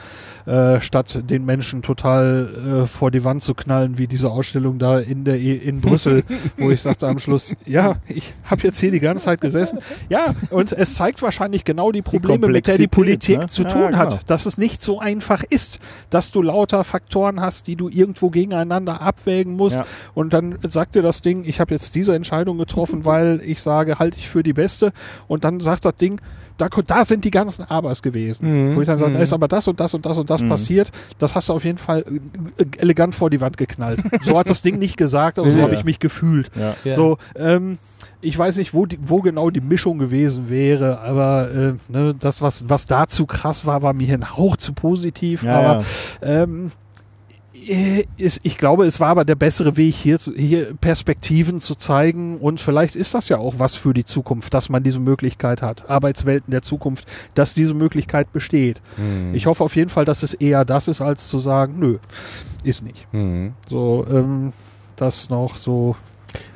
äh, statt den Menschen total äh, vor die Wand zu knallen, wie diese Ausstellung da in der e in Brüssel, wo ich sagte am Schluss, ja, ich habe jetzt hier die ganze Zeit gesessen. Ja, und es zeigt wahrscheinlich genau die Probleme, die mit der die Politik ne? zu ja, tun genau. hat, dass es nicht so einfach ist, dass du lauter Faktoren hast, die du irgendwo gegeneinander abwägen musst ja. und dann sagt dir das Ding, ich habe jetzt diese Entscheidung getroffen, weil ich sage, halte ich für die beste und dann sagt das Ding, da, da sind die ganzen Abers gewesen. Mhm. Wo ich dann sage, da ist aber das und das und das und das mhm. passiert. Das hast du auf jeden Fall äh, elegant vor die Wand geknallt. so hat das Ding nicht gesagt, aber so ja. habe ich mich gefühlt. Ja. So, ähm, ich weiß nicht, wo, die, wo genau die Mischung gewesen wäre, aber äh, ne, das, was, was dazu krass war, war mir ein Hauch zu positiv. Ja, aber ähm, äh, ist, ich glaube, es war aber der bessere Weg, hier, hier Perspektiven zu zeigen. Und vielleicht ist das ja auch was für die Zukunft, dass man diese Möglichkeit hat. Arbeitswelten der Zukunft, dass diese Möglichkeit besteht. Mhm. Ich hoffe auf jeden Fall, dass es eher das ist, als zu sagen, nö, ist nicht. Mhm. So, ähm, das noch so.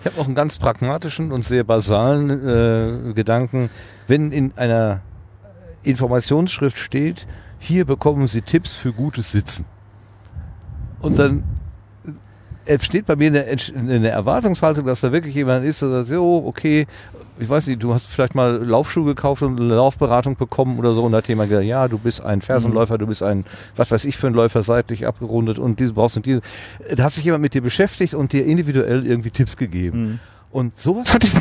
Ich habe auch einen ganz pragmatischen und sehr basalen äh, Gedanken. Wenn in einer Informationsschrift steht, hier bekommen Sie Tipps für gutes Sitzen und dann steht bei mir eine, eine Erwartungshaltung, dass da wirklich jemand ist, der sagt, oh, okay, ich weiß nicht, du hast vielleicht mal Laufschuhe gekauft und eine Laufberatung bekommen oder so und da hat jemand gesagt, ja, du bist ein Fersenläufer, du bist ein, was weiß ich für ein Läufer, seitlich abgerundet und diese brauchst und diese. Da hat sich jemand mit dir beschäftigt und dir individuell irgendwie Tipps gegeben. Mhm. Und sowas hatte ich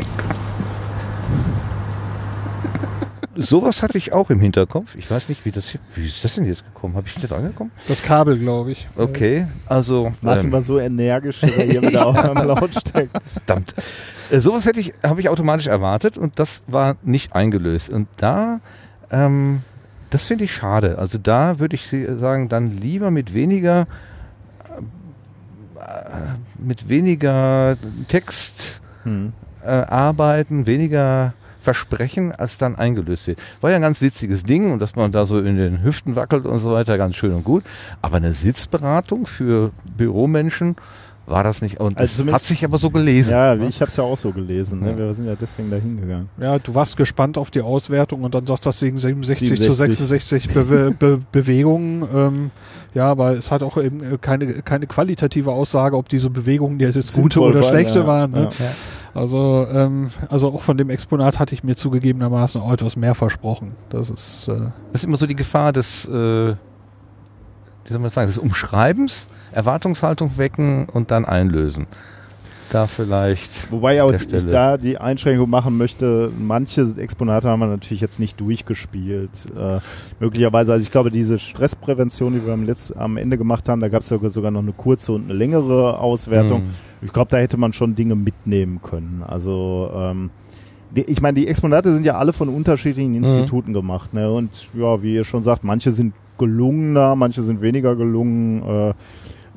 sowas hatte ich auch im Hinterkopf. Ich weiß nicht, wie das hier, wie ist das denn jetzt gekommen? Habe ich nicht angekommen? Das Kabel, glaube ich. Okay, also. Martin ähm, war so energisch, dass er hier wieder auch am Laut steckt. Verdammt. Äh, sowas hätte ich, habe ich automatisch erwartet und das war nicht eingelöst. Und da, ähm, das finde ich schade. Also da würde ich sagen, dann lieber mit weniger, äh, mit weniger Text hm. äh, arbeiten, weniger Versprechen als dann eingelöst wird. War ja ein ganz witziges Ding und dass man da so in den Hüften wackelt und so weiter, ganz schön und gut. Aber eine Sitzberatung für Büromenschen war das nicht. Und also das hat sich aber so gelesen. Ja, ne? ich habe es ja auch so gelesen. Ne? Wir sind ja deswegen da hingegangen. Ja, du warst gespannt auf die Auswertung und dann sagt das Ding 67, 67. zu 66 Be Be Bewegungen. Ähm, ja, aber es hat auch eben keine, keine qualitative Aussage, ob diese Bewegungen die jetzt gute oder schlechte ja. waren. Ne? Ja. Also, ähm, also auch von dem Exponat hatte ich mir zugegebenermaßen auch etwas mehr versprochen. Das ist, äh das ist immer so die Gefahr des, äh, wie soll man sagen, des Umschreibens, Erwartungshaltung wecken und dann einlösen da vielleicht. Wobei auch ich da die Einschränkung machen möchte, manche Exponate haben wir natürlich jetzt nicht durchgespielt. Äh, möglicherweise, also ich glaube, diese Stressprävention, die wir am, Letz-, am Ende gemacht haben, da gab es sogar noch eine kurze und eine längere Auswertung. Mhm. Ich glaube, da hätte man schon Dinge mitnehmen können. Also ähm, die, ich meine, die Exponate sind ja alle von unterschiedlichen mhm. Instituten mhm. gemacht. Ne? Und ja, wie ihr schon sagt, manche sind gelungener, manche sind weniger gelungen. Äh,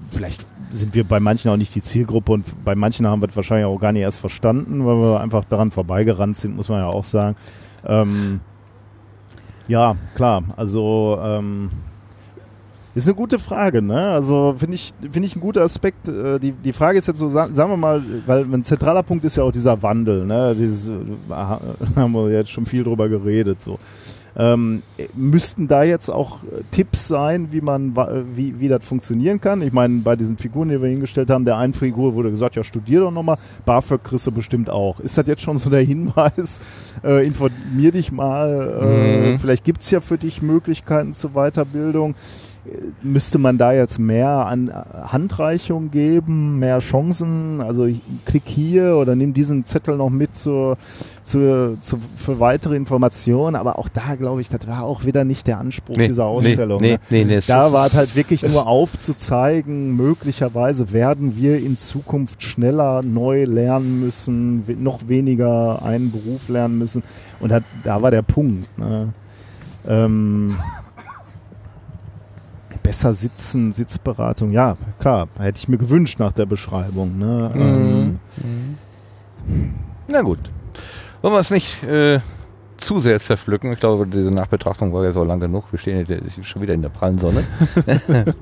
vielleicht sind wir bei manchen auch nicht die Zielgruppe und bei manchen haben wir es wahrscheinlich auch gar nicht erst verstanden, weil wir einfach daran vorbeigerannt sind, muss man ja auch sagen. Ähm, ja, klar, also ähm, ist eine gute Frage, ne? Also finde ich, finde ich ein guter Aspekt. Äh, die, die Frage ist jetzt so, sagen wir mal, weil ein zentraler Punkt ist ja auch dieser Wandel, ne? Dieses, äh, haben wir jetzt schon viel drüber geredet, so. Ähm, müssten da jetzt auch äh, Tipps sein, wie man wie, wie das funktionieren kann? Ich meine, bei diesen Figuren, die wir hingestellt haben, der einen Figur wurde gesagt, ja, studier doch nochmal, BAföG kriegst du bestimmt auch. Ist das jetzt schon so der Hinweis? Äh, informier dich mal, äh, mhm. vielleicht gibt's ja für dich Möglichkeiten zur Weiterbildung müsste man da jetzt mehr an Handreichung geben, mehr Chancen? Also klick hier oder nimm diesen Zettel noch mit zur, zur, zur, für weitere Informationen. Aber auch da glaube ich, das war auch wieder nicht der Anspruch nee, dieser Ausstellung. Nee, ne? nee, nee, da war es halt wirklich nur aufzuzeigen, möglicherweise werden wir in Zukunft schneller neu lernen müssen, noch weniger einen Beruf lernen müssen. Und da, da war der Punkt. Ne? Ähm, besser sitzen, Sitzberatung, ja, klar, hätte ich mir gewünscht nach der Beschreibung. Ne? Mhm. Ähm, mhm. Na gut. Wollen wir es nicht äh, zu sehr zerpflücken? Ich glaube, diese Nachbetrachtung war ja so lang genug. Wir stehen jetzt schon wieder in der prallen Sonne.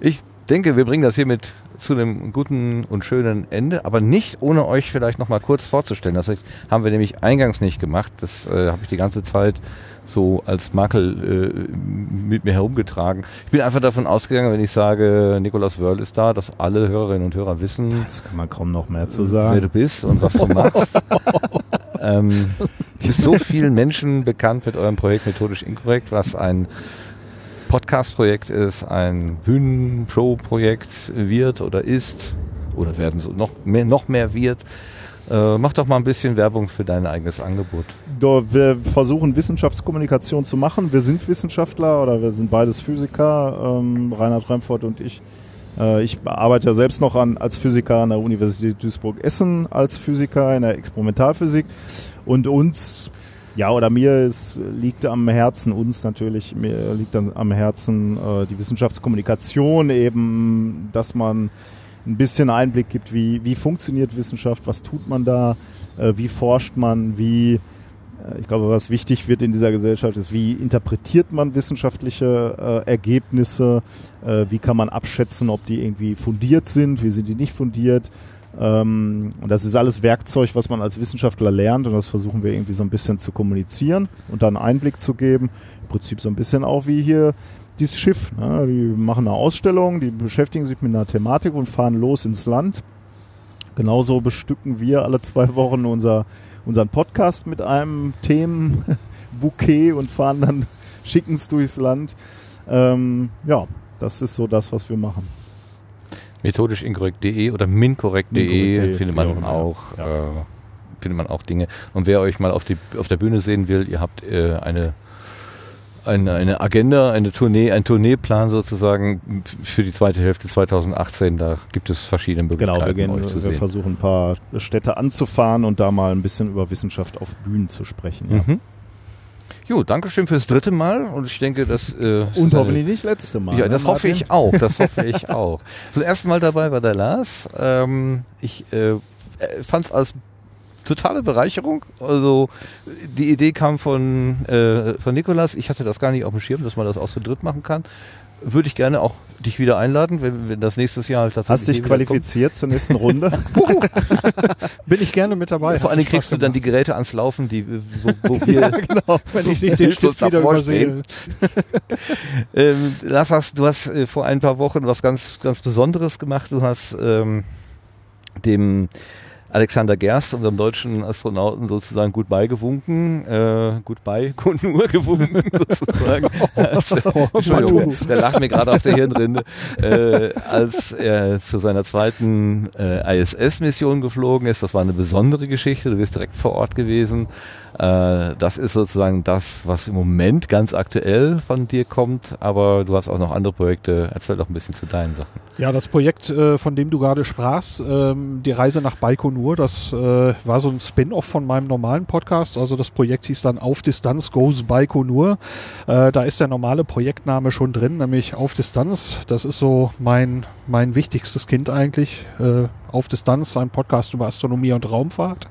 ich denke, wir bringen das hiermit zu einem guten und schönen Ende, aber nicht ohne euch vielleicht noch mal kurz vorzustellen. Das haben wir nämlich eingangs nicht gemacht. Das äh, habe ich die ganze Zeit so als Makel äh, mit mir herumgetragen. Ich bin einfach davon ausgegangen, wenn ich sage, Nikolaus Wörl ist da, dass alle Hörerinnen und Hörer wissen, das kann man kaum noch mehr zu sagen, wer du bist und was du machst. ähm, bist so vielen Menschen bekannt mit eurem Projekt Methodisch Inkorrekt, was ein Podcast-Projekt ist, ein Bühnenshow-Projekt wird oder ist oder werden so noch mehr, noch mehr wird. Äh, mach doch mal ein bisschen Werbung für dein eigenes Angebot. Wir versuchen Wissenschaftskommunikation zu machen. Wir sind Wissenschaftler oder wir sind beides Physiker, ähm, Reinhard Remford und ich. Äh, ich arbeite ja selbst noch an, als Physiker an der Universität Duisburg-Essen als Physiker in der Experimentalphysik. Und uns, ja, oder mir ist, liegt am Herzen, uns natürlich, mir liegt am Herzen äh, die Wissenschaftskommunikation eben, dass man ein bisschen Einblick gibt, wie, wie funktioniert Wissenschaft, was tut man da, äh, wie forscht man, wie, äh, ich glaube, was wichtig wird in dieser Gesellschaft ist, wie interpretiert man wissenschaftliche äh, Ergebnisse, äh, wie kann man abschätzen, ob die irgendwie fundiert sind, wie sind die nicht fundiert. Ähm, und das ist alles Werkzeug, was man als Wissenschaftler lernt und das versuchen wir irgendwie so ein bisschen zu kommunizieren und dann Einblick zu geben. Im Prinzip so ein bisschen auch wie hier dieses Schiff. Ne? Die machen eine Ausstellung, die beschäftigen sich mit einer Thematik und fahren los ins Land. Genauso bestücken wir alle zwei Wochen unser, unseren Podcast mit einem Themenbouquet und fahren dann, schicken es durchs Land. Ähm, ja, das ist so das, was wir machen. Methodisch inkorrekt.de oder minkorrekt.de findet man ja, auch. Ja. Äh, findet man auch Dinge. Und wer euch mal auf, die, auf der Bühne sehen will, ihr habt äh, eine eine, eine Agenda, eine Tournee, ein Tourneeplan sozusagen für die zweite Hälfte 2018. Da gibt es verschiedene Möglichkeiten. Genau, wir, gehen, wir versuchen ein paar Städte anzufahren und da mal ein bisschen über Wissenschaft auf Bühnen zu sprechen. Ja. Mhm. Jo, Dankeschön fürs dritte Mal und ich denke, das äh, und hoffentlich nicht letzte Mal. Ja, ne, das hoffe ich auch. Das hoffe ich auch. Zum ersten Mal dabei war der Lars. Ähm, ich äh, äh fand es als totale Bereicherung. Also die Idee kam von, äh, von Nikolas. Ich hatte das gar nicht auf dem Schirm, dass man das auch zu dritt machen kann. Würde ich gerne auch dich wieder einladen, wenn, wenn das nächstes Jahr halt tatsächlich. Hast dich qualifiziert kommt. zur nächsten Runde? Bin ich gerne mit dabei. Vor allem kriegst du dann die Geräte ans Laufen, die, wo, wo wir, ja, genau. wenn ich nicht den Stift wieder übersehe. ähm, Lars, hast, du hast äh, vor ein paar Wochen was ganz, ganz Besonderes gemacht. Du hast ähm, dem Alexander Gerst, unserem deutschen Astronauten, sozusagen gut beigewunken, äh, gut bei nur gewunken sozusagen. als, Entschuldigung, der lacht mir gerade auf der Hirnrinde, äh, als er zu seiner zweiten äh, ISS-Mission geflogen ist. Das war eine besondere Geschichte. Du bist direkt vor Ort gewesen. Äh, das ist sozusagen das, was im Moment ganz aktuell von dir kommt, aber du hast auch noch andere Projekte. Erzähl doch ein bisschen zu deinen Sachen. Ja, das Projekt, äh, von dem du gerade sprachst, ähm, die Reise nach Baikonur, das äh, war so ein Spin-off von meinem normalen Podcast. Also das Projekt hieß dann Auf Distanz Goes Baikonur. Da ist der normale Projektname schon drin, nämlich Auf Distanz. Das ist so mein, mein wichtigstes Kind eigentlich. Auf Distanz, ein Podcast über Astronomie und Raumfahrt.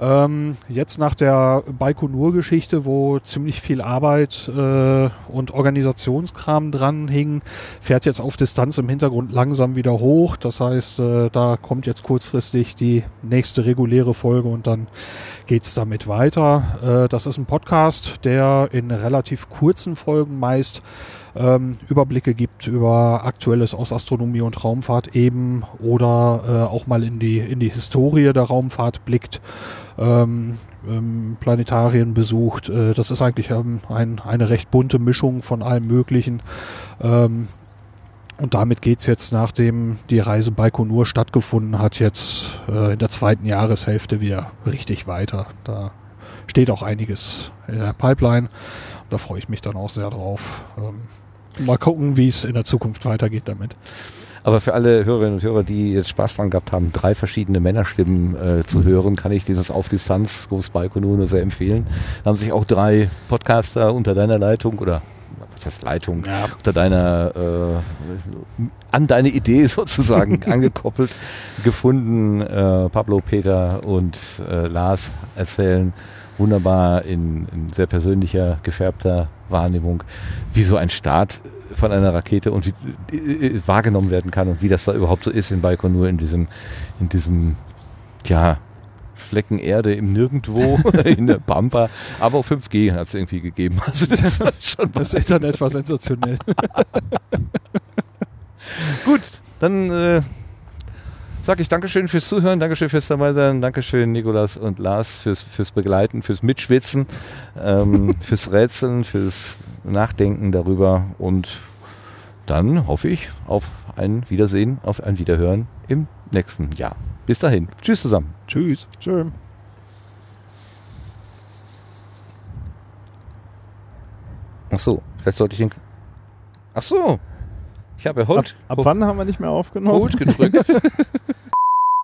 Ähm, jetzt nach der Baikonur-Geschichte, wo ziemlich viel Arbeit äh, und Organisationskram dran hing, fährt jetzt auf Distanz im Hintergrund langsam wieder hoch. Das heißt, äh, da kommt jetzt kurzfristig die nächste reguläre Folge und dann geht's damit weiter. Äh, das ist ein Podcast, der in relativ kurzen Folgen meist ähm, Überblicke gibt über Aktuelles aus Astronomie und Raumfahrt eben oder äh, auch mal in die, in die Historie der Raumfahrt blickt, ähm, ähm, Planetarien besucht. Äh, das ist eigentlich ähm, ein, eine recht bunte Mischung von allem Möglichen. Ähm, und damit geht's jetzt, nachdem die Reise Baikonur stattgefunden hat, jetzt äh, in der zweiten Jahreshälfte wieder richtig weiter. Da steht auch einiges in der Pipeline. Da freue ich mich dann auch sehr drauf. Ähm, mal gucken, wie es in der Zukunft weitergeht damit. Aber für alle Hörerinnen und Hörer, die jetzt Spaß dran gehabt haben, drei verschiedene Männerstimmen äh, zu hören, kann ich dieses Auf Distanz Groß Balkon nur sehr empfehlen. Da haben sich auch drei Podcaster unter deiner Leitung oder was ist Leitung, ja. unter deiner, äh, an deine Idee sozusagen angekoppelt gefunden. Äh, Pablo, Peter und äh, Lars erzählen wunderbar in, in sehr persönlicher, gefärbter Wahrnehmung, wie so ein Start von einer Rakete und wie äh, wahrgenommen werden kann und wie das da überhaupt so ist in Baikonur in diesem, in diesem, ja, Flecken Erde im Nirgendwo, in der Pampa. Aber auch 5G hat es irgendwie gegeben. Also das, schon das Internet war sensationell. Gut, dann äh, sage ich Dankeschön fürs Zuhören, Dankeschön fürs Dabeisein, Dankeschön Nikolas und Lars fürs, fürs Begleiten, fürs Mitschwitzen, ähm, fürs Rätseln, fürs Nachdenken darüber und dann hoffe ich auf ein Wiedersehen, auf ein Wiederhören im nächsten Jahr. Bis dahin. Tschüss zusammen. Tschüss. Tschüss. Ach so, vielleicht sollte ich ihn. Ach so. Ich habe Hold. Ab, ab wann haben wir nicht mehr aufgenommen? Hold gedrückt.